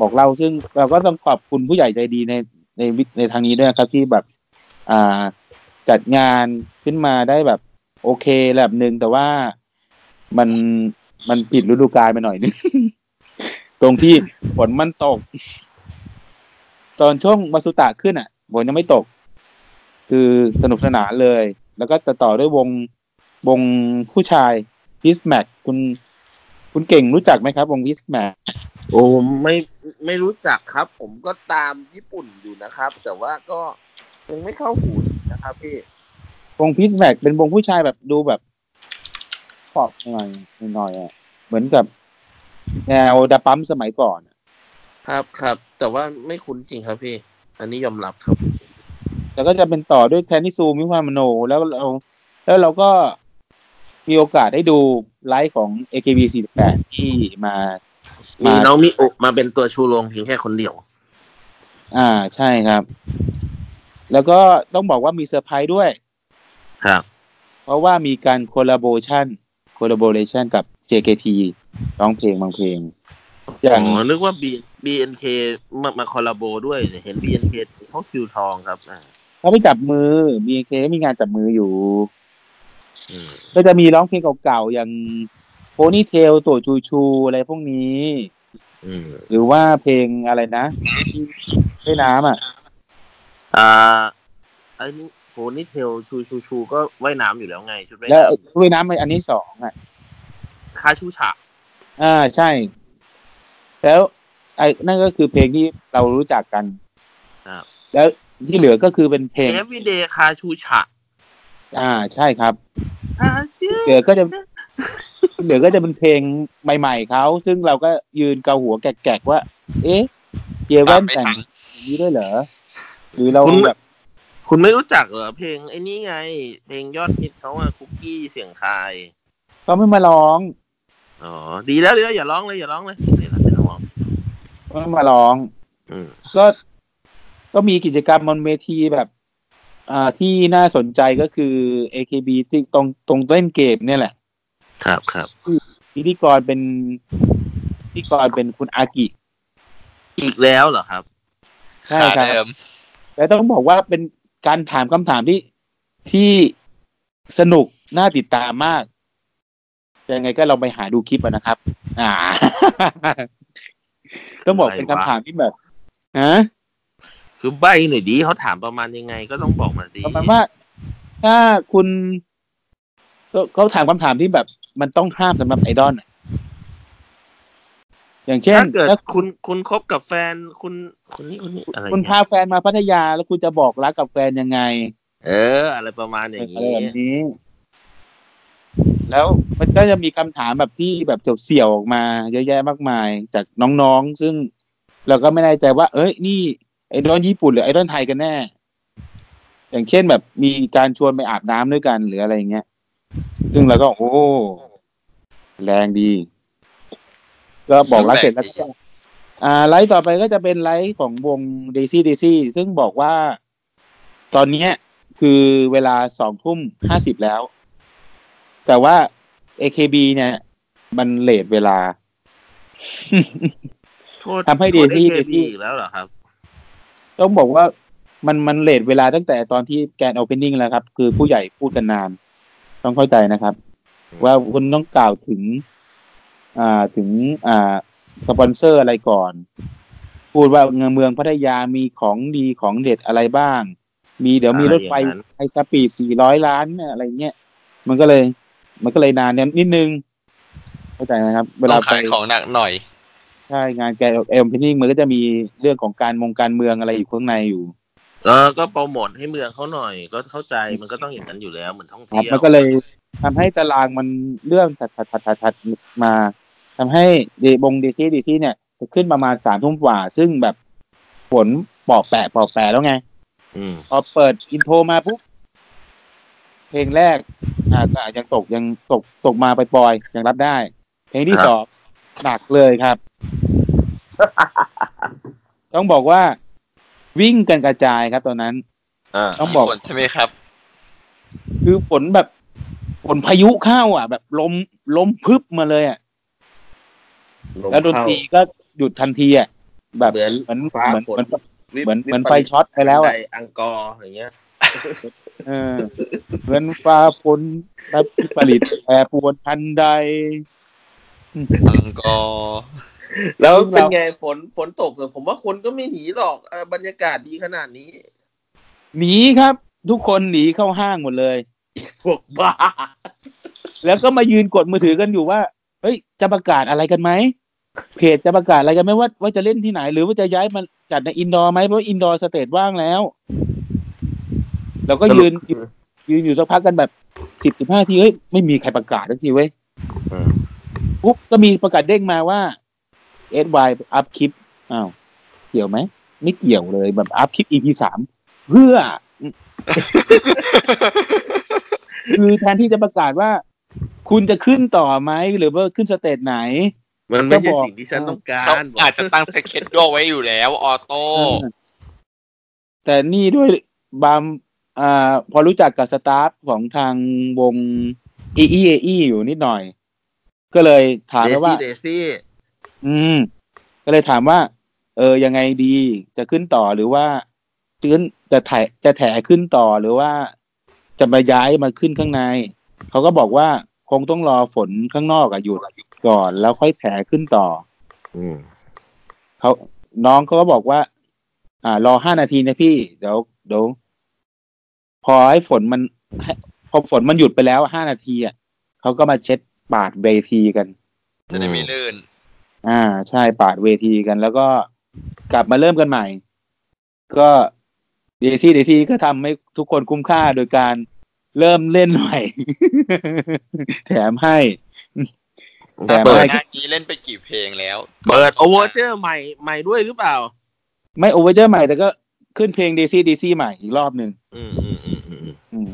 บอกเล่าซึ่งเราก็ต้องขอบคุณผู้ใหญ่ใจดีในในวิในทางนี้ด้วยนะครับที่แบบ อ่าจัดงานขึ้นมาได้แบบ โอเคระดับหนึ่งแต่ว่ามันมันผิดฤดูกาลไปหน่อยนึง ตรงที่ฝนมันตก ตอนช่วงวาสุตะขึ้นอะฝนยังไม่ตก คือสนุกสนานเลย แล้วก็จะต่อด้วยวงวงผู้ชายพิสแมกคุณคุณเก่งรู้จักไหมครับ วงพิสแมกโอ้ผมไม่ไม่รู้จักครับ ผมก็ตามญี่ปุ่นอยู่นะครับ แต่ว่าก็ยังไม่เข้าหูนะครับพี่วงพิสแบ็กเป็นวงผู้ชายแบบดูแบบป๊อปหน่อยหน่อยๆอะเหมือนกับ แนว DA PUMP สมัยก่อนอะครับครับ แต่ว่าไม่คุ้นจริงครับพี่ อันนี้ยอมรับครับแล้วก็จะเป็นต่อด้วยแทนนิซูมิวามโน แล้วเรา แล้วเราก็มีโอกาสได้ดูไลฟ์ของ AKB48 ที่มามีน้องมิโอะมาเป็นตัวชูโรงเพียงแค่คนเดียว อ่าใช่ครับ แล้วก็ต้องบอกว่ามีเซอร์ไพรส์ด้วย ครับ เพราะว่ามีการ collaborationโคลาโบเรชันกับ JKT ร้องเพลงบางเพลง อย่างอ๋อนึกว่า B BNK มามาคอลลาโบด้วยเห็น BNK เขาคิวทองครับอ่าเขาไปจับมือ BK มีงานจับมืออยู่อืมก็จะมีร้องเพลงเก่าๆอย่างโพนี่เทลตัวชูชูอะไรพวกนี้อืมหรือว่าเพลงอะไรนะที่ด้วยน้ำอะ อ่าไอ้นี่โหนี่เทลชูชูชูก็ว่ายน้ำอยู่แล้วไง ชุดว่ายแล้วน้ด้วยน้ำอันนี้สองอะำคาชูฉะอ่าใช่ แล้วไอ้นั่นก็คือเพลงที่เรารู้จักกันครับแล้วที่เหลือก็คือเป็นเพลง Everyday คาชูฉะอ่าใช่ครับคาชูเหลือก็จะเหลือก็จะเป็นเพลงใหม่ๆเขาซึ่งเราก็ยืนเกาหัวแกกๆว่า เอ๊ะเยแว่นแต่งอย่างนี้ด้วยเหรอหรือเราคุณแบบคุณไม่รู้จักเหรอเพลงไอ้นี่ไง เพลงยอดฮิตเขาอะคุกกี้เสียงทายเขาไม่มาร้อง อ๋อ ดีแล้วดีแล้วอย่าร้องเลยอย่าร้องเลยเดี๋ยวเราจะร้องเขาไม่มาร้อง อืมก็ก็มีกิจกรรมบนเวทีแบบ อ่าที่น่าสนใจก็คือ AKB ที่ตรงตรงเล่นเกมเนี่ยแหละ ครับครับพิธีกรเป็นพิธีกรเป็นคุณอากิ อีกแล้วเหรอครับใช่ขาครับเดิมแต่ต้องบอกว่าเป็นการถามคำถามที่ที่สนุกน่าติดตามมาก ยังไงก็ลองไปหาดูคลิปอะนะครับ อ่า ต้องบอกเป็นคำถามที่แบบฮะคือใบหน่อยดีเขาถามประมาณยังไง ก็ต้องบอกมาดีประมาณว่า ถ้าคุณก็เขาถามคำถามที่แบบ มันต้องห้ามสำหรับไอดอลอะอย่างเช่นถ้าเกิดถ้าคุณคุณคบกับแฟน คุณคนนี้คนนี้อะไรคุณเงี้พายแฟนมาพัทยาแล้วคุณจะบอกรักกับแฟนยังไง เออ อะไรประมาณอย่างอะไรนี้ แล้วมันก็จะมีคำถามแบบที่แบบเสี่ยวๆออกมาเยอะแยะมากมายจากน้องๆ ซึ่งเราก็ไม่แน่ใจว่า เอ้ยนี่ไอดอลญี่ปุ่นหรือไอดอลไทยกันแน่ อย่างเช่นแบบมีการชวนไปอาบน้ำด้วยกันหรืออะไรอย่างเงี้ย ซึ่งเราก็โอ้แรงดี ก็บอกรักเสร็จแล้วก็อ่า ไลฟ์ต่อไปก็จะเป็นไลฟ์ของวง Daisy Daisy ซึ่งบอกว่า ตอนเนี้ยคือเวลาสองทุ่มห้าสิบแล้ว แต่ว่า AKB เนี่ย มันเลทเวลาโทษทำให้โทษ Daisy AKB Daisy อีกแล้วเหรอครับ ต้องบอกว่ามันมัน late เวลาตั้งแต่ตอนที่ grand opening แล้วครับ คือผู้ใหญ่พูดกันนาน ต้องเข้าใจนะครับ ว่าคุณต้องกล่าวถึง อ่าถึง อ่าสปอนเซอร์อะไรก่อน พูดว่าเมืองเมืองพัทยามีของดีของเด็ดอะไรบ้าง มีเดี๋ยวมีรถไฟอะไรอย่างนั้น high speed สี่ร้อยล้านเนี่ยอะไรเงี้ยมันก็เลย มันก็เลยนานนิดนึงเข้าใจไหมครับ เวต้ลาองไปขายของหนักหน่อยใช่งาน grand opening มันก็จะมีเรื่องของการมงการเมืองอะไรอยู่ข้างในอยู่เออก็โปรโมทให้เมืองเขาหน่อย ก็เข้าใจมันก็ต้องอย่างนั้นอยู่แล้วเหมือนท่องครับเที่ยวมันก็เลยทำให้ตารางมันเลื่อนถัดถัดถัดถัดถัดมาทำให้วง Daisy Daisy เนี่ยจะขึ้นประมาณสามทุ่มกว่า ซึ่งแบบฝนเปาะแปะเปาะแปะแล้วไงอืมพอเปิด intro มาปุ๊บเพ ลงแรกอ่าก็อาจยังตกยังตกตกมาไปปล่อยๆยังรับได้ เพลงที่สองหนักเลยครับ ต้องบอกว่า วิ่งกันกระจายครับตอนนั้น อ่าต้องบอก มีผลใช่ไหมครับ คือฝนแบบฝนพายุเข้าอะ แบบลมลมพึบมาเลยอะแล้วดนตรีก็หยุดทันทีอะแบบเหมือนเหมือนฟ้าเหมือนฝนเหมือนเหมือนเหมือนไฟช็อตไปแล้วอะได้ encore อย่างเงี้ย เออเหมือนฟ้าฝนและผลิตแปรปรวนทันใด encore แล้วซึ่งเป็นเราไงฝนฝนตกแต่ผมว่าคนก็ไม่หนีหรอกเออบรรยากาศดีขนาดนี้ หนีครับ ทุกคนหนีเข้าห้างหมดเลยพวกบ้า แล้วก็มายืนกดมือถือกันอยู่ว่า เฮ้ย จะประกาศอะไรกันไหมเพจจะประกาศอะไรกันไหมว่าว่าจะเล่นที่ไหน หรือว่าจะย้ายมาจัดใน indoor ไหมเพราะ indoor stage ว่างแล้ว เราก็ยืนยืนอยู่สักพักกันแบบสิบสิบห้าทีเฮ้ยไม่มีใครประกาศทันทีเว้ยอืมปุ๊บก็มีประกาศเด้งมาว่า SY up คลิปอ้าวเกี่ยวไหมไม่เกี่ยวเลยแบบอัพคลิป EP สามเพื่อคือแทนที่จะประกาศว่า คุณจะขึ้นต่อไหมหรือว่าขึ้นสเตจไหน มันไม่ใช่ก็บอกสิ่งที่ฉันต้องกาเขารอาจจะตั้งสเก็ตดไว้อยู่แล้ว ออโต้แต่นี่ด้วยบาม อ่าพอรู้จักกับสตาฟของทางวงเอเอเออยู่นิดหน่อย ก็เลยถามเดไปว่าซี่เดซี่อืม ก็เลยถามว่า เออยังไงดีจะขึ้นต่อหรือว่าจะขึ้นจะถ่ายจะแถขึ้นต่อหรือว่า จะมาย้ายมาขึ้นข้างใน เขาก็บอกว่าคงต้องรอฝนข้างนอกอะหยุดก่อนแล้วค่อยแถขึ้นต่อ อืมเขาน้องเขาก็บอกว่า อ่ารอห้านาทีนะพี่ เดี๋ยวเดี๋ยว พอให้ฝนมันให้พอฝนมันหยุดไปแล้วห้านาทีอะเขาก็มาเช็ดปาดเวทีกัน จะได้ไม่ลื่น อ่า ใช่ปาดเวทีกัน แล้วก็กลับมาเริ่มกันใหม่ ก็ Daisy Daisy ก็ทำให้ทุกคนคุ้มค่าโดยการเริ่มเล่นใหม่ แถมให้แต่เปิไม่ดหน้านี้เล่นไปกี่เพลงแล้ว เปิดโอเวอร์เจอร์ใหม่ใหม่ด้วยหรือเปล่า ไม่โอเวอร์เจอร์ใหม่แต่ก็ขึ้นเพลง Daisy Daisy ใหม่อีกรอบหนึ่งอืม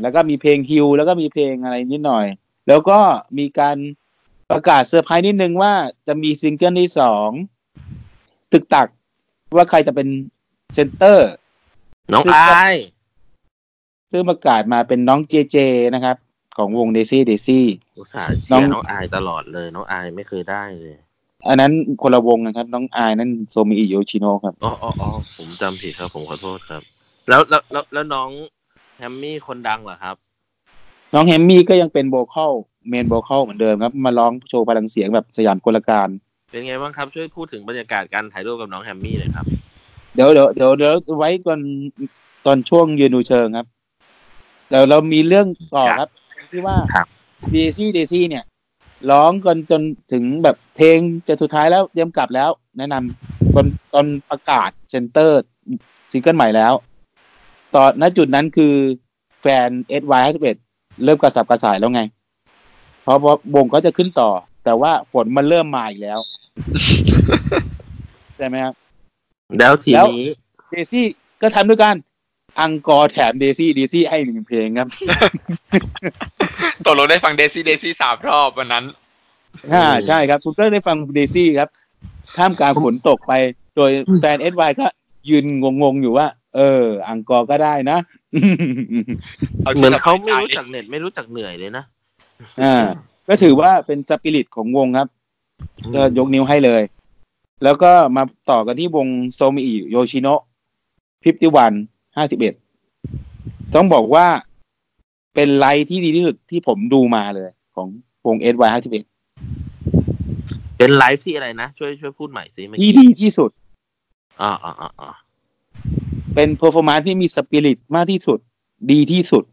แล้วก็มีเพลงฮิวแล้วก็มีเพลงอะไรนิดหน่อย แล้วก็มีการประกาศเซอร์ไพรส์นิดนึงว่าจะมีซิงเกิลที่สองตึกตักว่าใครจะเป็น center น้องคืออายซึ่งประกาศมาเป็นน้องเจเจนะครับ ของวง Daisy Daisyอุตส่าห์เชีน้องยร์น้องอายตลอดเลย น้องอายไม่เคยได้เลยอันนั้นคนละวงนะครับ น้องอายนั่นโซมิอิโยชิโนะครับอ๋ออ๋ออ๋อผมจำผิดครับ ผมขอโทษครับ แล้วแล้วแล้วแล้วน้อง แฮมมี่คนดังเหรอครับ น้องแฮมมี่ก็ยังเป็น vocal main vocal เหมือนเดิมครับ มาร้องโชว์พลังเสียงแบบสยามกลการ เป็นไงบ้างครับ ช่วยพูดถึงบรรยากาศการถ่ายรูปกับน้องแฮมมี่หน่อยครับ เดี๋ยวเดี๋ยวเดี๋ยวเดี๋ยวไว้ตอนตอนช่วงยืนดูเชิงครับเดี๋ยวเรามีเรื่องต่อครับ ที่ว่าครับ Daisy Daisy เนี่ย ร้องกันจนถึงแบบเพลงจะสุดท้ายแล้วเตรียมกลับแล้ว แนะนำตอนตอนประกาศ center single ใหม่แล้ว ตอนณจุดนั้นคือแฟน s y 5 1เริ่มกระสับกระส่ายแล้วไง เพราะว่าวงก็จะขึ้นต่อ แต่ว่าฝนมันเริ่มมาอีกแล้วใช่ไหมครับแล้วทีแล้วนี้เดซี่ก็ทำด้วยกันอังกอร์แถมเดซี่เดซี่ให้หนึ่งเพลงครับตกลงได้ฟังเดซี่เดซี่สามรอบวันนั้นอ่าใช่ครับ คุณก็ได้ฟังเดซี่ครับท่ามกลางฝนตกไป โดยแฟน SY ก็ยืนงงๆอยู่ว่า เออ encore ก็ได้นะเหมือนเขาไม่รู้จักเหน็ดไม่รู้จักเหนื่อยเลยนะอ่าก็ถือว่าเป็นสปิริตของวงครับก็ยกนิ้วให้เลย แล้วก็มาต่อกันที่วงโซมิอิโยชิโนะ fifty one ห้าสิบเอ็ดต้องบอกว่าเป็นไลท์ที่ดีที่สุดที่ผมดูมาเลย ของวง SY ห้าสิบเอ็ดเป็นไลฟ์ที่อะไรนะ ช่วยช่วยพูดใหม่สิเมื่อที่ดีที่สุดอ่าอ่าอ่าอ่า เป็น performance ที่มีสปิริตมากที่สุด ดีที่สุด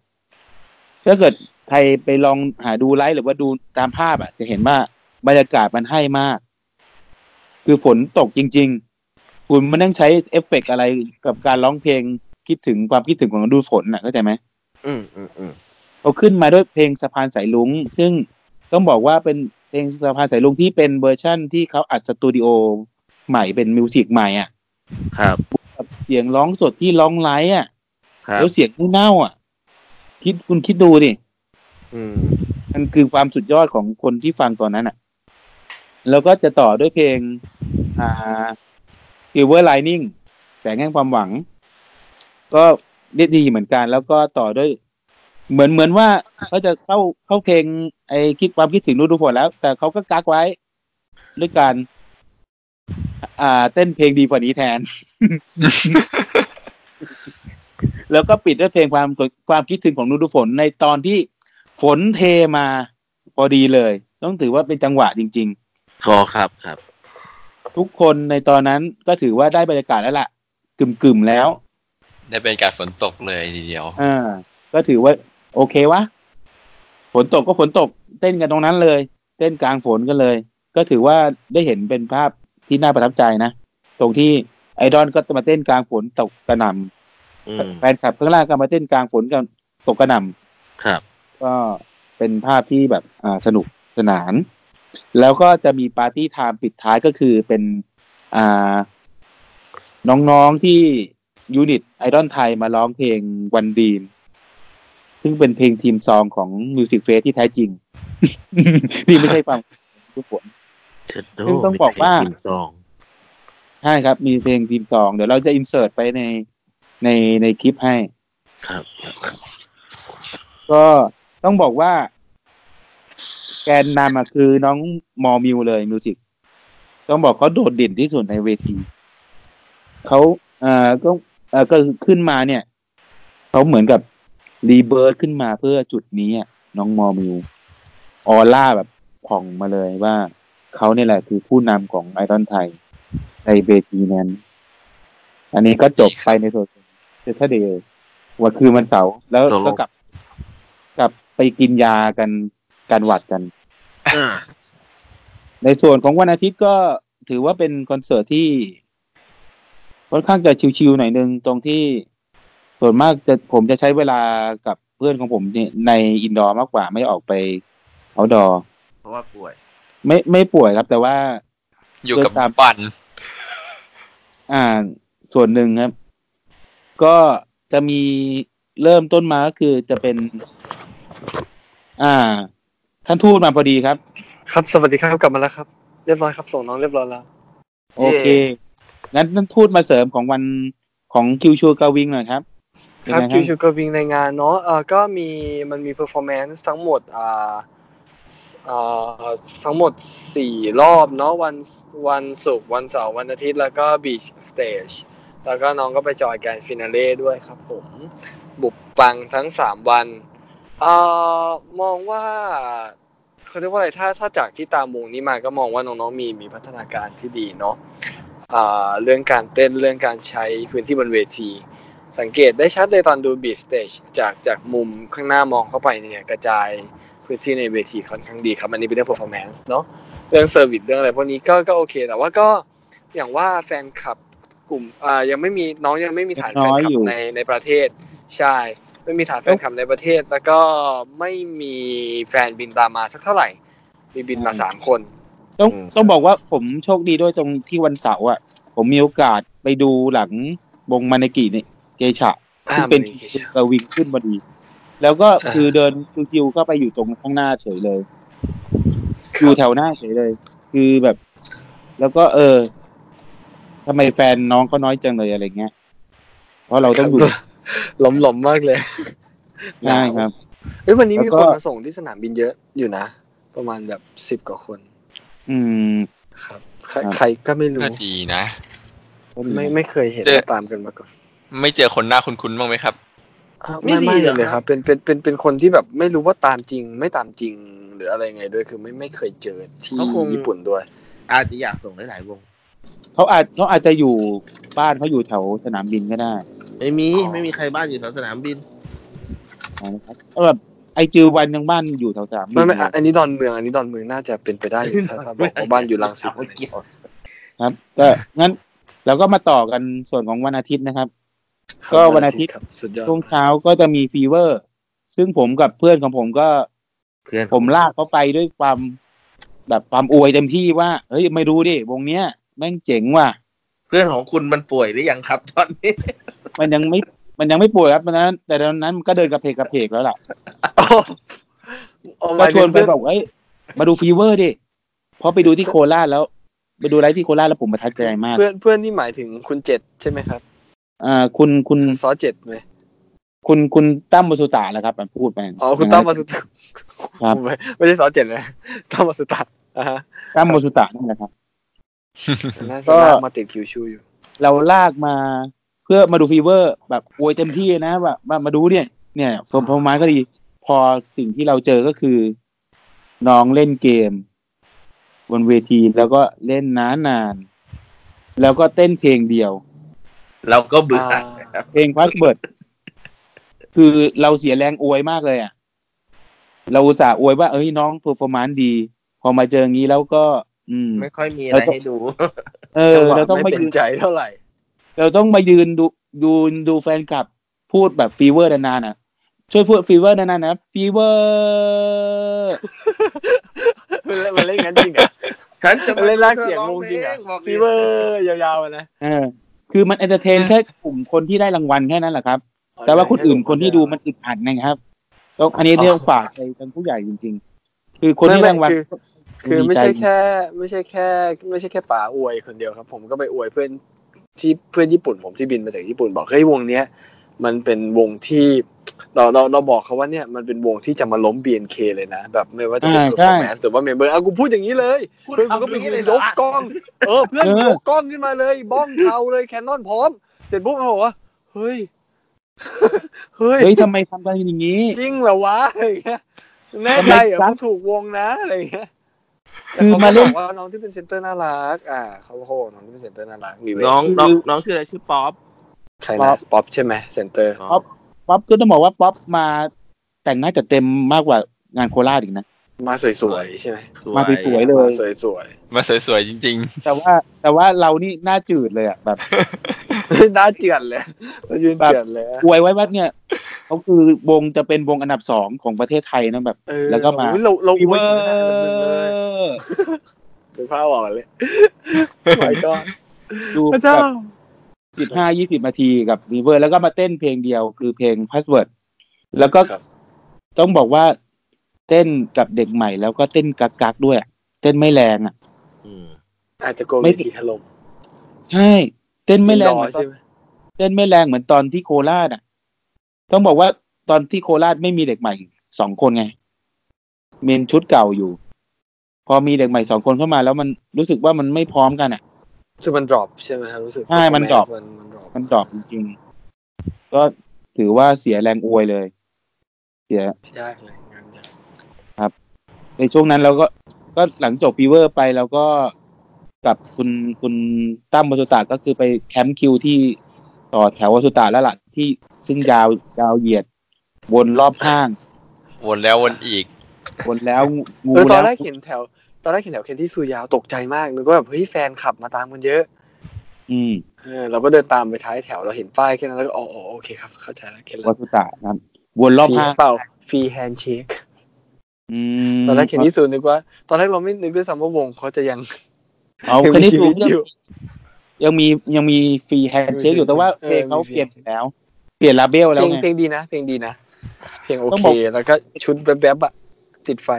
ถ้าเกิดใครไปลองหาดูไลฟ์หรือว่าดูตามภาพอะ จะเห็นว่าบรรยากาศมันให้มาก คือฝนตกจริง ๆ คุณไม่ต้องใช้เอฟเฟกต์อะไรกับการร้องเพลงคิดถึงความคิดถึงของฤดูฝนน่ะเข้าใจไหมอืมอืมอืมเขาขึ้นมาด้วยเพลงสะพานสายรุ้ง ซึ่งต้องบอกว่าเป็นเพลงสะพานสายรุ้งที่เป็นเวอร์ชั่นที่เขาอัดสตูดิโอใหม่เป็น music ใหม่อะ ครับกับ เสียงร้องสดที่ร้องไลฟ์อะครับแล้วเสียงไม่เน่าอะ คิดคุณคิดดูดิอืมมันคือความสุดยอดของคนที่ฟังตอนนั้นอะ แล้วก็จะต่อด้วยเพลง อ่า Silver Lining แสงแห่งความหวัง ก็ได้ดีเหมือนกัน แล้วก็ต่อด้วย เหมือนเหมือนว่าเขาจะเข้าเข้าเพลงไอ้คิดความคิดถึงฤดูฝนแล้ว แต่เขาก็กักไว้ด้วยการ อ่า เต้นเพลงดีกว่านี้แทน แล้วก็ปิดด้วยเพลงความความคิดถึงของฤดูฝนในตอนที่ฝนเทมาพอดีเลย ต้องถือว่าเป็นจังหวะจริงขอครับครับๆทุกคนในตอนนั้นก็ถือว่าได้บรรยากาศแล้วล่ะกึ่มๆแล้ว ได้เป็นการฝนตกเลยทีเดียวอ่าก็ถือว่า โอเควะฝนตกก็ฝนตก เต้นกันตรงนั้นเลย เต้นกลางฝนกันเลย ก็ถือว่าได้เห็นเป็นภาพ ที่น่าประทับใจนะ ตรงที่ไอดอลก็มาเต้นกลางฝนตกกระหน่อืมำแฟนคลับข้างล่างก็มาเต้นกลางฝนกันตกกระหน่ำครับ ก็เป็นภาพที่แบบอ่าสนุกสนาน แล้วก็จะมี party time ปิดท้ายก็คือเป็นอ่าน้องๆที่ unit ไอดอลไทยมาร้องเพลง One Dream ซึ่งเป็นเพลง theme song ของ music fest ที่แท้จริง ที่ไม่ใช่ฟังทุกคนเชดโด ซึ่งต้องบอกว่ามีเพลง song ใช่ครับ มีเพลง theme song เดี๋ยวเราจะ insert ไปในในในคลิปให้ ครับ ก็ต้องบอกว่า แกนนำอะคือน้องมอมิวเลยมิวสิกต้องบอกเขาโดดเด่นที่สุดในเวทีเขาเอ่อก็เอ่อก็คือขึ้นมาเนี่ยเขาเหมือนกับ rebirth ขึ้นมาเพื่อจุดนี้อะน้องมอมิวออร่าแบบผ่องมาเลยว่า เขาเนี่ยแหละคือผู้นำของไอดอลไทยในเวทีนั้น อันนี้ก็จบไปในส่วนset day one คือมันเสาร์แล้วตกลงก็กลับกลับไปกินยากันการหวัดกันอ่าในส่วนของวันอาทิตย์ก็ถือว่าเป็นคอนเสิร์ตที่ค่อนข้างจะ chill ๆหน่อยนึง ตรงที่ส่วนมากจะผมจะใช้เวลากับเพื่อนของผมเนี่ยใน indoor มากกว่าไม่ออกไป outdoor เพราะว่าป่วย ไม่ไม่ป่วยครับ แต่ว่าอยู่กับเดินตามบันอ่า ส่วนหนึ่งครับ ก็จะมีเริ่มต้นมาก็คือจะเป็น อ่า ท่านทูตมาพอดีครับ ครับสวัสดีครับกลับมาแล้วครับ เรียบร้อยครับ ส่งน้องเรียบร้อยแล้ว โอเคงั้นท่านทูตมาเสริมของวันของคิวชู Girls Wing หน่อยครับครับยังไงคิวชู Girls Wing ในงานเนาะเอ่อก็มีมันมี performance ทั้งหมดอ่าอ่า ทั้งหมดสี่รอบเนาะวันวันศุกร์วันเสาร์วันอาทิตย์แล้วก็ beach stage แล้วก็น้องก็ไป join grand finale ด้วยครับผม บุกปังทั้งสามวันเอ่อมองว่าเขาเรียกว่าอะไรถ้าถ้าจากที่ตามวงนี้มาก็มองว่าน้องๆมีมีพัฒนาการที่ดีเนาะอ่าเรื่องการเต้นเรื่องการใช้พื้นที่บนเวที สังเกตได้ชัดเลยตอนดู beach stage จากจากมุมข้างหน้ามองเข้าไปเนี่ยกระจาย พื้นที่ในเวทีค่อนข้างดีครับอันนี้เป็นเรื่อง performance เนาะเรื่องเซอร์วิสเรื่องอะไรพวกนี้ก็ก็โอเค แต่ว่าก็อย่างว่าแฟนคลับกลุ่มอ่ายังไม่มีน้องยังไม่มีฐานแฟนคลัน้อยอยู่บในในประเทศใช่ไม่มีฐานแฟนคลับในประเทศ แล้วก็ไม่มีแฟนบินตามมาสักเท่าไหร่ มีบินมาสามคน ต้องอืมต้องบอกว่าผมโชคดีด้วยตรงที่วันเสาร์อะ ผมมีโอกาสไปดูหลังวงมานากิเนี่ยเกชะอ่าซึ่งเป็นมันมีเกชะกาวิงขึ้นพอดี แล้วก็อ่าคือเดินคิวๆก็ไปอยู่ตรงข้างหน้าเฉยเลยอยู่แถวหน้าเฉยเลย คือแบบ แล้วก็เออทำไมแฟนน้องก็น้อยจังเลยอะไรเงี้ย เพราะเราต้องอยู่หลอมหลอมๆมากเลยใช่ครับเฮ้ยวันนี้มีแล้วก็คนมาส่งที่สนามบินเยอะอยู่นะ ประมาณแบบสิบ10กว่าคน อืม ครับ ใครครับใครก็ไม่รู้ก็ดีนะก็ดีไม่ไม่เคยเห็นเจอตามกันมาก่อน ไม่เจอคนหน้าคุ้นๆบ้างไหมครับอะ ไม่ไม่ดีไม่เหรอเลยครับ เป็นเป็นเป็นเป็นคนที่แบบไม่รู้ว่าตามจริง ไม่ตามจริงหรืออะไรไงด้วยคือไม่ไม่เคยเจอที่เขาคงญี่ปุ่นด้วย อาจจะอยากส่งหลายๆวงเขาอาจเขาอาจจะอยู่บ้านเขาอยู่แถวสนามบินก็ได้ไม่มีอ๋อไม่มีใครบ้านอยู่แถวสนามบินนะครับแล้วแบบไอจือวันยังบ้านอยู่แถวสนามบินไม่ไม่เลยอะอันนี้ดอนเมืองอันนี้ดอนเมืองน่าจะเป็นไปได้อยู่ถ้าถ้าบอกว่าบ้านอยู่รังสิตไม่เกี่ยวครับก็งั้นเราก็มาต่อกันส่วนของวันอาทิตย์นะครับ ก็วันอาทิตย์ครับสุดยอดช่วงเช้าก็จะมีฟีเวอร์ ซึ่งผมกับเพื่อนของผมก็เพื่อนผมลากเขาไปด้วยความแบบความอวยเต็มที่ว่าเฮ้ยไม่ดูดิวงเนี้ยแม่งเจ๋งว่ะ เพื่อนของคุณมันป่วยหรือยังครับตอนนี้ มันยังไม่มันยังไม่ป่วยครับตอนนั้น แต่ตอนนั้นมันก็เดินกระเพกกระเพกแล้วล่ะโอ้โอ้ก็ชวนไปหมายถึงบอกเฮ้ยมาดูฟีเวอร์ดิเพราะไปดูที่โคราชแล้ว ไปดูไลฟ์ที่โคราชแล้วผมประทับใจมาก เพื่อนเพื่อนที่หมายถึงคุณเจ็ดใช่ไหมครับ อ่าคุณคุณซอเจ็ดไหมคุณคุณตั้มบสุตาแหละครับพูดไปอ๋อคุณตั้มมาสุตะครับไม่ไม่ใช่ซอเจ็ดเลยตั้มมาสุตะอ่าฮะตั้มบสุตานั่นแหละครับน่าก็จะลากมาติดคิวชูอยู่ เราลากมาเพื่อมาดูฟีเวอร์ แบบอวยเต็มที่นะแบบมามาดูเนี่ย เนี่ยฟอร์มพอมาก็ดี พอสิ่งที่เราเจอก็คือ น้องเล่นเกม บนเวทีแล้วก็เล่นนานนานๆแล้วก็เต้นเพลงเดียว เราก็เบื่ออ่าเพลงพาสเบิร์ดคือเราเสียแรงอวยมากเลยอะ เราอุตส่าห์อวยว่า เอ้ยน้องเพอร์ฟอร์มานซ์ดี พอมาเจออย่างนี้แล้วก็ อืม ไม่ค่อยมีอะไรให้ดู เออจังหวะเราต้องไม่มาเป็ยืนนใจเท่าไหร่ เราต้องมายืนดูดูดูแฟนคลับพูดแบบฟีเวอร์นานๆนะช่วยพูดฟีเวอร์นานๆนะฟีเวอร์มันเล่นงั้นจริงเหรอะฉันจะมันเล่นลากเสียงงงจริงเหรอะอะฟีเวอร์ยาวๆอะนะเออ คือมันเอนเตอร์เทนแค่กลุ่มคนที่ได้รางวัลแค่นั้นแหละครับ แต่ว่าคนอื่นคนที่ดูมันอึดอัดนะครับต้องอันนี้เรียกฝากไปทางผู้ใหญ่จริง ๆ คือคนที่รางวัลคือคือไม่ใช่แค่ ไม่ใช่แค่ ไม่ใช่แค่ป๋าอวยคนเดียวครับ ผมก็ไปอวยเพื่อนที่เพื่อนญี่ปุ่นผมที่บินมาจากญี่ปุ่นบอกเฮ้ยวงเนี้ย มันเป็นวงที่เราเราเราบอกเขาว่าเนี่ยมันเป็นวงที่จะมาล้ม BNK เลยนะ แบบไม่ว่าจะเป็นอ่า performance หรือว่าเมมเบอร์อะกูพูดอย่างนี้เลยพูดเพื่อนกูก็คำไปนี้ยืเลนยเหรยอกกล้อง เออเพื่อนเออยกกล้องขึ้นมาเลย บ้องเทาเลยแคนนอนพร้อม เสร็จปุ๊บเขาบอกว่าเฮ้ยเฮ้ยเฮ้ยทำไมทำกันอย่างนี้ จริงเหรอวะอะไรอย่างเงี้ยแน่ใจเหรอมึงถูกวงนะอะไรอย่างเงี้ยคือมาเล่นแต่ขก็บอกว่าน้องที่เป็นเซนเตอร์น่ารัก อ่าเขาโหน้องที่เป็นเซนเตอร์น่ารักมีเวน้องน้องน้องชื่ออะไรชื่อป๊อป ใครนะป๊อปใช่ไหมเซนเตอร์ป๊อปป๊อปก็ต้องบอกว่าป๊อปมาแต่งหน้าจัดเต็มมากกว่างานโคราชอีกนะมาสวยๆใช่ไหมมาสวยๆเลยมาสวยมาสวยๆจริงแต่ว่าแต่ว่าเรานี่หน้าจืดเลยอะแบบๆน่าเจือนเลยเรายืนเจือนเลยอวยไว้ว่าเนี่ยเขาคือวงจะเป็นวงอันดับสองของประเทศไทยนะแบบเออแล้วก็มาโอ้ยเราเราฟีอเววอยถึงขนาดนั้นเลยร์เป็นภาพออกเลยไม่ก็ดูพระเจ้า สิบห้ายี่สิบนาทีกับฟีเวอร์แล้วก็มาเต้นเพลงเดียวคือเพลง Password แล้วก็ครับต้องบอกว่าเต้นกับเด็กใหม่ แล้วก็เต้นกักๆด้วยอะเต้นไม่แรงอะอืมอาจจะโกไม่วิธีถล่มใช่เต้นไม่แรงรเหอมือนตอนใช่ไหมเต้นไม่แรงเหมือนตอนที่โคราชอะ ต้องบอกว่าตอนที่โคราชไม่มีเด็กใหม่สองคนไง เมนชุดเก่าอยู่ พอมีเด็กใหม่สองคนเข้ามา แล้วมันรู้สึกว่ามันไม่พร้อมกันอะ คือมัน drop ใช่ไหมครับรู้สึกใช่มัน drop มันมัน drop มันดรอปจริงๆ ก็ถือว่าเสียแรงอวยเลย เสียยากเลยงานยากในช่วงนั้นเราก็ก็หลังจบฟีเวอร์ไปเราก็กับคุณคุณตั้มวสุตาก็คือไปแคมป์คิวที่ต่อแถววสุตาแล้วล่ะที่ซึ่งยาวยาวเหยียด วนรอบห้างๆวนแล้ววนอีก วนแล้วงูเออตอนแล้วแรกเห็นแถว ตอนแรกเห็นแถวเคนที่ซูยาวตกใจมากนึกว่าแบบเฮ้ยแฟนขับมาตามกันเยอะ อืมเออเราก็เดินตามไปท้ายแถวเราเห็นป้ายแค่นั้นแล้วก็อ๋ออ๋อโอเคครับ เข้าใจแล้วเคนแล้ววสุตานะครับวนรอบฟรีห้างเปล่าฟรีแฮนด์เชคอืมตอนแรกเคนที่ซูนึกว่า ตอนแรกเราไม่นึกด้วยซ้ำว่าวงเขาจะยังเอายังแค่มีนี้ชีถูวิกตอยู่ยังมียังมีฟรีแฮนด์เช็คอยู่แต่ว่าเอเพอลงเขามีเปลี่ยน free hand แล้ว เปลี่ยนลาเบลเพแล้ลวงไงเพลงดีนะเพลงดีนะเพลงโอต้องเคบอกแล้วก็ชุดแวบๆอะติดไฟ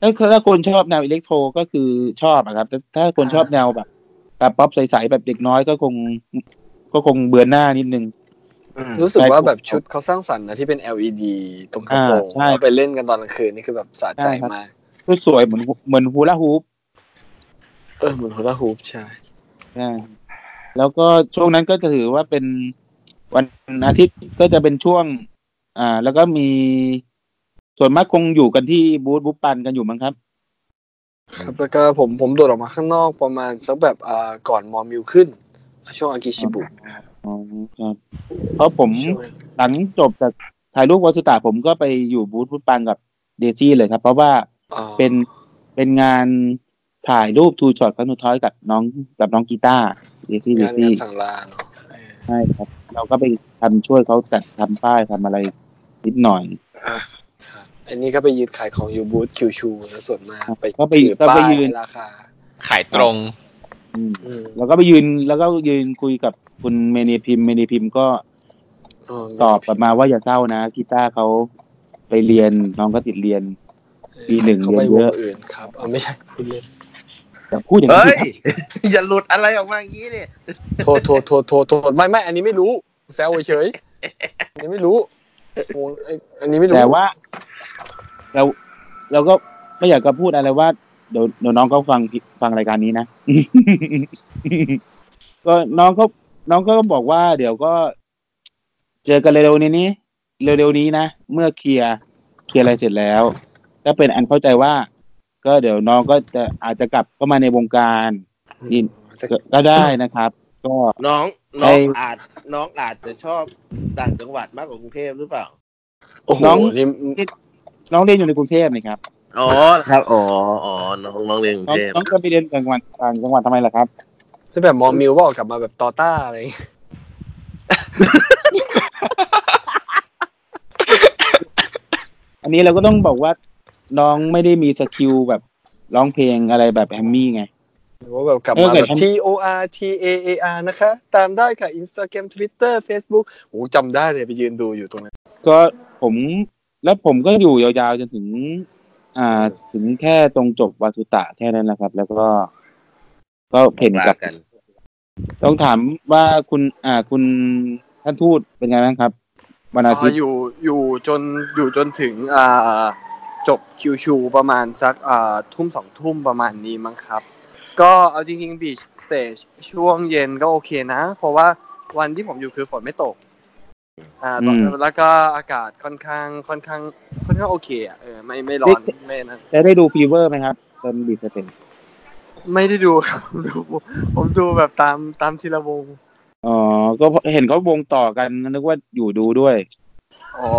ถ้าถ้าคนชอบแนวอิเล็กโทรก็คือชอบอะครับแต่ถ้าคนชอบแนวแบบแบบป๊อปใสๆแบบเด็กน้อยก็คง ก็คงเบื่อหน้านิดนึง รู้สึกว่าใช่แบบชุดเขาสร้างสรรค์นะที่เป็น LED ตรงกระโปรงอ่าใช่แล้วไปเล่นกันตอนกลางคืนนี่คือแบบสะใจใช่ครับมากก็สวยเหมือนเหมือนฮูลาฮูปเออเหมือนฮูลาฮูปใช่ นะแล้วก็ช่วงนั้นก็จะถือว่าเป็นวันอาทิตย์ก็จะเป็นช่วง อ่า แล้วก็มี ส่วนมากคงอยู่กันที่บูธบูธปันกันอยู่มั้งครับ ครับ แล้วก็ผมผมโดดออกมาข้างนอกประมาณสักแบบอ่าก่อนมอมิวขึ้น ช่วงอากิชิบุอ๋อครับเพราะผมช่วงหลังจบจากถ่ายรูปวอสุตาผมก็ไปอยู่บูธพุทปังกับเดซี่เลยครับ เพราะว่าอ๋อเป็นเป็นงานถ่ายรูปทูช็อตครั้งสุดท้ายกับน้องกับน้องกีตาร์เดซี่เดงานซี่งานสั่งลาเนาะเออใช่ครับ เราก็ไปทำช่วยเขาจัดทำป้ายทำอะไรนิดหน่อยครับ อันนี้ก็ไปยืนขายของอยู่บูธคิวชูแล้วส่วนมากครับไปก็ไปถือก็ไปป้ายยืนราคา ขายตรงอืมอืมแล้วก็ไปยืนแล้วก็ยืนคุยกับคุณเมเนพิมเมเนพิมก็ตอบกลับมาว่าอย่าเศร้านะกีตาร์เขาไปเรียนน้องก็ติดเรียนปีหนึ่งเขาไปเรีวยนเยงอะอื่นครับเอาไม่ใช่พูดเล่นแต่พูดอย่างเฮ้นี้ยอย่าหลุดอะไรออกมาอย่างนี้เนี่ยโทษโทษโทษโทษโทษไม่ไม่อันนี้ไม่รู้แซวเฉยอันนี้ไม่รู้ โอ้ยไอ้อันนี้ไม่รู้แต่ว่า เราเราก็ไม่อยากจะพูดอะไรว่าเดี๋ยวเดี๋ยวน้องเขาฟังฟังรายการนี้นะ ก็น้องเขาน้องก็บอกว่า เดี๋ยวก็ เจอกันเร็วๆนี้นี้เร็วๆนี้นะเมื่อเคลียร์เคลียร์อะไรเสร็จแล้วก็เป็นอันเข้าใจว่า ก็เดี๋ยวน้องก็จะอาจจะกลับเข้ามาในวงการอินก็ก็ได้นะครับ ก็น้องไอ้ น้องอาจน้องอาจจะชอบต่างจังหวัดมากกว่ากรุงเทพหรือเปล่าโอ้โหน้อง นี่น้องเรียนอยู่ในกรุงเทพนะครับอ๋อครับอ๋ออ๋อน้องน้องเรียนกรุงน้องเทพน้องจะไปเรียนต่างจังหวัดต่างจังหวัดทำไมล่ะครับซึ่งแบบมอมิวบอกกลับมาแบบตอต้าอะไรอย่างเงี้ยอันนี้เราก็ต้องบอกว่าน้องไม่ได้มี skill แบบร้องเพลงอะไรแบบแฮมมี่ไง หรือว่าแบบกลับเออมาแต่แบบทำ T O R T A A R นะคะ ตามได้ค่ะ Instagram Twitter Facebook โอ้จำได้เลยไปยืนดูอยู่ตรงนั้น ก็ผมแล้วผมก็อยู่ยาวๆจนถึง อ่า ถึงแค่ตรงจบวาสุตะแค่นั้นนะครับ แล้วก็ ก็เห็นกับกันต้องถามว่าคุณ อ่า คุณท่านทูตเป็นไงบ้างครับวันอาทิตย์อยู่อยู่จนอยู่จนถึง อ่าจบคิวชูประมาณสักอ่าทุ่มสองทุ่มประมาณนี้มั้งครับ ก็เอาจริงๆ beach stage ช่วงเย็นก็โอเคนะ เพราะว่าวันที่ผมอยู่คือฝนไม่ตก อ่าอืมแล้วก็อากาศค่อนข้างค่อนข้าง ค่อนข้างโอเคอะเออไม่ไม่ร้อนไม่นะจะได้ดู FEVER ไหมครับตอน beach stageไม่ได้ดูครับผมดูผมดูแบบตามตามทีละวงอ๋อก็เห็นเขาวงต่อกันนึกว่าอยู่ดูด้วยอ๋อ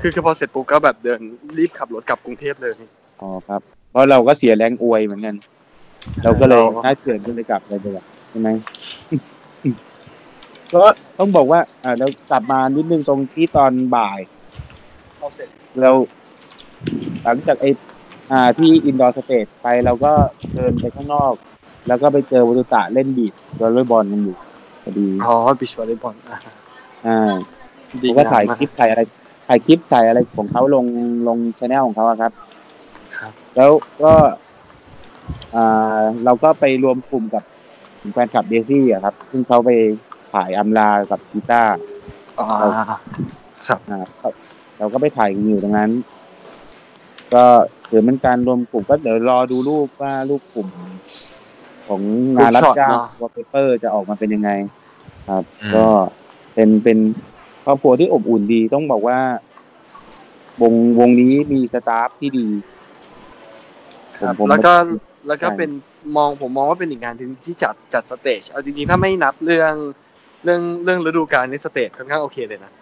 คือคือพอเสร็จปุ๊บก็แบบเดินรีบขับรถกลับกรุงเทพเลยอ๋อครับ เพราะเราก็เสียแรงอวยเหมือนกัน เราก็เลยเราน่าเฉินก็เลยกลับเลยดีกว่าใช่ไหมก็ต้องบอกว่าอ่าเรากลับมานิดนึงตรงที่ตอนบ่ายเข้าเสร็จเราหลังจากไออ่าที่ indoor stage ไปเราก็เดินไปข้างนอก แล้วก็ไปเจอวัตุตะเล่นบีดวอลเลย์บอลกันอยู่พอดีอ๋อบิชวอลเลย์บอลอะอ่าดีผมก็ถ่ายงมมคลิปถ่ายอะไรถ่ายคลิปถ่ายอะไรของเขาลงลงชแนลของเขาอะครับ ครับ แล้วก็ อ่าเราก็ไปรวมกลุ่มกับแฟนคลับเดซี่อะครับ ซึ่งเขาไปถ่ายอัมลากับกีตาร์อ่าครับอ่าครับเราก็ไปถ่ายกันอยู่ตรงนั้น ก็ถือเป็นการรวมกลุ่มก็เดี๋ยวรอดูรูปว่ารูปกลุ่ม ของงานรับจ้างวอลเปเปอร์จะออกมาเป็นยังไง ครับอืมก็เป็นเป็นครอบครัวที่อบอุ่นดีต้องบอกว่า วงวงนี้มี staff ที่ดี ครับผมผมแล้วก็ แล้วก็ใช่เป็นมองผมมองว่าเป็นอีกงานที่ที่จัดจัด stage เอาจริงๆ ถ้าไม่นับเรื่องเรื่องเรื่องฤดูกาลใน stage ค่อนข้างโอเคเลยนะ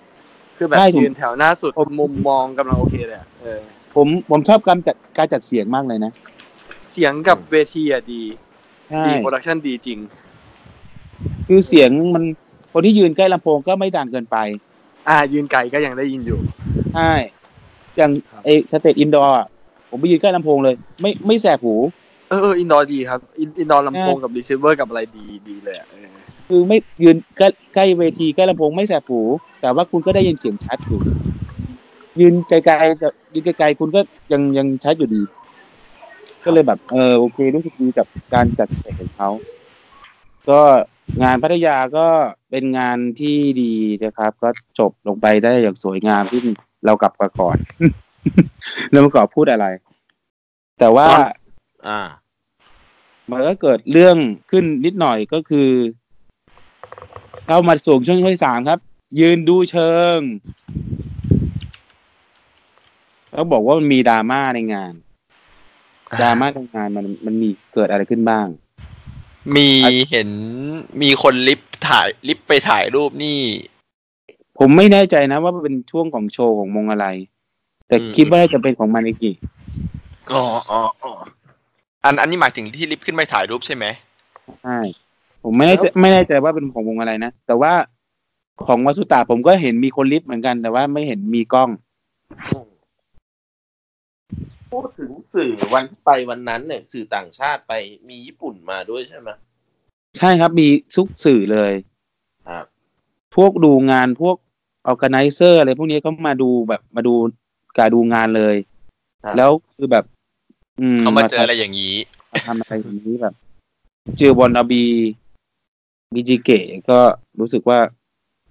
คือแบบใช่ผมยืนแถวหน้าสุดมุมมองกำลังโอเคเลยอะเออผมผมชอบการจัดการจัดเสียงมากเลยนะ เสียงกับเวทีอะดีใช่ดี production ดีจริง คือเสียงมันคนที่ยืนใกล้ลำโพงก็ไม่ดังเกินไป อ่า ยืนไกลก็ยังได้ยินอยู่ใช่อย่างครับไอ stage indoor ผมไปยืนใกล้ลำโพงเลย ไม่ไม่แสบหู เออเออ indoor ดีครับอิน indoor ลำโพงกับรีเซิร์ฟเวอร์กับอะไรดีดีเลยอะเออคือไม่ยืนใกล้ใกล้เวทีใกล้ลำโพงไม่แสบหู แต่ว่าคุณก็ได้ยินเสียงชัดอยู่ยืนไกลๆกับยืนไกลๆคุณก็ยังยังชัดอยู่ดี ก็เลยแบบ เออโอเครู้สึกดีกับการจัดสเตจของเขาก็งานพัทยาก็เป็นงานที่ดีนะครับ ก็จบลงไปได้อย่างสวยงามที่เรากลับมาก่อนเรามาก่อนพูดอะไร แต่ว่า อ่า มันก็เกิดเรื่องขึ้นนิดหน่อยก็คือเข้ามาสู่ช่วงที่สามครับ ยืนดูเชิงแล้วบอกว่ามันมีดราม่าในงานดราม่าในงานมันมันมีเกิดอะไรขึ้นบ้าง มีเห็นมีคนลิฟต์ถ่ายลิฟต์ไปถ่ายรูปนี่ ผมไม่แน่ใจนะว่ามันเป็นช่วงของโชว์ของมงอะไร แต่อืมคิดว่าน่าจะเป็นของมานิกิอ๋ออ๋ออ๋อ อันอันนี้หมายถึงที่ลิฟต์ขึ้นไปถ่ายรูปใช่ไหมใช่ผมไม่แน่ใจไม่แน่ใจว่าเป็นของวงอะไรนะ แต่ว่าของวัสุตาผมก็เห็นมีคนลิฟต์เหมือนกัน แต่ว่าไม่เห็นมีกล้อง พูดถึงสื่อวันที่ไปวันนั้นเนี่ย สื่อต่างชาติไปมีญี่ปุ่นมาด้วยใช่ไหมใช่ครับมีซุกสื่อเลยครับพวกดูงานพวกออ g a แกไนเซอร์อะไรพวกนี้เขามาดูแบบมาดูการดูงานเลยครับแล้วคือแบบอืม เขามาเจออะไรอย่างนี้มาทำอะไรอย่างนี้แบบ เจอบอลอาบีบีจีเกะก็รู้สึกว่า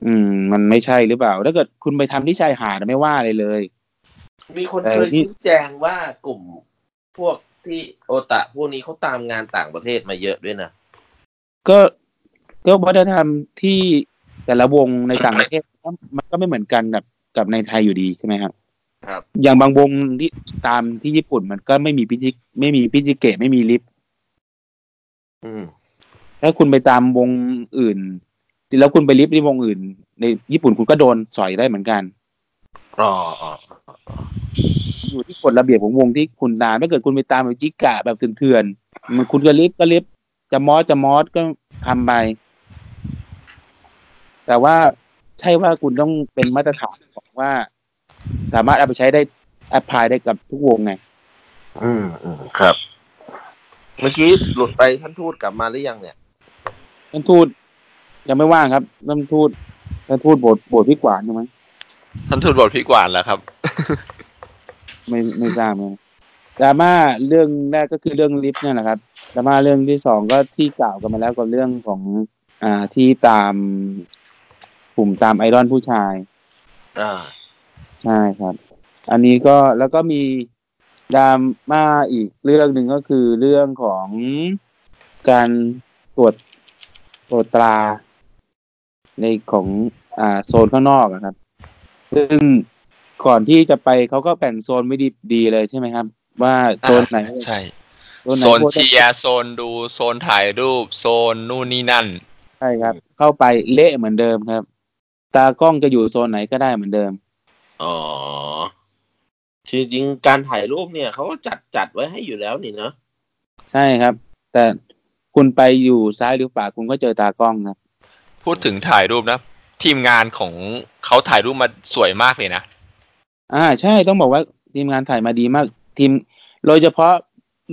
อืม มันไม่ใช่หรือเปล่า ถ้าเกิดคุณไปทำที่ชายหาดไม่ว่าเลยเลย มีคนแต่เคยที่ชี้แจงว่ากลุ่มพวกที่โอตะพวกนี้เขาตามงานต่างประเทศมาเยอะด้วยนะ ก็ก็วัฒนธรรมที่แต่ละวงในต่างประเทศมันก็ไม่เหมือนกันกับกับในไทยอยู่ดีใช่ไหมครับ ครับอย่างบางวงที่ตามที่ญี่ปุ่นมันก็ไม่มีพิจิไม่มีพิจิเกะไม่มีลิฟต์อืมถ้าคุณไปตามวงอื่น แล้วคุณไปลิฟต์ที่วงอื่น ในญี่ปุ่นคุณก็โดนสอยได้เหมือนกันอ๋ออ๋ออยู่ที่กฎระเบียบของวงที่คุณตามถ้าเกิดคุณไปตามแบบจิกะแบบเถื่อนๆมันคุณก็ลิฟก็ลิฟจะมอสจะมอสก็ทำไปแต่ว่าใช่ว่าคุณต้องเป็นมาตรฐานของว่า สามารถเอาไปใช้ได้แอพพลายได้กับทุกวงไง อืมอืมครับ เมื่อกี้หลุดไปท่านทูตกลับมาหรือยังเนี่ยท่านทูตยังไม่ว่างครับท่านทูตท่านทูตโบสถ์โบสถ์พี่กวานใช่ไหมท่านทูตบทพี่กวานแล้วครับ ไม่ไม่ทราบเลยดราม่าเรื่องแรกก็คือเรื่องลิฟต์เนี่ยแหละครับดราม่าเรื่องที่สองก็ที่กล่าวกันมาแล้วกับเรื่องของ อ่าที่ตามกลุ่มตามไอดอลผู้ชาย อ่า ใช่ครับ อันนี้ก็แล้วก็มีดราม่าอีกเรื่องหนึ่งก็คือเรื่องของการตรวจตรวจตรา ในของอ่าโซนข้างนอกอะครับ ซึ่งก่อนที่จะไปเขาก็แบ่งโซนไม่ดีดีเลยใช่ไหมครับ ว่าโซนไหนใช่โซนไหนโซนควรจะเชียร์โซนดูโซนถ่ายรูป โซนนู่นนี่นั่นใช่ครับ เข้าไปเละเหมือนเดิมครับ ตากล้องจะอยู่โซนไหนก็ได้เหมือนเดิม อ๋อจริงๆการถ่ายรูปเนี่ยเขาก็จัดจัดไว้ให้อยู่แล้วนี่เนาะใช่ครับ แต่คุณไปอยู่ซ้ายหรือขวาคุณก็เจอตากล้องครับพูดถึงถ่ายรูปนะ ทีมงานของเขาถ่ายรูปมาสวยมากเลยนะอ่า ใช่ต้องบอกว่าทีมงานถ่ายมาดีมาก ทีมโดยเฉพาะ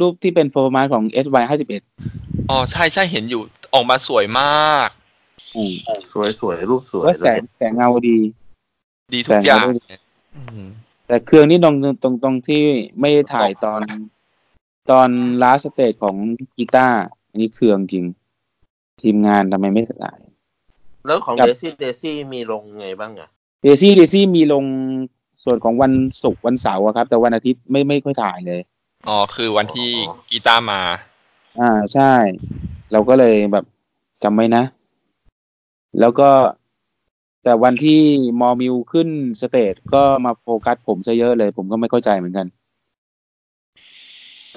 รูปที่เป็นโปรมาของ SY ห้าสิบเอ็ดอ๋อใช่ใช่เห็นอยู่ออกมาสวยมากสวยสวยรูปสวยก็เลแสยงแสงเงาดี ดีทุกอย่างแต่งมาด้วยอืมแต่เครื่องนี้ตรงตรงตรงที่ไม่ได้ถ่ายตอนตอน last stage ของกีตาร์อันนี้เครื่องจริง ทีมงานทำไมไม่ถ่าย แล้วของครับเดซี่เดซี่มีลงไงบ้างอะเดซี่เดซี่มีลงส่วนของวันศุกร์วันเสาร์อะครับ แต่วันอาทิตย์ไม่ไม่ค่อยถ่ายเลย อ๋อ คือวันที่กีตาร์มา อ่าใช่ เราก็เลยแบบจำไว้นะ แล้วก็ แต่วันที่มอมิวขึ้น stage ก็มาโฟกัสผมซะเยอะเลย ผมก็ไม่เข้าใจเหมือนกัน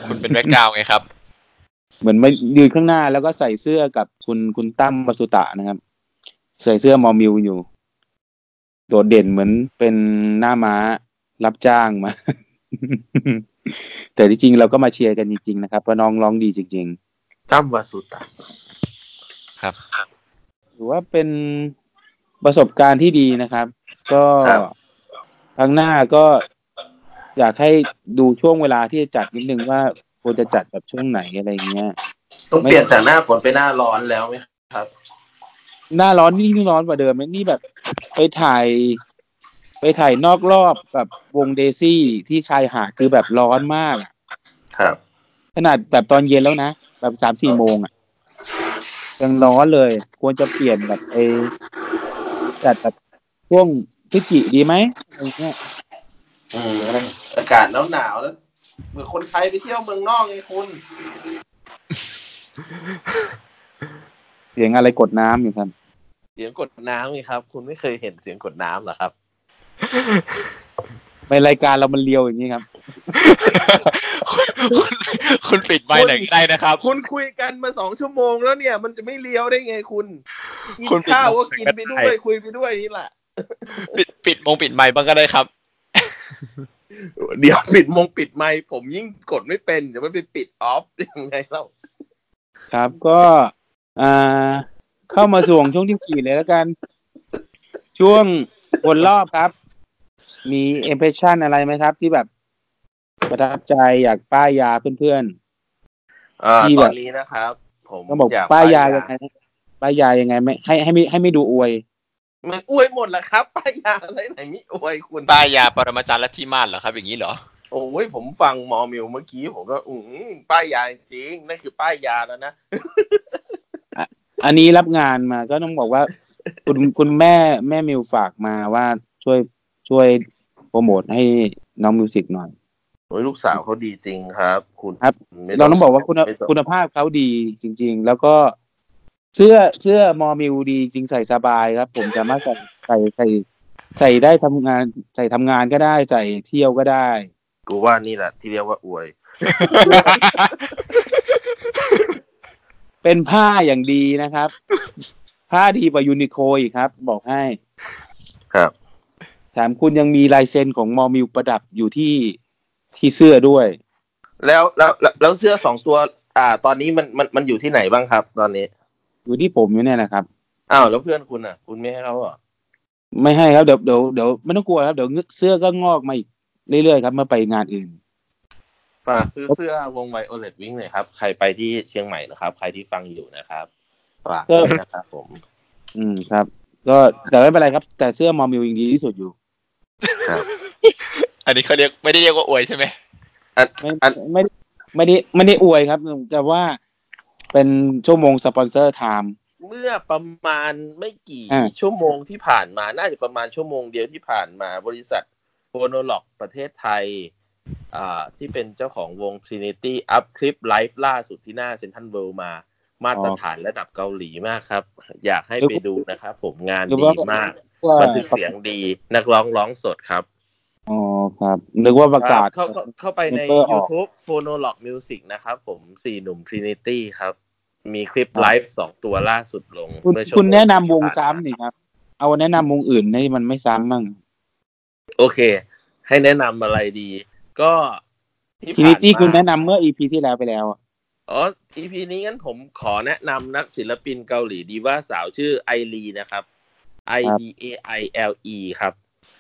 คุณเป็น background ไงครับ เหมือนไม่ยืนข้างหน้าแล้วก็ใส่เสื้อกับคุณคุณตั้มวาสุตะนะครับ ใส่เสื้อมอมิวอยู่ โดดเด่นเหมือนเป็นหน้าม้ารับจ้างมา แต่ที่จริงเราก็มาเชียร์กันจริง ๆ นะครับเพราะน้องร้องดีจริง ๆ ตั้มวาสุตะถือว่าเป็น ประสบการณ์ที่ดีนะครับ ก็ครับครั้งหน้าก็อยากให้ดูช่วงเวลาที่จะจัดนิดนึงว่าควรจะจัดแบบช่วงไหนอะไรเงี้ยต้องเปลี่ยนจากหน้าฝนไปหน้าร้อนแล้วไหมครับ หน้าร้อนนี่นี่ร้อนกว่าเดิมไหมนี่แบบ ไปถ่าย ไปถ่ายนอกรอบกับวงเดซี่ที่ชายหาดคือแบบร้อนมากอะครับ ขนาดแบบตอนเย็นแล้วนะแบบสามสี่โมงอะยังร้อนเลย ควรจะเปลี่ยนแบบไอ จัดแบบช่วงพฤศจิดีไหมอะไรเงี้ยอืมอากาศหนาวหนาวๆแล้วเหมือนคนไทยไปเที่ยวเมืองนอกไงคุณ เสียงอะไรกดน้ำอยู่ครับ เสียงกดน้ำไงครับ คุณไม่เคยเห็นเสียงกดน้ำเหรอครับ ในรายการเรามันเลียวอย่างนี้ครับ คุณคุณปิดไมค์หน่อยก็ได้นะครับ คุณคุยกันมาสองชั่วโมงแล้วเนี่ย มันจะไม่เลี้ยวได้ไงคุณกินคุณปิดข้าวก็ไมค์กินไปด้ได้วยคุยไปด้วยนี่แหละ ปิดปิดมงปิดไมค์บ้างก็ได้ครับ เดี๋ยวปิดมงปิดไมค์ผมยิ่งกดไม่เป็นเดี๋ยวมันไปปิดออฟยังไงเล่าครับก็อ่าเข้ามาส่วงช่วงที่สี่เลยแล้วกัน ช่วงวนรอบครับ มีเอ p เพ s ชันอะไรไหมครับ ที่แบบประทับใจอยากป้ายยาเพื่อนอ่าที่ตแบอบนนี้นะครับ ผมๆต้องบอกอยากป้ายยายังไงป้ายยายังไง ไม่ให้ให้ไม่ให้ไม่ดูอวยมันอวยหมดแหละครับ ป้ายยาอะไรไหนมิอวยคุณป้ายยาปรมาจารย์ลัทธิมานเหรอครับ อย่างนี้เหรอโอ้ยผมฟังหมอมิวเมื่อกี้ผมก็อืมป้ายยาจริงนั่นคือป้ายยาแล้วนะอันนี้รับงานมาก็ต้องบอกว่า คุณคุณแม่แม่มิวฝากมาว่าช่วย ช่วยโปรโมทให้น้องมิวสิกหน่อยโอ้ยลูกสาวเขาดีจริงครับ คุณครับไม่เราต้องบอกว่าคุณไม่ต้องคุณภาพเขาดีจริง ๆ แล้วก็เสื้อเสื้อมอมิวดีจริงใส่สบายครับ ผมสามารถใส่ใส่ใส่ใส่ได้ทำงาน ใส่ทำงานก็ได้ใส่เที่ยวก็ได้ กูว่านี่แหละ ที่เรียกว่าอวย เป็นผ้าอย่างดีนะครับ ผ้าดีกว่ายูนิโคอีกครับ บอกให้ ครับแถ มคุณยังมีลายเซ็นของมอมิวประดับอยู่ที่ที่เสื้อด้วยแล้วแล้วแล้วแล้วเสื้อสองตัว อ่า ตอนนี้มันมันมันอยู่ที่ไหนบ้างครับ ตอนนี้ อยู่ที่ผมอยู่เนี่ยนะครับอ้าวแล้วเพื่อนคุณอะ คุณไม่ให้เขาเหรอไม่ให้ครับเดี๋ยวเดี๋ยวเดี๋ยวไม่ต้องกลัวครับเดี๋ยวเสื้อก็งอกมาอีกเรื่อยๆครับ เมื่อไปงานอื่นฝากซื้อเสื้อวงไวโอเลตวิงหน่อยครับ ใครไปที่เชียงใหม่นะครับ ใครที่ฟังอยู่นะครับฝากด้วยนะครับผม อืมครับ ก็แต่ไม่เป็นไรครับ แต่เสื้อมอมิวยังดีที่สุดอยู่ อันนี้เขาเรียกไม่ได้เรียกว่าอวยใช่ไหมไม่อันไม่ได้ไม่ได้ไม่ได้อวยครับแต่ว่าเป็นชั่วโมง sponsor timeเมื่อประมาณไม่กี่อ่าชั่วโมงที่ผ่านมา น่าจะประมาณชั่วโมงเดียวที่ผ่านมาบริษัทโฟโนล็อกประเทศไทย อ่า ที่เป็นเจ้าของวง Trinity อัพคลิปไลฟ์ล่าสุดที่หน้าเซนทันเวิลด์มา มาตรฐานระดับเกาหลีมากครับ อยากให้ไปดูนะครับผมงานหรือดีว่ามาก ว่าบันทึกเสียงดีนักร้องร้องสดครับอ๋อครับ นึกว่าประกาศ เข้าเข้าเข้าไปในเปิดออก YouTube Phonolog Music นะครับ ผมสี่หนุ่ม Trinity ครับ มีคลิปไลฟ์สองตัวล่าสุดลงคุณเมื่อชั่วคุณโมแนะนำวงที่ผ่าซ้ำนี่ครับ เอาแนะนำวงอื่นให้มันไม่ซ้ำมั่งโอเค ให้แนะนำอะไรดี ก็ที่ทีนี้ที่ผ่าคุณมาแนะนำเมื่ออีพีที่แล้วไปแล้วอะอ๋อ EP นี้งั้นผมขอแนะนำนักศิลปินเกาหลีดีว่าสาวชื่อไอรีนะครับ I D A I L E ครับ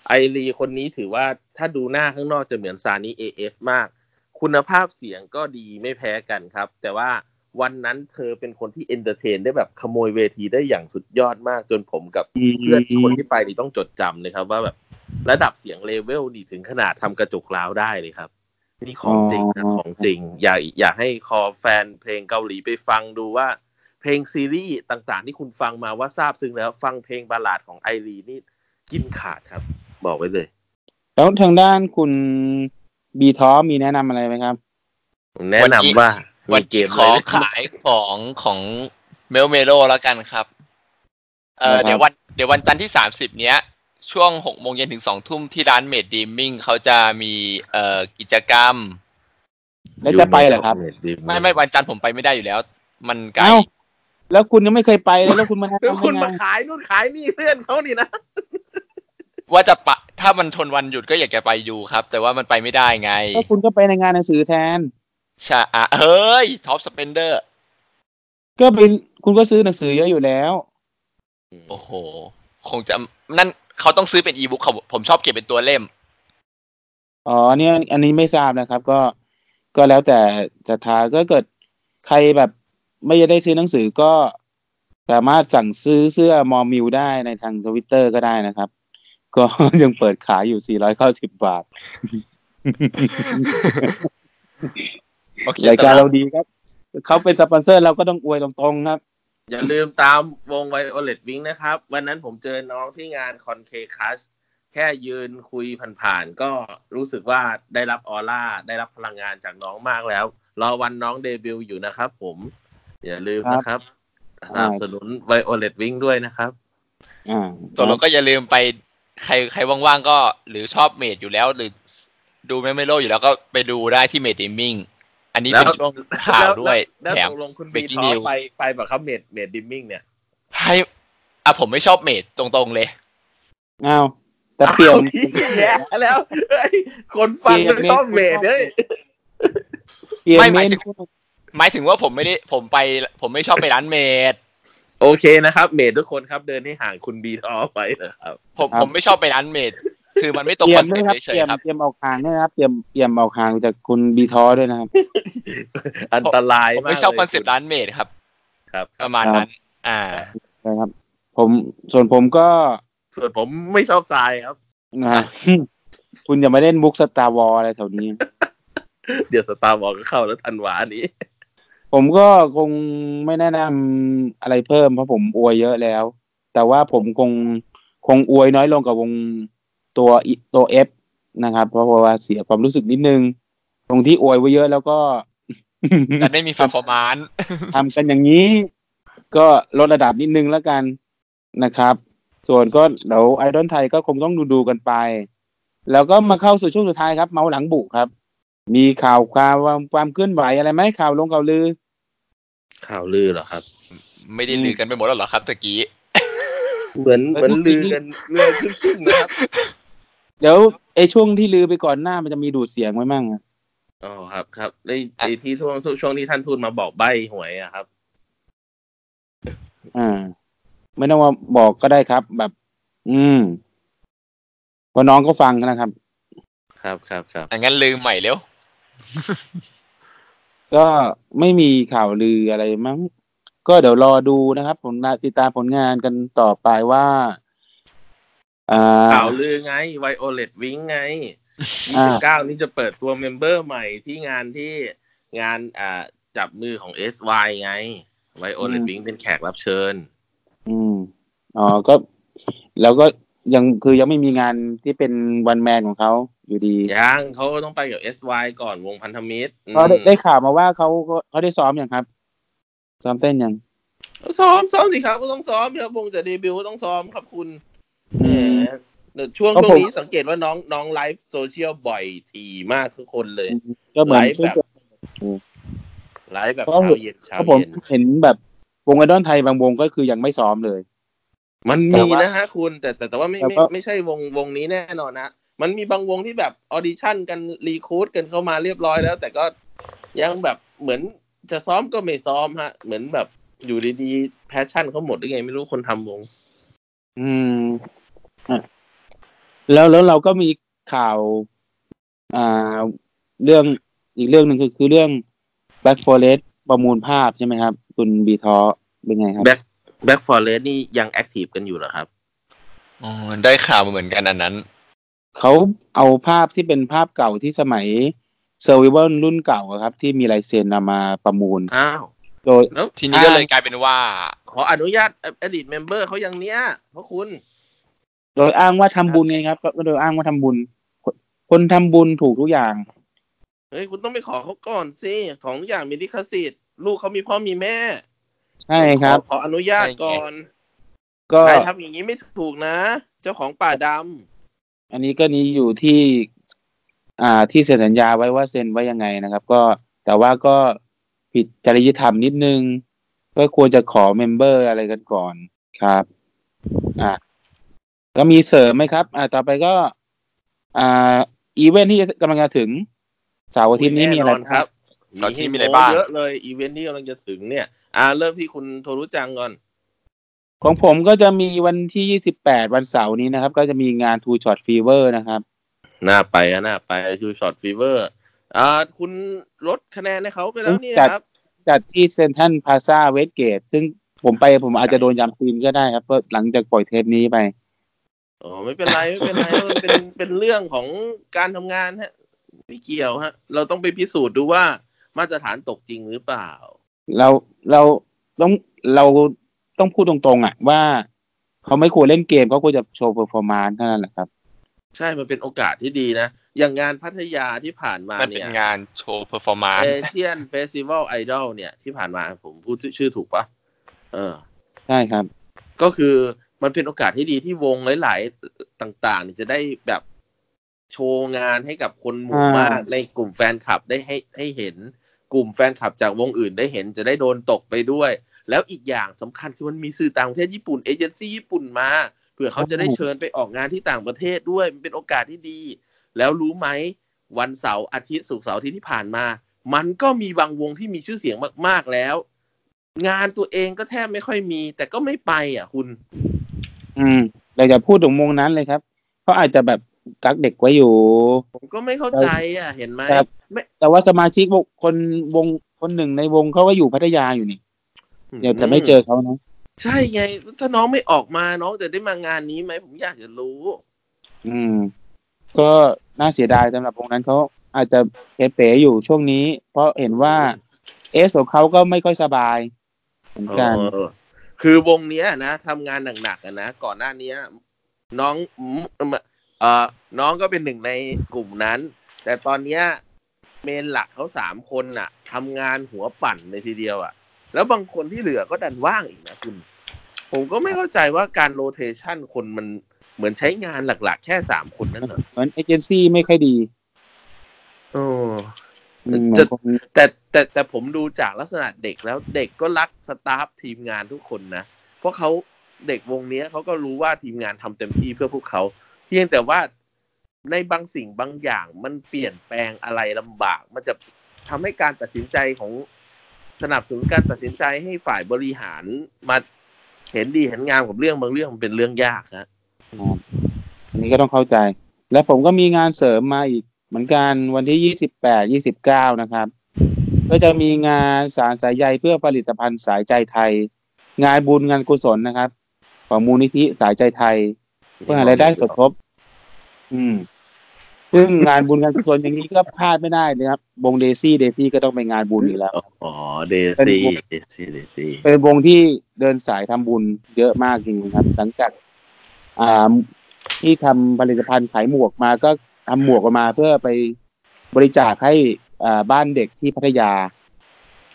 ไอรีคนนี้ถือว่าถ้าดูหน้าข้างนอกจะเหมือนซานิ AF มาก คุณภาพเสียงก็ดีไม่แพ้กันครับ แต่ว่าวันนั้นเธอเป็นคนที่ entertain ได้แบบขโมยเวทีได้อย่างสุดยอดมากจนผมกับเพื่อนคนที่ไปนี่ต้องจดจำเลยครับ ว่าแบบระดับเสียงเลเวลนี่ถึงขนาดทำกระจกร้าวได้เลยครับ นี่ของจริงนะของจริง อยากอยากให้คอแฟนเพลงเกาหลีไปฟังดูว่า เพลงซีรีส์ต่างๆ ที่คุณฟังมาว่าซาบซึ้งแล้ว ฟังเพลง ballad ของไอรีนี่กินขาดครับ บอกไว้เลย แล้วทางด้านคุณบีทอมีแนะนำอะไรไหมครับผมแนะนำว่าวัมีนเกมขอเลยขายของของเมลเมโลแล้วกันครับ เออนะครับเดี๋ยววันเดี๋ยววันจันทร์ที่สามสิบเนี้ย ช่วงหกโมงเย็นถึงสองทุ่มที่ร้านเมดดีมิ่งเขาจะมีเอ่อกิจกรรมแล้วจะไปเหรอครับ ไม่ไม่วันจันทร์ผมไปไม่ได้อยู่แล้ว มันไกลเอ้า แล้วคุณยังไม่เคยไปเลยแล้วคุณมาแนะแล้วนำคุณได้ไงมาขายนู่นขายนี่เพื่อนเขานี่นะว่าจะปะถ้ามันทนวันหยุดก็อยากจะไปดูครับ แต่ว่ามันไปไม่ได้ไงก็คุณก็ไปในงานหนังสือแทนใช่อะเฮ้ย top spenderก็ไปคุณก็ซื้อหนังสือเยอะอยู่แล้ว โอ้โห คงจะนั่นเขาต้องซื้อเป็นอีบุ๊กเขาผมชอบเก็บเป็นตัวเล่ม อ๋อเนี่ยอันนี้ไม่ทราบนะครับ ก็ก็แล้วแต่ศรัทธาก็เกิดใครแบบ ไม่ได้ซื้อหนังสือก็สามารถสั่งซื้อเสื้อมอมิวได้ในทางทวิตเตอร์ก็ได้นะครับ ก็ยังเปิดขายอยู่ 490 บาทโอเครายการสำหเราดีครับ เขาเป็นสปอนเซอร์เราก็ต้องอวยตรงๆครับ อย่าลืมตามวงไวโอเลตวิงนะครับ วันนั้นผมเจอน้องที่งานคอนเคคัสแค่ยืนคุยผ่านๆ ก็รู้สึกว่าได้รับออร่า ได้รับพลังงานจากน้องมากแล้ว รอวันน้องเดบิวต์อยู่นะครับผม อย่าลืมนะครับสนับสนุนไวโอเลตวิงด้วยนะครับอ่าตัวเราก็อย่าลืมไปใครใครว่างๆก็หรือชอบเมดอยู่แล้ว หรือดูเมมโลอยู่แล้วก็ไปดูได้ที่เมดดิมิ่งอันนี้เป็นแล้วช่วงข่าวด้วยแล้วแถมตกลงคุณบี Breaking ทอ News ไปไปแบบครับเมดเมดดิมมิ่งเนี่ยให้อะผมไม่ชอบเมดตรงๆเลยอ้าวแต่เปลี่ยนแย่แล้วเฮ้ยคนฟังมันชอบเมดเฮ้ยเปลี่ยนไม่หเมมายนถึง หมายถึงว่าผมไม่ได้ผมไป ผมไม่ชอบไปร้านเมดโอเคนะครับ เมดทุกคนครับเดินให้ห่างคุณบีทอไปนะครับ ผมผมไม่ชอบไปร้านเมดคือมันไม่ตรงเตรีคยอมนด้เซ็วยปต์ครับเฉเตรียยมๆครับเตรียมออกห่างด้วยนะครับเตรียมเตรียมออกห่างจากคุณบีทอด้วยนะครับ อันตรายผมมากไม่ชอบลยคอนเซ็ปต์ร้านเมดครับ ครับ ประมาณนั้น อ่า นะครับ ผมส่วนผมก็ส่วนผมไม่ชอบทรายครับ นะคุณอย่ามาเล่นมุกสตาร์วอลอะไรแถวนี้ เดี๋ยวสตาร์บอกก็เข้าแล้วธันวานี้ ผมก็คงไม่แนะนำอะไรเพิ่มเพราะผมอวยเยอะแล้ว แต่ว่าผมคงคงอวยน้อยลงกับวงตัวอิตัวเอฟนะครับ เพราะว่าเสียความรู้สึกนิดนึง ตรงที่อวยไว้เยอะแล้วก็แต่ไม่มี p e r f o r m a n c e ทำกันอย่างนี้ ก็ลดระดับนิดนึงแล้วกันนะครับ ส่วนก็เดี๋ยวไอดอลไทยก็คงต้องดูดูๆกันไป แล้วก็มาเข้าสู่ช่วงสุดท้ายครับ เมาหลังบุครับ มีข่าวความความเคลื่อนไหวอะไรไหมข่าวลงข่าวลือ ข่าวลือเหรอครับ ไม่ได้ลือกันไปหมดแล้วเหรอครับตะกี้เหมือนเหมือนลือกันเรื่อยขึ้นๆนะครับ เดี๋ยวไอช่วงที่ลือไปก่อนหน้ามันจะมีดูดเสียงไว้มั่งอะอ๋อครับ ครับในไอ้ที่ช่วงช่วงที่ท่านทูตมาบอกใบหวยอะครับ อ่า ไม่ต้องมาบอกก็ได้ครับ แบบ อืมเพอน้องก็ฟังนะครับ ครับครับครับอังั้นลืมใหม่เร็ว ก็ไม่มีข่าวลืออะไรมั้ง ก็เดี๋ยวรอดูนะครับผมติดตามผลงานกันต่อไปว่าอ่าข่าวลือไงไวโอเลตวิงไงอ่ายี่สิบเก้านี่จะเปิดตัว member ใหม่ที่งานที่งานอ่าจับมือของ SY ไงไวโอเลตวิงเป็นแขกรับเชิญ อืมอ๋อก็ แล้วก็ยังคือยังไม่มีงานที่เป็น one man ของเขา อยู่ดียังเขาต้องไปกับ SY ก่อนวงพันธมิตรอืมก็ได้ได้ข่าวมาว่าเขาก็เขาได้ซ้อมอย่างครับ ซ้อมเต้นยังซ้อมซ้อมสิครับก็ต้องซ้อมครับวงจะเดบิวต์ก็ต้องซ้อมครับคุณอืมแหมแต่ช่วงก็ช่วงผมนี้สังเกตว่าน้องน้องไลฟ์โซเชียลบ่อยทีมากทุกคนเลย ก็เหมือนไลฟ์ช่วยแบบไลฟ์แบบเพราะเช้าเย็นเช้าเพราะผมเย็นเห็นแบบวงไอดอลไทยบางวงก็คือยังไม่ซ้อมเลย มันแต่มีว่านะฮะคุณแต่แต่แต่ว่าไม่แต่ไม่ก็ไม่ใช่วงวงนี้แน่นอนนะ มันมีบางวงที่แบบออดิชั่นกัน recruit กันเข้ามาเรียบร้อยแล้ว แต่ก็ยังแบบเหมือนจะซ้อมก็ไม่ซ้อมฮะ เหมือนแบบอยู่ดีๆ passion เขาหมดหรือไง ไม่รู้คนทำวง อืมอะแล้วแล้วเราก็มีข่าว อ่า เรื่องอีกเรื่องหนึ่งคือคือเรื่อง Black Forest ประมูลภาพใช่ไหมครับ คุณบีทอเป็นไงครับ Black Black Forest นี่ยัง active กันอยู่เหรอครับอ๋อได้ข่าวมาเหมือนกันอันนั้น เขาเอาภาพที่เป็นภาพเก่าที่สมัย Survival รุ่นเก่าอะครับ ที่มีลายเซ็นนำมาประมูลอ้าวโดยแล้วทีนี้ก็เลยกลายเป็นว่า ขออนุญาตอดีตเมมเบอร์เขาอย่างเนี้ยเพราะคุณ โดยอ้างว่าทำบุญไงครับก็โดยอ้างว่าทำบุญ คนคนทำบุญถูกทุกอย่างเฮ้ยคุณต้องไปขอเขาก่อนสิของทุกอย่างมีลิขสิทธิ์ลูกเขามีพ่อมีแม่ใช่ครับ ขอขออนุญาตก่อนก็นายทำอย่างนี้ไม่ถูกนะ เจ้าของป่าด อันนี้ก็นี้อยู่ที่ อ่าที่เซ็นสัญญาไว้ว่าเซ็นไว้ยังไงนะครับ ก็แต่ว่าก็ผิดจริยธรรมนิดนึง ก็ควรจะขอ member อะไรกันก่อนครับ อ่าก็มีเสริมไหมครับ อ่า ต่อไปก็ อ่า อีเวนท์ที่กำลังจะถึงเสาร์อาทิตย์นี้มีอะไรแน่นครับเสาร์อาทิตย์มีให้อะไรบ้างเยอะเลยอีเวนท์ที่กำลังจะถึงเนี่ย อ่า เริ่มที่คุณโทรุจังก่อน ของผมก็จะมีวันที่ 28 วันเสาร์นี้นะครับ ก็จะมีงาน Two Shot Fever นะครับหน้าไปอะหน้าไป Two Shot Fever อ่าคุณลดคะแนนให้เขาไปแล้วนี่จัดนะครับ จัดที่ Central Plaza WestGate ซึ่งผมไปผมอาจจะโดนยำคืนก็ได้ครับ เพราะหลังจากปล่อยเทปนี้ไปอ๋อไม่เป็นไรไม่เป็นไรมันเป็นเป็นเรื่องของการทำงานฮะไม่เกี่ยวฮะ เราต้องไปพิสูจน์ดูว่ามาตรฐานตกจริงหรือเปล่า เราเราต้องเรา ต้องพูดตรงๆอะว่า เขาไม่ควรเล่นเกมเขาควรจะโชว์ performance เท่านั้นแหละครับ ใช่มันเป็นโอกาสที่ดีนะ อย่างงานพัทยาที่ผ่านมามันเป็เนี่ยเป็นงานโชว์ performance Asian Festival Idol เนี่ยที่ผ่านมาผมพูดชื่อถูกปะเออ ใช่ครับ ก็คือมันเป็นโอกาสที่ดีที่วงหลาย ๆ ต่างๆเนี่ยจะได้แบบโชว์งานให้กับคนหมู่อ่ามมากในกลุ่มแฟนคลับได้ให้ให้เห็น กลุ่มแฟนคลับจากวงอื่นได้เห็นจะได้โดนตกไปด้วย แล้วอีกอย่างสำคัญคือมันมีสื่อต่างประเทศญี่ปุ่นเอเจนซี่ญี่ปุ่นมาเผื่อเขาจะได้เชิญไปออกงานที่ต่างประเทศด้วยมันเป็นโอกาสที่ดี แล้วรู้ไหมวันเสาร์อาทิตย์ศุกร์เสาร์อาทิตย์ที่ผ่านมา มันก็มีบางวงที่มีชื่อเสียงมาก ๆแล้ว งานตัวเองก็แทบไม่ค่อยมี แต่ก็ไม่ไปอะคุณ อืมเราจะพูดถึงวงนั้นเลยครับเขาอาจจะแบบกักเด็กไว้อยู่ ผมก็ไม่เข้าใจอะ เห็นไหมครับไม่แต่ว่าสมาชิกวงคนวงคนหนึ่งในวงเขาก็อยู่พัทยาอยู่นี่ เดี๋ยวจะไม่เจอเขานะใช่ไง ถ้าน้องไม่ออกมาน้องจะได้มางานนี้ไหมผมอยากจะรู้ อืม ก็น่าเสียดายสำหรับวงนั้นเขาอาจจะเป๋ๆอยู่ช่วงนี้ เพราะเห็นว่าเอสของเขาก็ไม่ค่อยสบายเหมือนกันเออคือวงเนี้ยนะทำงานหนักๆอะนะก่อนหน้าเนี้ยน้องเอ่อน้องก็เป็นหนึ่งในกลุ่มนั้น แต่ตอนเนี้ยเมนหลักเขาสามคนน่ะทำงานหัวปั่นเลยทีเดียวอะ แล้วบางคนที่เหลือก็ดันว่างอีกนะคุณ ผมก็ไม่เข้าใจว่าการโรเทชันคนมันเหมือนใช้งานหลัก ๆ แค่สามคนนั่นเหรอเหมือนเอเจนซี่ไม่ค่อยดีโอ้อืมเหมืจะอนคนแต่แต่แต่ผมดูจากลักษณะเด็กแล้วเด็กก็รักสตาฟทีมงานทุกคนนะ เพราะเขาเด็กวงเนี้ยเขาก็รู้ว่าทีมงานทำเต็มที่เพื่อพวกเขาเพียงแต่ว่าในบางสิ่งบางอย่างมันเปลี่ยนแปลงอะไรลำบาก มันจะทำให้การตัดสินใจของ สนับสนุนการตัดสินใจให้ฝ่ายบริหารมาเห็นดีเห็นงามกับเรื่องบางเรื่องมันเป็นเรื่องยากฮะอันนี้ก็ต้องเข้าใจ และผมก็มีงานเสริมมาอีก เหมือนกันวันที่ยี่สิบแปดยี่สิบเก้านะครับ ก็จะมีงานสารสายใยเพื่อผลิตภัณฑ์สายใจไทย งานบุญงานกุศลนะครับ ของมูลนิธิสายใจไทย เพื่อหารายได้สมทบ อืม ซึ่งงานบุญงานกุศลอย่างนี้ก็พลาดไม่ได้นะครับวงเดซี่เดซี่ก็ต้องไปงานบุญอยู่แล้วอ๋อเดซี่เดซี่เดซี่เป็นวงที่เดินสายทำบุญเยอะมากจริงๆครับ หลังจากอ่าที่ทำผลิตภัณฑ์ขายหมวกมาก็ทำหมวกออกมาเพื่อไปบริจาคให้อ่าบ้านเด็กที่พัทยา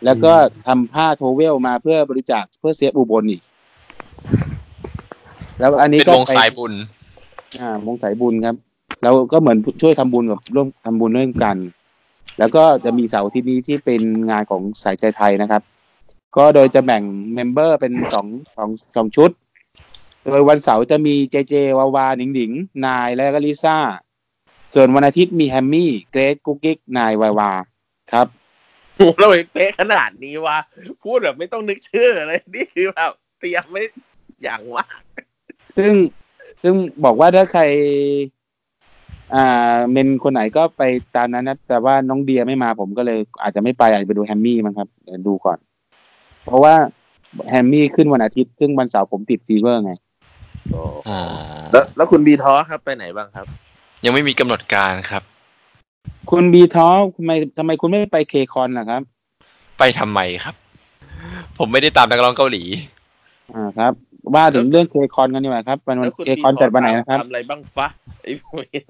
แล้วก็ทำผ้า towel มาเพื่อบริจาคเพื่อ save อุบลอีกแล้วอันนี้เป็นก็วงไปสายบุญ อ่าวงสายบุญครับ เราก็เหมือนช่วยทำบุญกับร่วมทำบุญร่วมกัน แล้วก็จะมีเสาร์อาทิตย์นี้ที่เป็นงานของสายใจไทยนะครับ ก็โดยจะแบ่ง member เป็นสองสองสองชุด โดยวันเสาร์จะมีเจเจวาวาหนิงหนิงนายและก็ลิซ่า ส่วนวันอาทิตย์มีแฮมมี่เกรซกุ๊กกิ๊กนายวาวาครับโอ้โหเราเป๊ะขนาดนี้วะพูดแบบไม่ต้องนึกชื่อเลยนี่คือแบบเตรียมไม่อย่างว่าซึ่งซึ่งบอกว่าถ้าใคร อ่าเมนคนไหนก็ไปตามนั้นนะแต่ว่าน้องเดียไม่มาผมก็เลย อาจจะไม่ไปอาจจะไปดูแฮมมี่มั้งครับเดี๋ยวดูก่อน เพราะว่าแฮมมี่ขึ้นวันอาทิตย์ซึ่งวันเสาร์ผมติด Fever ไงอ๋อแล้วแล้วคุณบีทอครับไปไหนบ้างครับ ยังไม่มีกำหนดการครับ คุณบีทอทำไมทำไมคุณไม่ไป KCON ล่ะครับ ไปทำไมครับ ผมไม่ได้ตามนักร้องเกาหลี อ่าครับ ว่าถึงเรื่อง KCON กันดีกว่าครับวันวันแล้วคุณบีท KCON จัดวันไหนนะครับทำอะไรบ้างฟะไอ้พวกนี้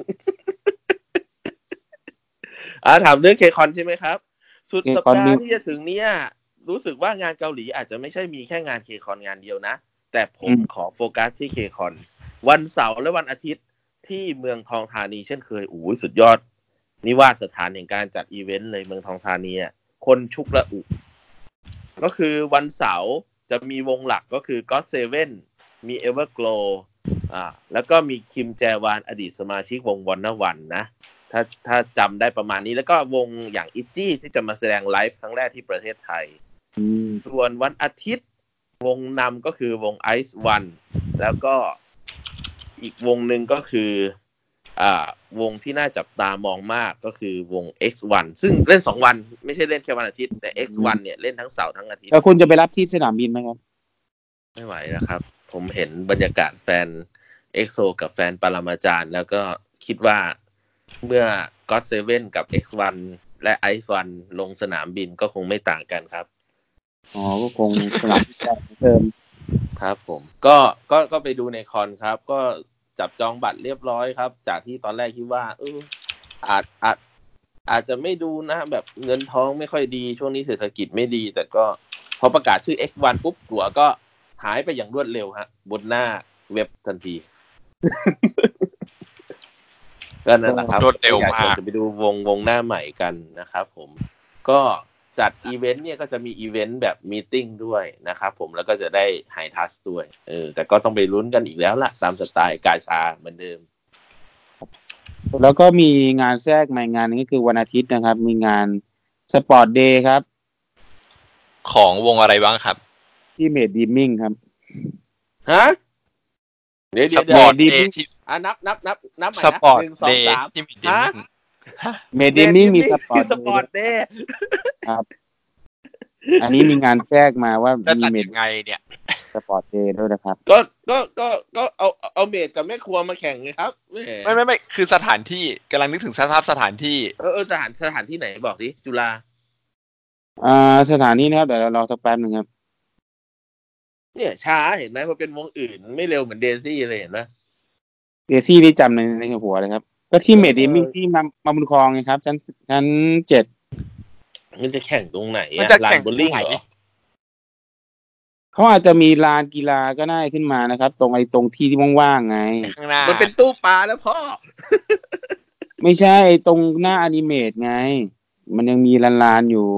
อ่าถามเรื่อง KCON ใช่ไหมครับ สุดสัป K-Con ดามีห์ที่จะถึงเนี้ยรู้สึกว่างานเกาหลีอาจจะไม่ใช่มีแค่งาน KCON งานเดียวนะ แต่ผมขอโฟกัสที่ KCON วันเสาร์และวันอาทิตย์ที่เมืองทองธานีเช่นเคยอู้ยสุดยอดนี่ว่าสถานแห่งการจัดอีเวนต์เลยเมืองทองธานีอะคนชุกละอุ ก็คือวันเสาร์ จะมีวงหลักก็คือ God Seven มี Everglow อ่าแล้วก็มีคิมแจฮวานอดีตสมาชิกวง Wanna One นะถ้าถ้าจำได้ประมาณนี้แล้วก็วงอย่างอิจี้ที่จะมาแสดงไลฟ์ครั้งแรกที่ประเทศไทยอืมส่วนวันอาทิตย์วงนำก็คือวง Ice One แล้วก็อีกวงหนึ่งก็คืออ่า วงที่น่าจับตามองมากก็คือวง X1 ซึ่งเล่นสองวันไม่ใช่เล่นแค่วันอาทิตย์แต่ X1 เนี่ยเล่นทั้งเสาร์ทั้งอาทิตย์แล้วคุณจะไปรับที่สนามบินไหมครับ ไม่ไหวนะครับ ผมเห็นบรรยากาศแฟน EXO กับแฟนปรมาจารย์ แล้วก็คิดว่าเมื่อ God Seven กับ X1 และ Ice One ลงสนามบินก็คงไม่ต่างกันครับ อ๋อ ก็คงสนามบินเหมือนเดิมครับผม ก็ก็ก็ไปดูในคอนครับ ก็ จับจองบัตรเรียบร้อยครับ จากที่ตอนแรกคิดว่าเอออาจอาจอาจจะไม่ดูนะ แบบเงินท้องไม่ค่อยดี ช่วงนี้เศรษฐกิจไม่ดี แต่ก็พอประกาศชื่อ X1 ปุ๊บตั๋วก็หายไปอย่างรวดเร็วฮะ บนหน้าเว็บทันทีก็นั่นแหละครับรวดเร็วมากอยจะไปดูวงวงหน้าใหม่กันนะครับผม ก็ จัดอีเวนต์เนี่ยก็จะมีอีเวนต์แบบ meeting ด้วยนะครับผมแล้วก็จะได้ hi-touch ด้วยเออแต่ก็ต้องไปลุ้นกันอีกแล้วล่ะ ตามสไตล์กาชาเหมือนเดิม แล้วก็มีงานแทรกใหม่งานหนึ่งก็คือวันอาทิตย์นะครับ มีงาน sport day ครับ ของวงอะไรบ้างครับ ที่เมดดีมิงครับฮะเดี๋ยวสเดี๋ยวปอร์ตดีเดดีย์ที่อะนับนับนับนับใหม่สนะปอร์ตหนึ่งสอเดงย์สามที่มีฮะ เมดดีมิงมีสปอร์ตสปอร์ตเดย์อันนี้มีงานแทรกมาว่าจะมีจัดเมดยังไงเนี่ยสปอร์ตเดย์ด้วยนะครับ ก็ก็ก็ก็เอาเอาเมดกับแม่ครัวมาแข่งไงครับแหไม่ไม่ไม่คือสถานที่กำลังนึกถึงสภาพสถานที่เออเออสถานสถานที่ไหนบอกดิจุฬาอ่าสถานนี้นะครับเดี๋ยวเรารอสักแป๊บหนึ่งครับ เนี่ยช้าเห็นไหมพอเป็นวงอื่นไม่เร็วเหมือนเดซี่เลยเห็นไหมเดซี่ที่จำในในหัวเลยครับ ก็ที่เมดดีมิงที่มามาบุญคลองไงครับ ชั้นชั้นเจ็ดมันจะแข่งตรงไหนมันอะจะลาแข่นงโบลิ่งตรงไหนเหรอเขาอาจจะมีลานกีฬาก็ได้ขึ้นมานะครับ ตรงไอ้ตรงที่ที่ว่างๆไง ข้างหน้ามันเป็นตู้ปลาแล้วพ่อ ไม่ใช่ไอ้ตรงหน้า Animate ไง มันยังมีลานๆอยู่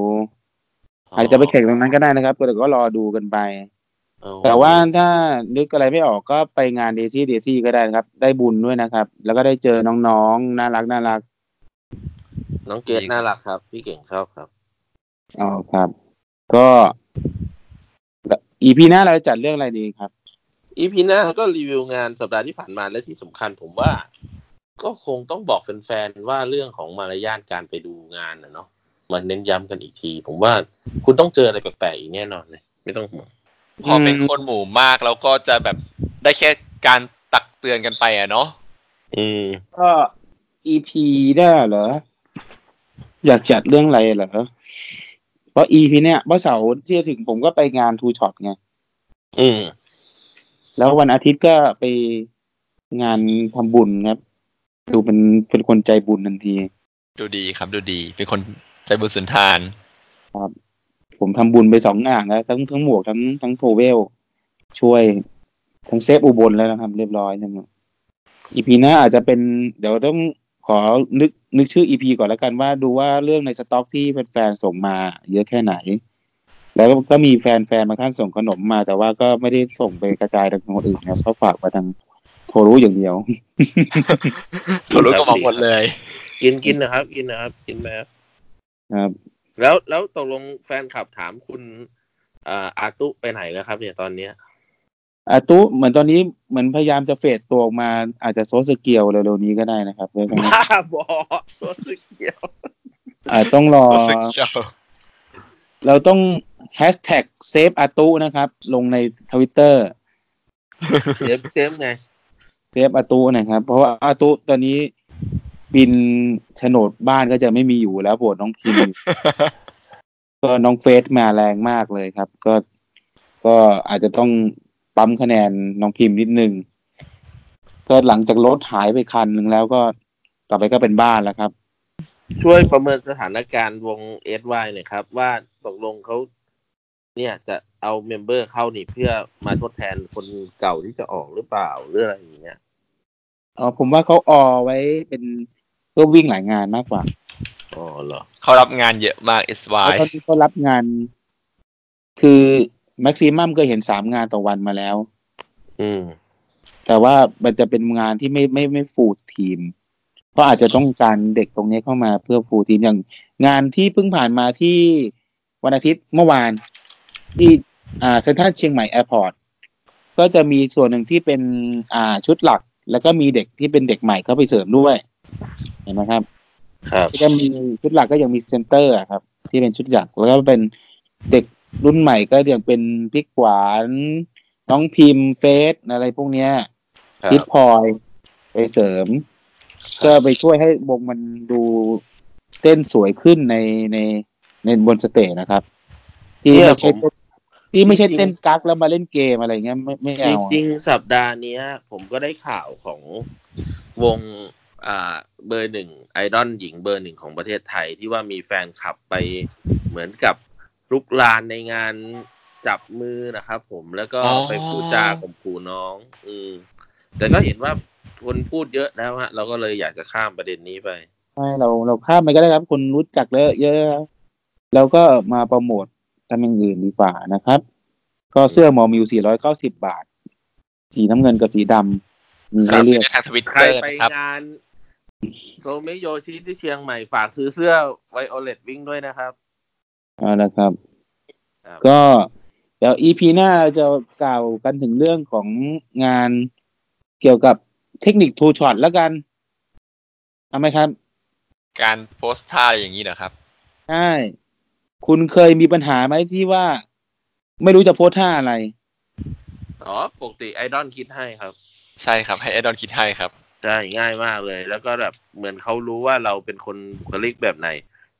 อาจจะไปแข่งตรงนั้นก็ได้นะครับแต่ก็รอดูกันไป แต่ว่าถ้านึกอะไรไม่ออกก็ไปงาน Daisy Daisy ก็ได้นะครับ ได้บุญด้วยนะครับ แล้วก็ได้เจอน้องๆ น่ารักน่ารัก น้องเกดน่ารักครับ พี่เก่งชอบครับอ๋อครับ ก็ EP หน้าเราจะจัดเรื่องอะไรดีครับ EP หน้าก็รีวิวงานสัปดาห์ที่ผ่านมาและที่สำคัญผมว่า ก็คงต้องบอกแฟนๆว่าเรื่องของมารยาทการไปดูงานนะเนาะมันเน้นย้ำกันอีกที ผมว่าคุณต้องเจออะไรแปลกๆอีกแน่นอนเลยไม่ต้องห่วง พอเป็นคนหมู่มากเราก็จะแบบได้แค่การตักเตือนกันไปอะเนาะอืมก็ EP หน้าเหรอ อยากจัดเรื่องอะไรเหรอ เพราะ EP เนี้ยเมื่อเสาร์ที่จะถึงผมก็ไปงาน two shot ไง อืม แล้ววันอาทิตย์ก็ไปงานทำบุญครับ ดูเป็นเป็นคนใจบุญทันที ดูดีครับ ดูดี เป็นคนใจบุญสุนทาน ผมทำบุญไปสองอย่างแล้วทั้งทั้งหมวกทั้งทั้ง towel ช่วยทั้ง save อุบลแล้วนะครับ เรียบร้อยนะครับ EP หน้าอาจจะเป็น เดี๋ยวต้องขอนึกนึกชื่อ EP ก่อนแล้วกันว่าดูว่าเรื่องในสต็อกที่แฟนๆส่งมาเยอะแค่ไหน แล้วก็มีแฟนๆมาท่านส่งขนมมา แต่ว่าก็ไม่ได้ส่งไปกระจายทางคนอื่นครับเขาฝากมาทางโทรรู้อย่างเดียวทะลุก็มาหมดเลย กินกินนะครับ กินนะครับ กินไหมครับครับ แล้วแล้วตกลงแฟนคลับถามคุณอ่าอาตุไปไหนแล้วครับเนี่ยตอนเนี้ยอาตุเหมือนตอนนี้เหมือนพยายามจะเฟดตัวออกมาอาจจะโซสเกียวเร็วๆนี้ก็ได้นะครับเรื่องนี้บ้าบอโซสเกียวอาจต้องรอรู้สึกเกี่ยวเราต้องแฮชแท็กเซฟอาตุนะครับ ลงในทวิตเตอร์เซฟเซฟไงเซฟอาตุนะครับ เพราะว่าอาตุตอนนี้ บินโฉนดบ้านก็จะไม่มีอยู่แล้วปวดน้องพิมพ์ก็น้องเฟสมาแรงมากเลยครับ ก็ก็อาจจะต้องปั๊มคะแนนน้องพิมพ์นิดนึงก็หลังจากรถหายไปคันหนึ่งแล้วก็ต่อไปก็เป็นบ้านแล้วครับ ช่วยประเมินสถานการณ์วงเอสวหน่อยครับ ว่าตกลงเขาเนี่ยจะเอาเมมเบอร์เข้านี่เพื่อมาทดแทนคนเก่าที่จะออกหรือเปล่าหรืออะไรอย่างเงี้ยอ๋อผมว่าเขาออไว้เป็น เพื่อวิ่งหลายงานมากกว่าอ๋อเหรอเขารับงานเยอะมากเพ SY ราะตอนนี้เขารับงาน คือmaximum ก็เห็นสามงานต่อวันมาแล้ว อืม แต่ว่ามันจะเป็นงานที่ไม่ไม่ไม่ full team เพราะอาจจะต้องการเด็กตรงนี้เข้ามาเพื่อ full team อย่าง งานที่เพิ่งผ่านมาที่วันอาทิตย์เมื่อวาน ที่อ่าเซ็นทรัลเชียงใหม่แอร์พอร์ตก็จะมีส่วนหนึ่งที่เป็นอ่าชุดหลัก แล้วก็มีเด็กที่เป็นเด็กใหม่เข้าไปเสริมด้วย เห็นไหมครับ ครับก็จะมีชุดหลักก็ยังมี center อะครับ ที่เป็นชุดหลักแล้วก็เป็นเด็กรุ่นใหม่ก็ยังเป็นพิกหวาน น้องพิมพ์เฟสอะไรพวกเนี้ยครับพิทพลอยไปเสริม ก็ไปช่วยให้วงมันดูเต้นสวยขึ้นในในในบนสเตจนะครับ ที่เนี่ยไม่ใช่ผมเต้นที่ไม่ใช่จริงๆเต้นกักแล้วมาเล่นเกมอะไรเงี้ยไม่ไม่จเอาอะริงๆสัปดาห์เนี้ยผมก็ได้ข่าวของวงอ่า เบอร์หนึ่งไอดอลหญิงเบอร์หนึ่งของประเทศไทยที่ว่ามีแฟนคลับไปเหมือนกับลุกลานในงานจับมือนะครับผมแล้วก็อ๋อไปพูดจาข่มขู่น้อง อืมแต่ก็เห็นว่าคนพูดเยอะแล้วฮะ เราก็เลยอยากจะข้ามประเด็นนี้ไปใช่เราเราข้ามไปก็ได้ครับ คนรู้จักเยอะเยอะแล้วก็มาโปรโมททำอย่างอื่นดีกว่านะครับ ก็เสื้อมอมิว490บาท สีน้ำเงินกับสีดำมีครัให้บเลือกในทางทวิตใครเตอร์ไปนะครับงาน โซเมโยชิที่เชียงใหม่ฝากซื้อเสื้อไวโอเลตวิ่งด้วยนะครับเอาละครับครับก็เดี๋ยว EP หน้าเราจะกล่าวกันถึงเรื่องของงานเกี่ยวกับเทคนิคทูช็อตแล้วกันทำไหมครับ การโพสท่าอะไรอย่างนี้นะครับ ใช่ คุณเคยมีปัญหาไหมที่ว่า ไม่รู้จะโพสท่าอะไร อ๋อ ปกติไอดอลคิดให้ครับ ใช่ครับ ให้ไอดอนคิดให้ครับ ใช่ง่ายมากเลย แล้วก็แบบเหมือนเขารู้ว่าเราเป็นคนบุคลิกแบบไหน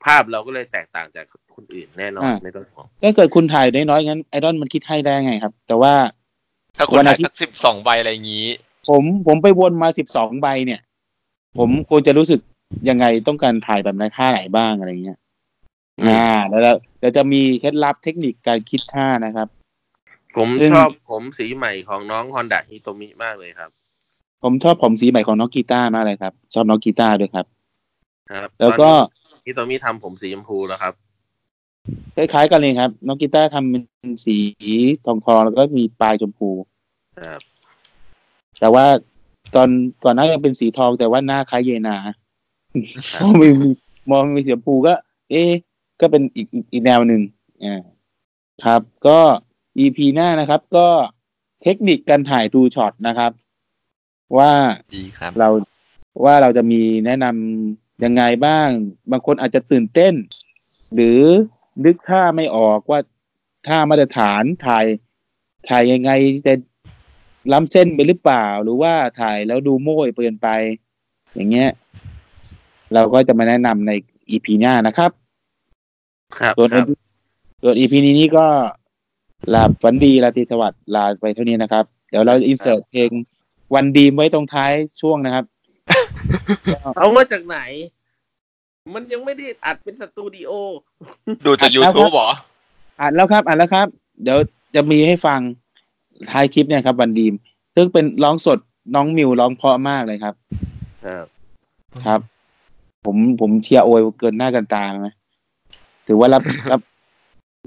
ภาพเราก็เลยแตกต่างจากคนอื่นแน่นอนอ่าไม่ต้องห่วงถ้าเกิดคุณถ่ายน้อยๆงั้นไอดอลมันคิดให้ได้ไงครับ แต่ว่า ถ้าคุณวันถ่าอายทิตย์สักสิบสองใบอะไรอย่างนี้ ผมผมไปวนมาสิบสองใบเนี่ย ผมควรจะรู้สึกยังไงต้องการถ่ายแบบไหนท่าไหนบ้างอะไรเงี้ยอ่าแล้วเราเดี๋ยวจะมีเคล็ดลับเทคนิคการคิดท่านะครับ ผมซึ่งชอบผมสีใหม่ของน้องฮอนด a ฮิโตมิมากเลยครับ ผมชอบผมสีใหม่ของน้องกีตาร์มากเลยครับ ชอบน้องกีตาร์ด้วยครับ ครับแล้วก็ฮิโตมิทำผมสีชมพูแล้วครับคล้ายๆกันเลยครับ น้องกีตาร์ทำเป็นสีทองทองๆแล้วก็มีปลายชมพูครับแต่ว่าตอนก่อนหน้ายังเป็นสีทองแต่ว่าหน้าคล้ายเยนาพอมีมองมีสีชมพูก็ เอ๊ะก็เป็นอีกอีกอีกแนวหนึ่งอ่าครับ ก็ EP หน้านะครับ ก็เทคนิคการถ่ายทูช็อตนะครับ ว่าดีครับเราว่าเราจะมีแนะนำยังไงบ้าง บางคนอาจจะตื่นเต้น หรือนึกท่าไม่ออกว่าท่ามาตรฐานถ่ายถ่ายยังไงจะล้ำเส้นไปหรือเปล่า หรือว่าถ่ายแล้วดูโม้ยเปลี่ยนไป อย่างเงี้ย เราก็จะมาแนะนำใน EP หน้านะครับ ครับส่วนครับส่วน EP นี้นี่ก็ลาฝันดีลาตรีสวัสดิ์ลาไปเท่านี้นะครับ เดี๋ยวเรา insert เพลง วันดีมไว้ตรงท้ายช่วงนะครับ เอามาจากไหน มันยังไม่ได้อัดเป็นสตูดิโอ ดูจาก YouTube เหรออ่านแล้วครับอ่านแล้วครับ เดี๋ยวจะมีให้ฟังท้ายคลิปเนี่ยครับ วันดีม ซึ่งเป็นร้องสดน้องมิวร้องเพราะมากเลยครับ ครับ ครับ ผมผมเชียร์โอยเกินหน้ากันตานะถือว่ารับรับ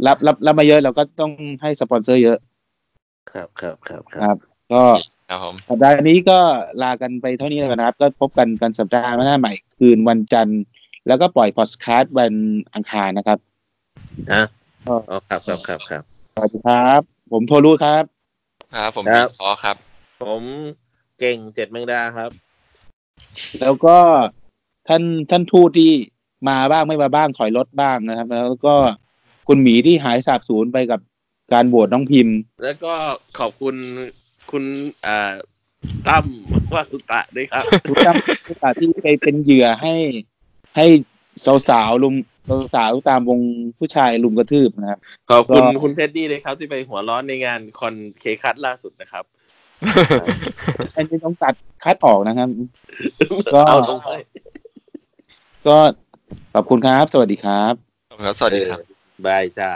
รับรับรับมาเยอะเราก็ต้องให้สปอนเซอร์เยอะ ครับครับครับคครับรับ ก็ ครับผมสัปดาห์นี้ก็ลากันไปเท่านี้แล้วกันนะครับ ก็พบกันกันสัปดาห์หน้าใหม่คืนวันจันทร์ แล้วก็ปล่อยพอดคาสต์วันอังคารนะครับอ๋อครับครับครับครับสวัสดีครับ ผมโทรุครับ ครับผมครับมีพอครับ ผมเก่งเจ็ดแมงดาครับ แล้วก็ท่านท่านทูตที่มาบ้างไม่มาบ้างถอยรถบ้างนะครับ แล้วก็คุณหมีที่หายสาบสูญไปกับการบวชน้องพิมพ์ แล้วก็ขอบคุณ คุณอ่าตั้มว่าสุตะด้วยครับทุกท่านทุกท่านที่ไปเป็นเหยื่อให้ ให้สาวๆลุมสาวๆตามวงผู้ชายลุมกระทืบนะครับขอบคุณก็คุณเท็ดดี้เลยครับ ที่ไปหัวร้อนในงานคอนเคคัทล่าสุดนะครับอันนี้ต้องตัดคัดออกนะครับ ก็เอาลงไปก็ขอบคุณครับ สวัสดีครับ ครับ สวัสดีครับ บายจ้า